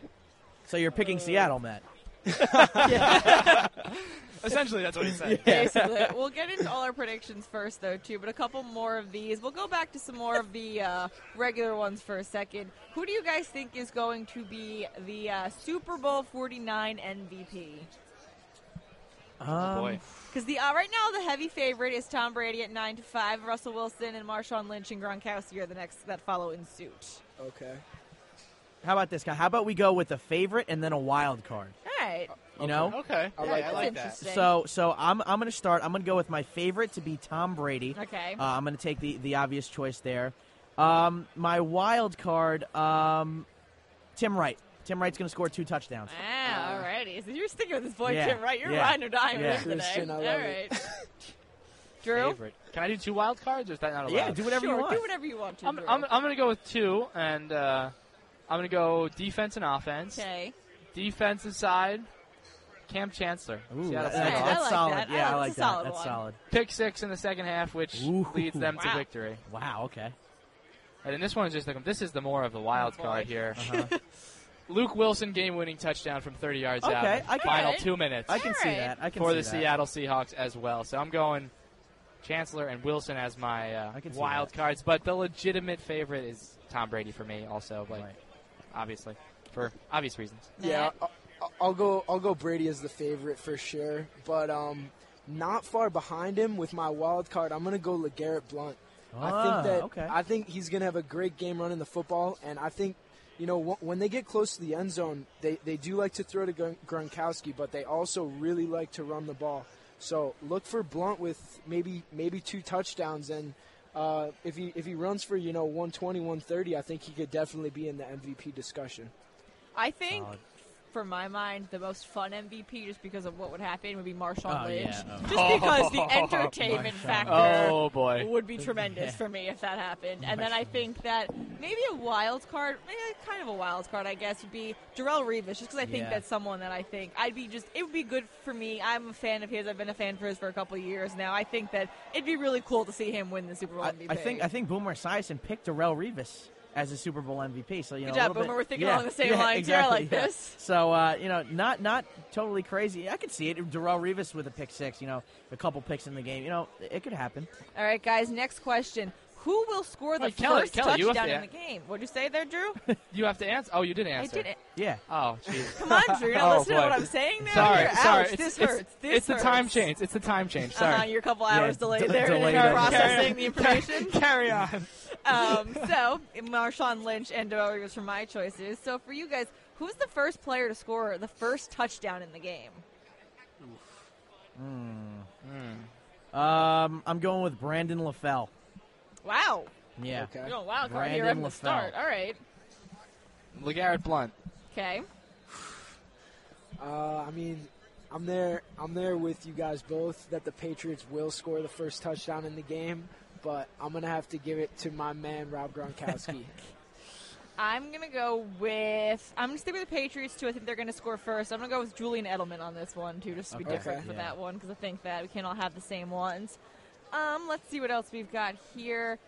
S6: So you're picking Seattle, Matt.
S3: Essentially, that's what he said.
S2: basically. we'll get into all our predictions first, though, too, but a couple more of these. We'll go back to some more of the uh, regular ones for a second. Who do you guys think is going to be the uh, Super Bowl 49 MVP?
S6: Um,
S3: boy.
S2: Because the uh, right now the heavy favorite is Tom Brady at nine to five. Russell Wilson and Marshawn Lynch and Gronkowski are the next that follow in suit.
S5: Okay.
S6: How about this guy? How about we go with a favorite and then a wild card?
S2: All right,
S6: You know.
S3: Okay,
S5: I
S3: Yeah,
S5: like
S3: I
S5: that.
S3: like that.
S2: interesting.
S6: So so I'm I'm gonna start. I'm gonna go with my favorite to be Tom Brady.
S2: Okay.
S6: Uh, I'm gonna take the the obvious choice there. Um, my wild card, um, Tim Wright. Tim Wright's gonna score two touchdowns.
S2: Ah, alrighty. So you're sticking with this boy
S6: Yeah,
S2: Tim, right? You're
S6: yeah,
S2: riding or dying
S6: yeah.
S2: with him today.
S5: Kristian, I love it.
S2: right. Drew,
S3: Favorite. Can I do two wild cards, or is that not allowed?
S6: Yeah, do whatever
S2: sure,
S6: you want.
S2: do whatever you want to.
S3: I'm,
S2: Drew.
S3: I'm, I'm going to go with two, and uh, I'm going to go defense and offense.
S2: okay.
S3: Defensive side, Kam Chancellor.
S6: Ooh,
S3: Seattle
S6: that-
S2: Okay,
S6: that's,
S3: Seahawks.
S6: That's
S2: like
S6: solid.
S2: that.
S6: Yeah, I
S2: like-
S6: like
S2: that's a
S6: that.
S2: solid
S6: That's
S2: one.
S6: solid.
S3: Pick six in the second half, which
S6: Ooh.
S3: leads them to victory.
S6: Wow. Okay.
S3: And then this one is just like this is the more of the wild
S2: Oh,
S3: card
S2: boy.
S3: here.
S6: Uh-huh.
S3: Luke Wilson game-winning touchdown from 30 yards out.
S6: Okay,
S3: in
S6: I can-
S3: final
S2: Alright.
S3: two minutes
S6: I can see
S2: Alright.
S6: that. I can
S3: for
S6: see
S3: the
S6: that.
S3: Seattle Seahawks as well. So I'm going Chancellor and Wilson as my uh,
S6: I can see
S3: wild cards, but the legitimate favorite is Tom Brady for me. Also, like
S6: Right.
S3: obviously for obvious reasons.
S5: Yeah, I'll, I'll go. I'll go Brady as the favorite for sure, but um, not far behind him with my wild card. I'm gonna go LeGarrette Blunt. I
S6: Ah,
S5: think that
S6: okay.
S5: I think he's gonna have a great game running the football, and I think you know wh- when they get close to the end zone, they they do like to throw to Gron- Gronkowski, but they also really like to run the ball. So look for Blunt with maybe maybe two touchdowns, and uh, if he if he runs for you know 120, 130, I think he could definitely be in the MVP discussion.
S2: I think,
S6: Solid.
S2: for my mind, the most fun MVP, just because of what would happen, would be Marshawn
S6: Oh,
S2: Lynch.
S6: yeah, oh.
S2: Just because the entertainment
S6: Marshawn.
S2: factor
S3: Oh boy.
S2: would be tremendous for me if that happened. And then I think that maybe a wild card, eh, kind of a wild card, I guess, would be Darrelle Revis, just because I think
S6: Yeah.
S2: that's someone that I think I'd be just, it would be good for me. I'm a fan of his. I've been a fan for his for a couple of years now. I think that it'd be really cool to see him win the Super Bowl
S6: I,
S2: MVP.
S6: I think I think Boomer Esiason picked Darrelle Revis. As a Super Bowl MVP. So you know, a
S2: job,
S6: little bit-
S2: Boomer. We're thinking
S6: yeah,
S2: along the same
S6: yeah,
S2: lines here. Like
S6: yeah.
S2: this.
S6: So uh, you know, not not totally crazy. I could see it. Darrelle Revis with a pick six. You know, a couple picks in the game. You know, it could happen.
S2: All right, guys. Next question: Who will score the
S3: Wait, Kelly,
S2: first
S3: Kelly,
S2: touchdown
S3: to
S2: in the game? What'd you say there, Drew?
S3: You have to answer. Oh, you did answer.
S2: I did it.
S6: Yeah.
S3: Oh, jeez.
S2: Come on, Drew. You're not
S3: Oh,
S2: listening to what I'm saying now.
S3: Sorry,
S2: You're,
S3: sorry.
S2: Ouch,
S3: It's,
S2: this
S3: it's-
S2: This
S3: it's the time change. It's the time change. Sorry.
S2: Uh-huh, you're a couple hours
S6: d-
S2: delayed
S6: d-
S2: there
S6: delayed
S2: in
S6: it.
S2: processing the information.
S3: Carry on.
S2: Um, so, Marshawn Lynch and Darrelle Revis for my choices. So, for you guys, who's the first player to score the first touchdown in the game?
S6: Um, I'm going with Brandon LaFell.
S2: Wow.
S6: Yeah.
S5: Okay.
S2: You're going wild card here
S6: Brandon
S2: at the
S6: LaFell.
S2: start. All right.
S3: LeGarrette Blunt.
S2: Okay.
S5: Uh, I mean, I'm there. I'm there with you guys both that the Patriots will score the first touchdown in the game, but I'm gonna have to give it to my man Rob Gronkowski.
S2: I'm gonna go with. I'm gonna stick with the Patriots too. I think they're gonna score first. I'm gonna go with Julian Edelman on this one too, just to be
S6: Okay.
S2: different
S5: Okay.
S2: for
S6: Yeah.
S2: that one because I think that we can't all have the same ones. Um, let's see what else we've got here.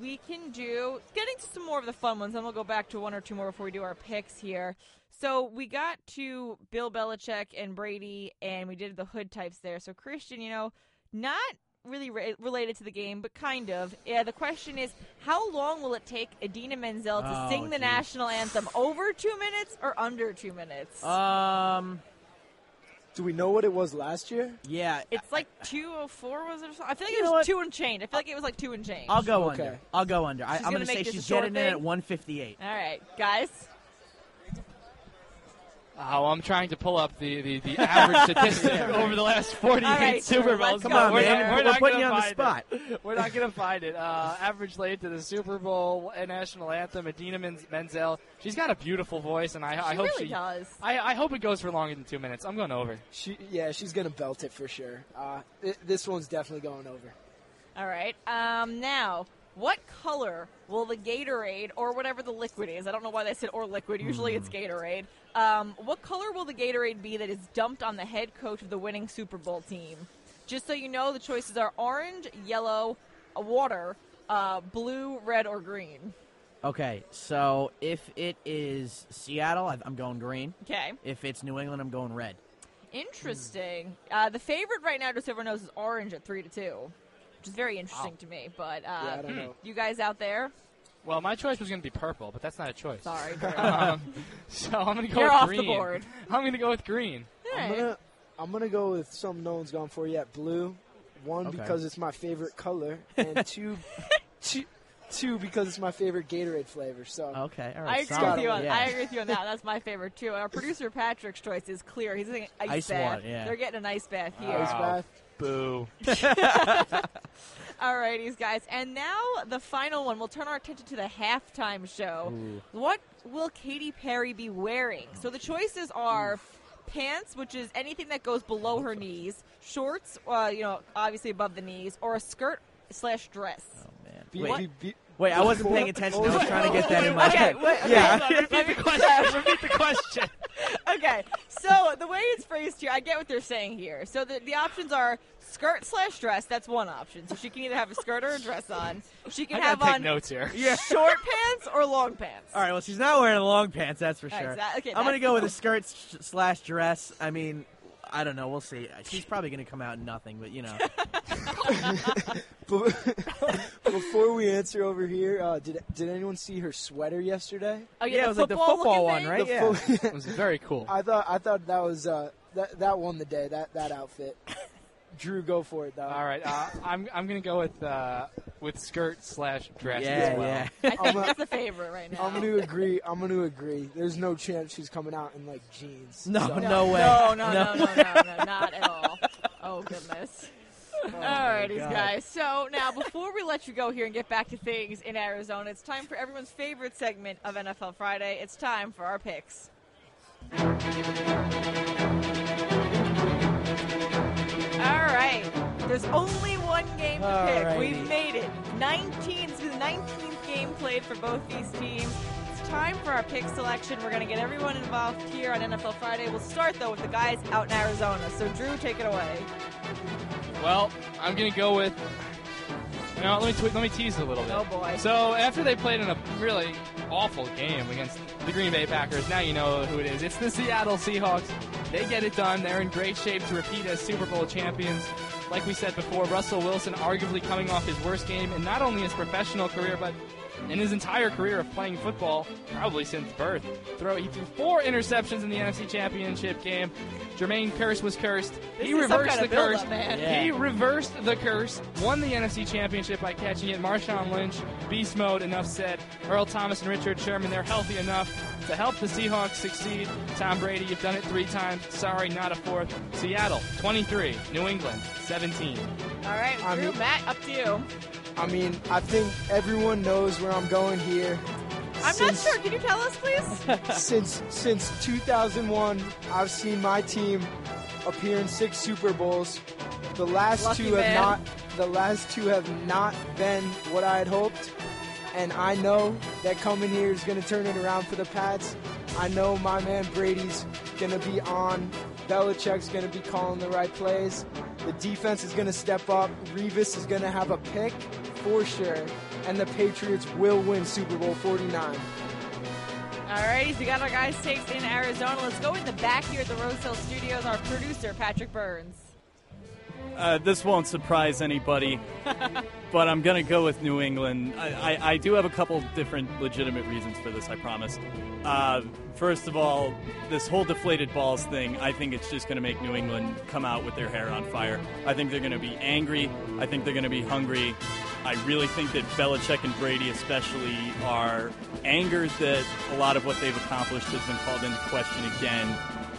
S2: We can do getting to some more of the fun ones, and we'll go back to one or two more before we do our picks here. So we got to Bill Belichick and Brady, and we did the hood types there. So Kristian, you know, not really re- related to the game, but kind of. Yeah, the question is, how long will it take Idina Menzel to
S6: Oh,
S2: sing the
S6: geez.
S2: national anthem? Over two minutes or under two minutes?
S6: Um,
S5: Do we know what it was last year?
S6: yeah.
S2: it's like two oh four was it? I feel like
S6: You
S2: it was two and change. I feel like it was like two and change.
S6: I'll go
S5: Okay.
S6: under. I'll go under. I,
S2: She's
S6: I'm
S2: gonna
S6: going to say she's
S2: short
S6: getting in at 158.
S2: All right, guys.
S3: Oh, I'm trying to pull up the, the, the average statistic over the last 48
S2: All right,
S3: Super
S2: Drew,
S3: Bowls.
S6: Come
S2: go.
S6: on,
S3: we're
S6: man.
S3: Not,
S6: We're
S3: we're not
S6: putting
S3: gonna
S6: you on the
S3: find
S6: spot.
S3: It. We're not going to find it. Uh, average late to the Super Bowl national anthem, Idina Menzel. She's got a beautiful voice, and I, I
S2: She
S3: hope
S2: really
S3: she.
S2: does.
S3: I, I hope it goes for longer than two minutes. I'm going over.
S5: She, yeah, she's gonna belt it for sure. Uh, th- this one's definitely going over.
S2: All right. Um, now, what color will the Gatorade or whatever the liquid is? I don't know why they said or liquid. Usually it's Gatorade. Um, what color will the Gatorade be that is dumped on the head coach of the winning Super Bowl team? Just so you know, the choices are orange, yellow, uh, water, uh, blue, red, or green.
S6: Okay, so if it is Seattle, I- I'm going green.
S2: Okay.
S6: If it's New England, I'm going red.
S2: Interesting. Uh, the favorite right now, just so everyone knows, is orange at three to two, which is very interesting to me. But uh,
S5: Yeah, I don't know.
S2: you guys out there,
S3: Well, my choice was going to be purple, but that's not a choice.
S2: sorry.
S3: Um, so I'm going to go
S2: You're
S3: with
S2: off the board.
S3: I'm going to go with green.
S5: I'm
S2: Alright.
S5: gonna, I'm gonna go with something no one's gone for yet. Blue, one
S6: Okay.
S5: because it's my favorite color, and two, two, two because it's my favorite Gatorade flavor. So
S6: Okay, all right.
S2: I agree
S6: solid.
S2: with you on.
S6: yeah.
S2: I agree with you on that. That's my favorite too. Our producer Patrick's choice is clear. He's getting an ice,
S6: Ice
S2: bath.
S6: water, yeah.
S2: They're getting an ice bath here.
S5: ice bath.
S3: Boo.
S2: Alrighties, guys. And now the final one. We'll turn our attention to the halftime show. What will Katy Perry be wearing? So the choices are pants, which is anything that goes below her knees, shorts, uh, you know, obviously above the knees, or a skirt slash dress.
S6: Oh, man.
S5: Be-
S6: Wait,
S5: be- be-
S6: wait, I wasn't paying attention. I was trying to get that in my
S2: Okay,
S6: head.
S2: wait, okay,
S6: Yeah.
S2: hold on. Let me-
S3: Repeat the question.
S2: okay, so the way it's phrased here, I get what they're saying here. So the, the options are skirt slash dress. That's one option. So she can either have a skirt or a dress on. She can
S3: I
S2: have
S3: gotta take
S2: on
S3: notes here. Yeah.
S2: short pants or long pants.
S6: All right, well, she's not wearing long pants, that's for
S2: Right,
S6: sure.
S2: exact- okay,
S6: I'm going to
S2: that's
S6: go with
S2: cool.
S6: a skirt sh- slash dress. I mean, I don't know. We'll see. She's probably going to come out in nothing, but, you know.
S5: Before we answer over here, uh, did did anyone see her sweater yesterday?
S2: Oh,
S6: Yeah,
S2: the
S6: it was like the
S2: football
S6: football one, right?
S5: The
S6: Yeah.
S5: fo-
S3: It was very cool.
S5: I thought I thought that was uh, that that won the day. That that outfit. Drew, go for it though.
S3: All right, uh, I'm I'm gonna go with uh, with skirt slash dress
S6: Yeah,
S3: as well.
S6: yeah.
S2: I think
S5: I'm a-
S2: that's the favorite right now.
S5: I'm going to agree. I'm going to agree. There's no chance she's coming out in like jeans.
S6: No,
S5: So-
S6: no way.
S2: No, no, no, no, no, no, not at all. Oh goodness. Alrighty, guys. So now, before we let you go here and get back to things in Arizona, it's time for everyone's favorite segment of NFL Friday. It's time for our picks. All right. There's only one game to pick. We've made it. 19. This is the 19th game played for both these teams. Time for our pick selection. We're going to get everyone involved here on NFL Friday. We'll start, though, with the guys out in Arizona. So, Drew, take it away.
S3: Well, I'm gonna go with You know, let me let me tease it a little bit.
S2: Oh, boy.
S3: So after they played in a really awful game against the Green Bay Packers, now you know who it is. It's the Seattle Seahawks. They get it done. They're in great shape to repeat as Super Bowl champions. Like we said before, Russell Wilson arguably coming off his worst game in not only his professional career but in his entire career of playing football, probably since birth. Throw he threw four interceptions in the NFC Championship game. Jermaine Kearse was cursed.
S2: This
S3: he reversed the
S2: of build-up,
S3: curse.
S2: man.
S6: Yeah.
S3: He reversed the curse, won the NFC Championship by catching it. Marshawn Lynch, beast mode, enough said. Earl Thomas and Richard Sherman, they're healthy enough to help the Seahawks succeed. Tom Brady, you've done it three times. Sorry, not a fourth. Seattle, 23. New England, 17.
S2: All right,
S5: I
S2: Drew,
S5: mean-
S2: Matt, up to you.
S5: I mean, I think everyone knows where I'm going here.
S2: I'm
S5: Since-
S2: not sure. Can you tell us, please?
S5: since since 2001, I've seen my team appear in six Super Bowls. The last
S2: Lucky
S5: two have
S2: man.
S5: not. The last two have not been what I had hoped, and I know that coming here is going to turn it around for the Pats. I know my man Brady's going to be on. Belichick's going to be calling the right plays. The defense is going to step up. Revis is going to have a pick for sure, and the Patriots will win Super Bowl 49.
S2: All righty, so we got our guys' takes in Arizona. Let's go in the back here at the Rose Hill Studios. Our producer, Patrick Burns.
S10: Uh, this won't surprise anybody, but I'm going to go with New England. I, I, I do have a couple different legitimate reasons for this, I promise. Uh, first of all, this whole deflated balls thing, I think it's just going to make New England come out with their hair on fire. I think they're going to be angry. I think they're going to be hungry. I really think that Belichick and Brady, especially, are angered that a lot of what they've accomplished has been called into question again.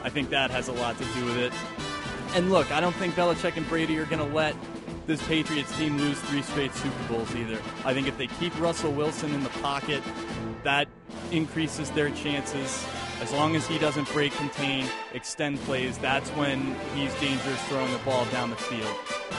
S10: I think that has a lot to do with it. And look, I don't think Belichick and Brady are going to let this Patriots team lose three straight Super Bowls either. I think if they keep Russell Wilson in the pocket, that increases their chances. As long as he doesn't break, contain, extend plays, that's when he's dangerous throwing the ball down the field.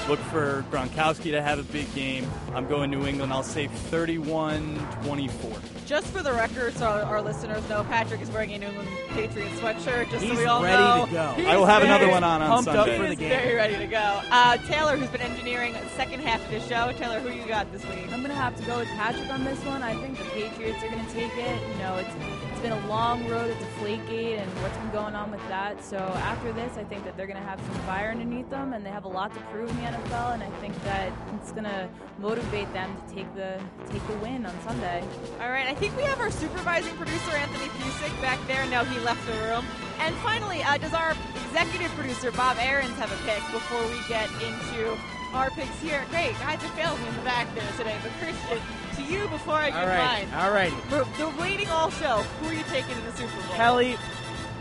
S10: Look for Gronkowski to have a big game. I'm going New England. I'll say 31 24.
S2: Just for the record, so our, our listeners know, Patrick is wearing a New England Patriots sweatshirt. Just so we all
S6: ready
S2: know,
S6: to go.
S2: He's
S10: I will have another one on on
S6: pumped up
S10: Sunday.
S6: for
S2: He
S6: the
S2: is
S6: game.
S2: very ready to go. Uh, Taylor, who's been engineering the second half of the show. Taylor, who you got this week?
S11: I'm gonna have to go with Patrick on this one. I think the Patriots are gonna take it. You know, it's it's been a long road at Deflategate and what's been going on with that. So after this, I think that they're gonna have some fire underneath them, and they have a lot to prove in the NFL. And I think that it's gonna motivate them to take the take the win on Sunday.
S2: All right, I think we have our supervising producer, Anthony Pusick, back there. No, he left the room. And finally, uh, does our executive producer, Bob Aarons, have a pick before we get into our picks here? Great, guys are failing me in the back there today. But Kristian, to you before I give
S6: All right,
S2: mine.
S6: all right.
S2: For the waiting all show, who are you taking in the Super Bowl?
S6: Kelly,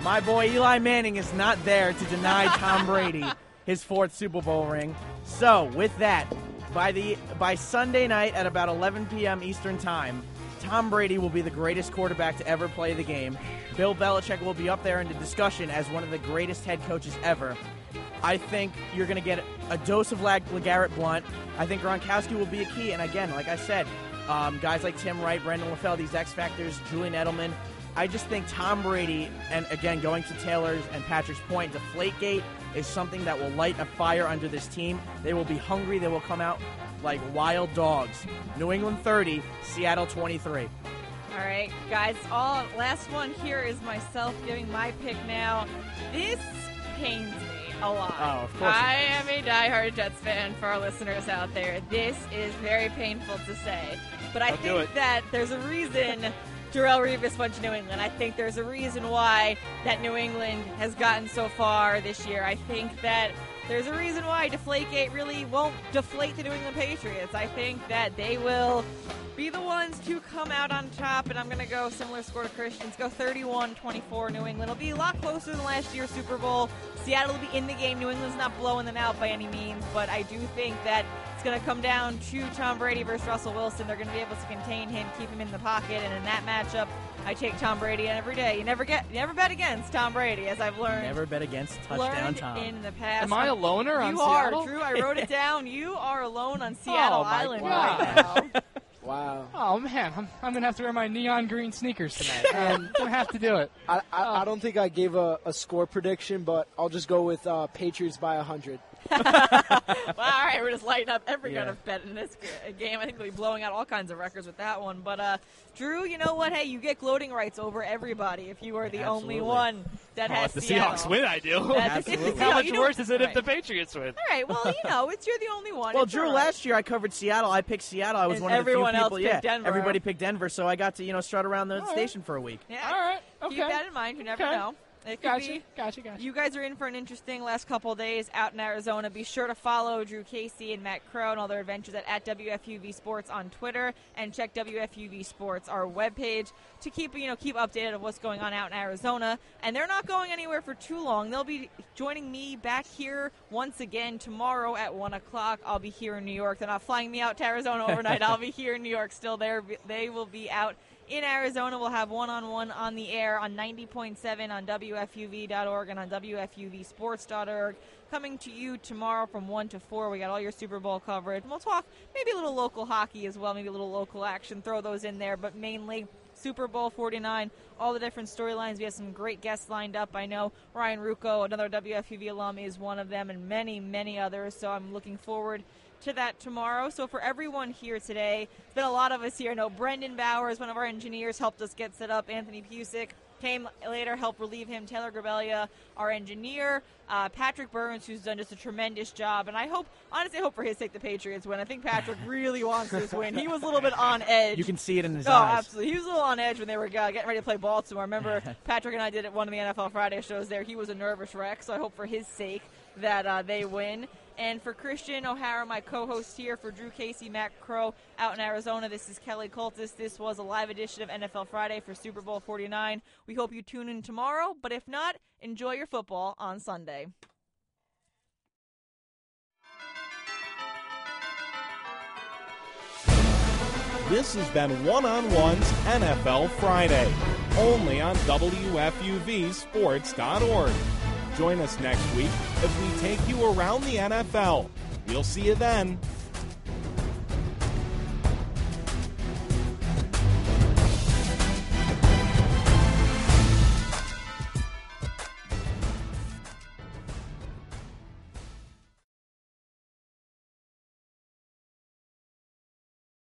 S6: my boy Eli Manning is not there to deny Tom Brady his fourth Super Bowl ring. So, with that, by the by Sunday night at about 11 p.m. Eastern Time, Tom Brady will be the greatest quarterback to ever play the game. Bill Belichick will be up there in the discussion as one of the greatest head coaches ever. I think you're going to get a dose of Lag- LeGarrette Blunt. I think Gronkowski will be a key. And again, like I said, um, guys like Tim Wright, Brandon LaFell, these X Factors, Julian Edelman. I just think Tom Brady, and again, going to Taylor's and Patrick's point, Deflategate is something that will light a fire under this team. They will be hungry. They will come out like wild dogs. New England 30, Seattle 23.
S2: All right, guys. All last one here is myself giving my pick now. This pains me a lot.
S6: Oh, of course
S2: I am a diehard Jets fan. For our listeners out there, this is very painful to say, but I think that there's a reason. Darrelle Revis went to New England. I think there's a reason why that New England has gotten so far this year. I think that there's a reason why Deflategate really won't deflate the New England Patriots. I think that they will be the ones to come out on top, and I'm going to go similar score to Kristian's. Go 31-24 New England. It'll be a lot closer than last year's Super Bowl. Seattle will be in the game. New England's not blowing them out by any means, but I do think that it's going to come down to Tom Brady versus Russell Wilson. They're going to be able to contain him, keep him in the pocket, and in that matchup, I take Tom Brady every day. You never get, you never bet against Tom Brady, as I've learned.
S6: Never bet against touchdown Tom.
S2: in the past.
S3: Am I a loner on
S2: you
S3: Seattle?
S2: are, Drew. I wrote it down. You are alone on oh, Seattle
S3: Oh, my
S2: Island
S3: God.
S2: right now.
S5: Wow.
S3: Oh man, I'm, I'm gonna have to wear my neon green sneakers tonight. I'm gonna have to do it.
S5: I, I, I don't think I gave a, a score prediction, but I'll just go with uh, Patriots by 100.
S2: well, all right, we're just lighting up every kind of bet in this game. I think we'll be blowing out all kinds of records with that one. But uh, Drew, you know what? Hey, you get gloating rights over everybody if you are the only one that
S3: Oh,
S2: has
S3: if the
S2: Seattle.
S3: Seahawks win, I do.
S6: Absolutely.
S3: How
S2: you
S3: much
S2: know,
S3: worse is it if the Patriots win?
S2: All right, well, you know, it's you're the only one.
S6: Well,
S2: It's
S6: Drew,
S2: all right.
S6: last year I covered Seattle. I picked Seattle. I was
S2: And
S6: one of the
S2: everyone
S6: few
S2: else
S6: people.
S2: picked
S6: yeah,
S2: Denver.
S6: everybody picked Denver, so I got to you know strut around the station for a week.
S2: Yeah,
S3: All right. Okay.
S2: keep that in mind. You never
S3: Okay.
S2: know. It
S3: Gotcha.
S2: be.
S3: Gotcha. Gotcha.
S2: You guys are in for an interesting last couple days out in Arizona. Be sure to follow Drew Casey and Matt Crowe and all their adventures at, at WFUV Sports on Twitter and check WFUV Sports, our webpage, to keep you know keep updated of what's going on out in Arizona. And they're not going anywhere for too long. They'll be joining me back here once again tomorrow at one o'clock. I'll be here in New York. They're not flying me out to Arizona overnight. I'll be here in New York still. There, they will be out in Arizona. We'll have one on one on the air on 90.7 on WFUV.org and on WFUVSports.org. Coming to you tomorrow from 1 to 4. We got all your Super Bowl coverage. And we'll talk maybe a little local hockey as well, maybe a little local action. Throw those in there, but mainly. Super Bowl 49, all the different storylines. We have some great guests lined up. I know Ryan Rucco, another WFUV alum, is one of them, and many, many others. So I'm looking forward to that tomorrow. So for everyone here today, it's been a lot of us here. I know Brendan Bowers, one of our engineers, helped us get set up. Anthony Pusick came later, helped relieve him. Taylor Grbelja, our engineer. Uh, Patrick Burns, who's done just a tremendous job. And I hope, honestly, I hope for his sake the Patriots win. I think Patrick really wants this win. He was a little bit on edge.
S6: You can see it in his eyes.
S2: Oh,
S6: eyes.
S2: absolutely. He was a little on edge when they were uh, getting ready to play Baltimore. I remember Patrick and I did it one of the NFL Friday shows there. He was a nervous wreck, so I hope for his sake that uh, they win. And for Kristian O'Hara, my co-host here, for Drew Casey, Matt Crowe out in Arizona, this is Kelly Kultys. This was a live edition of NFL Friday for Super Bowl 49. We hope you tune in tomorrow, but if not, enjoy your football on Sunday.
S1: This has been One on One's NFL Friday, only on WFUVSports.org. Join us next week as we take you around the NFL. We'll see you then.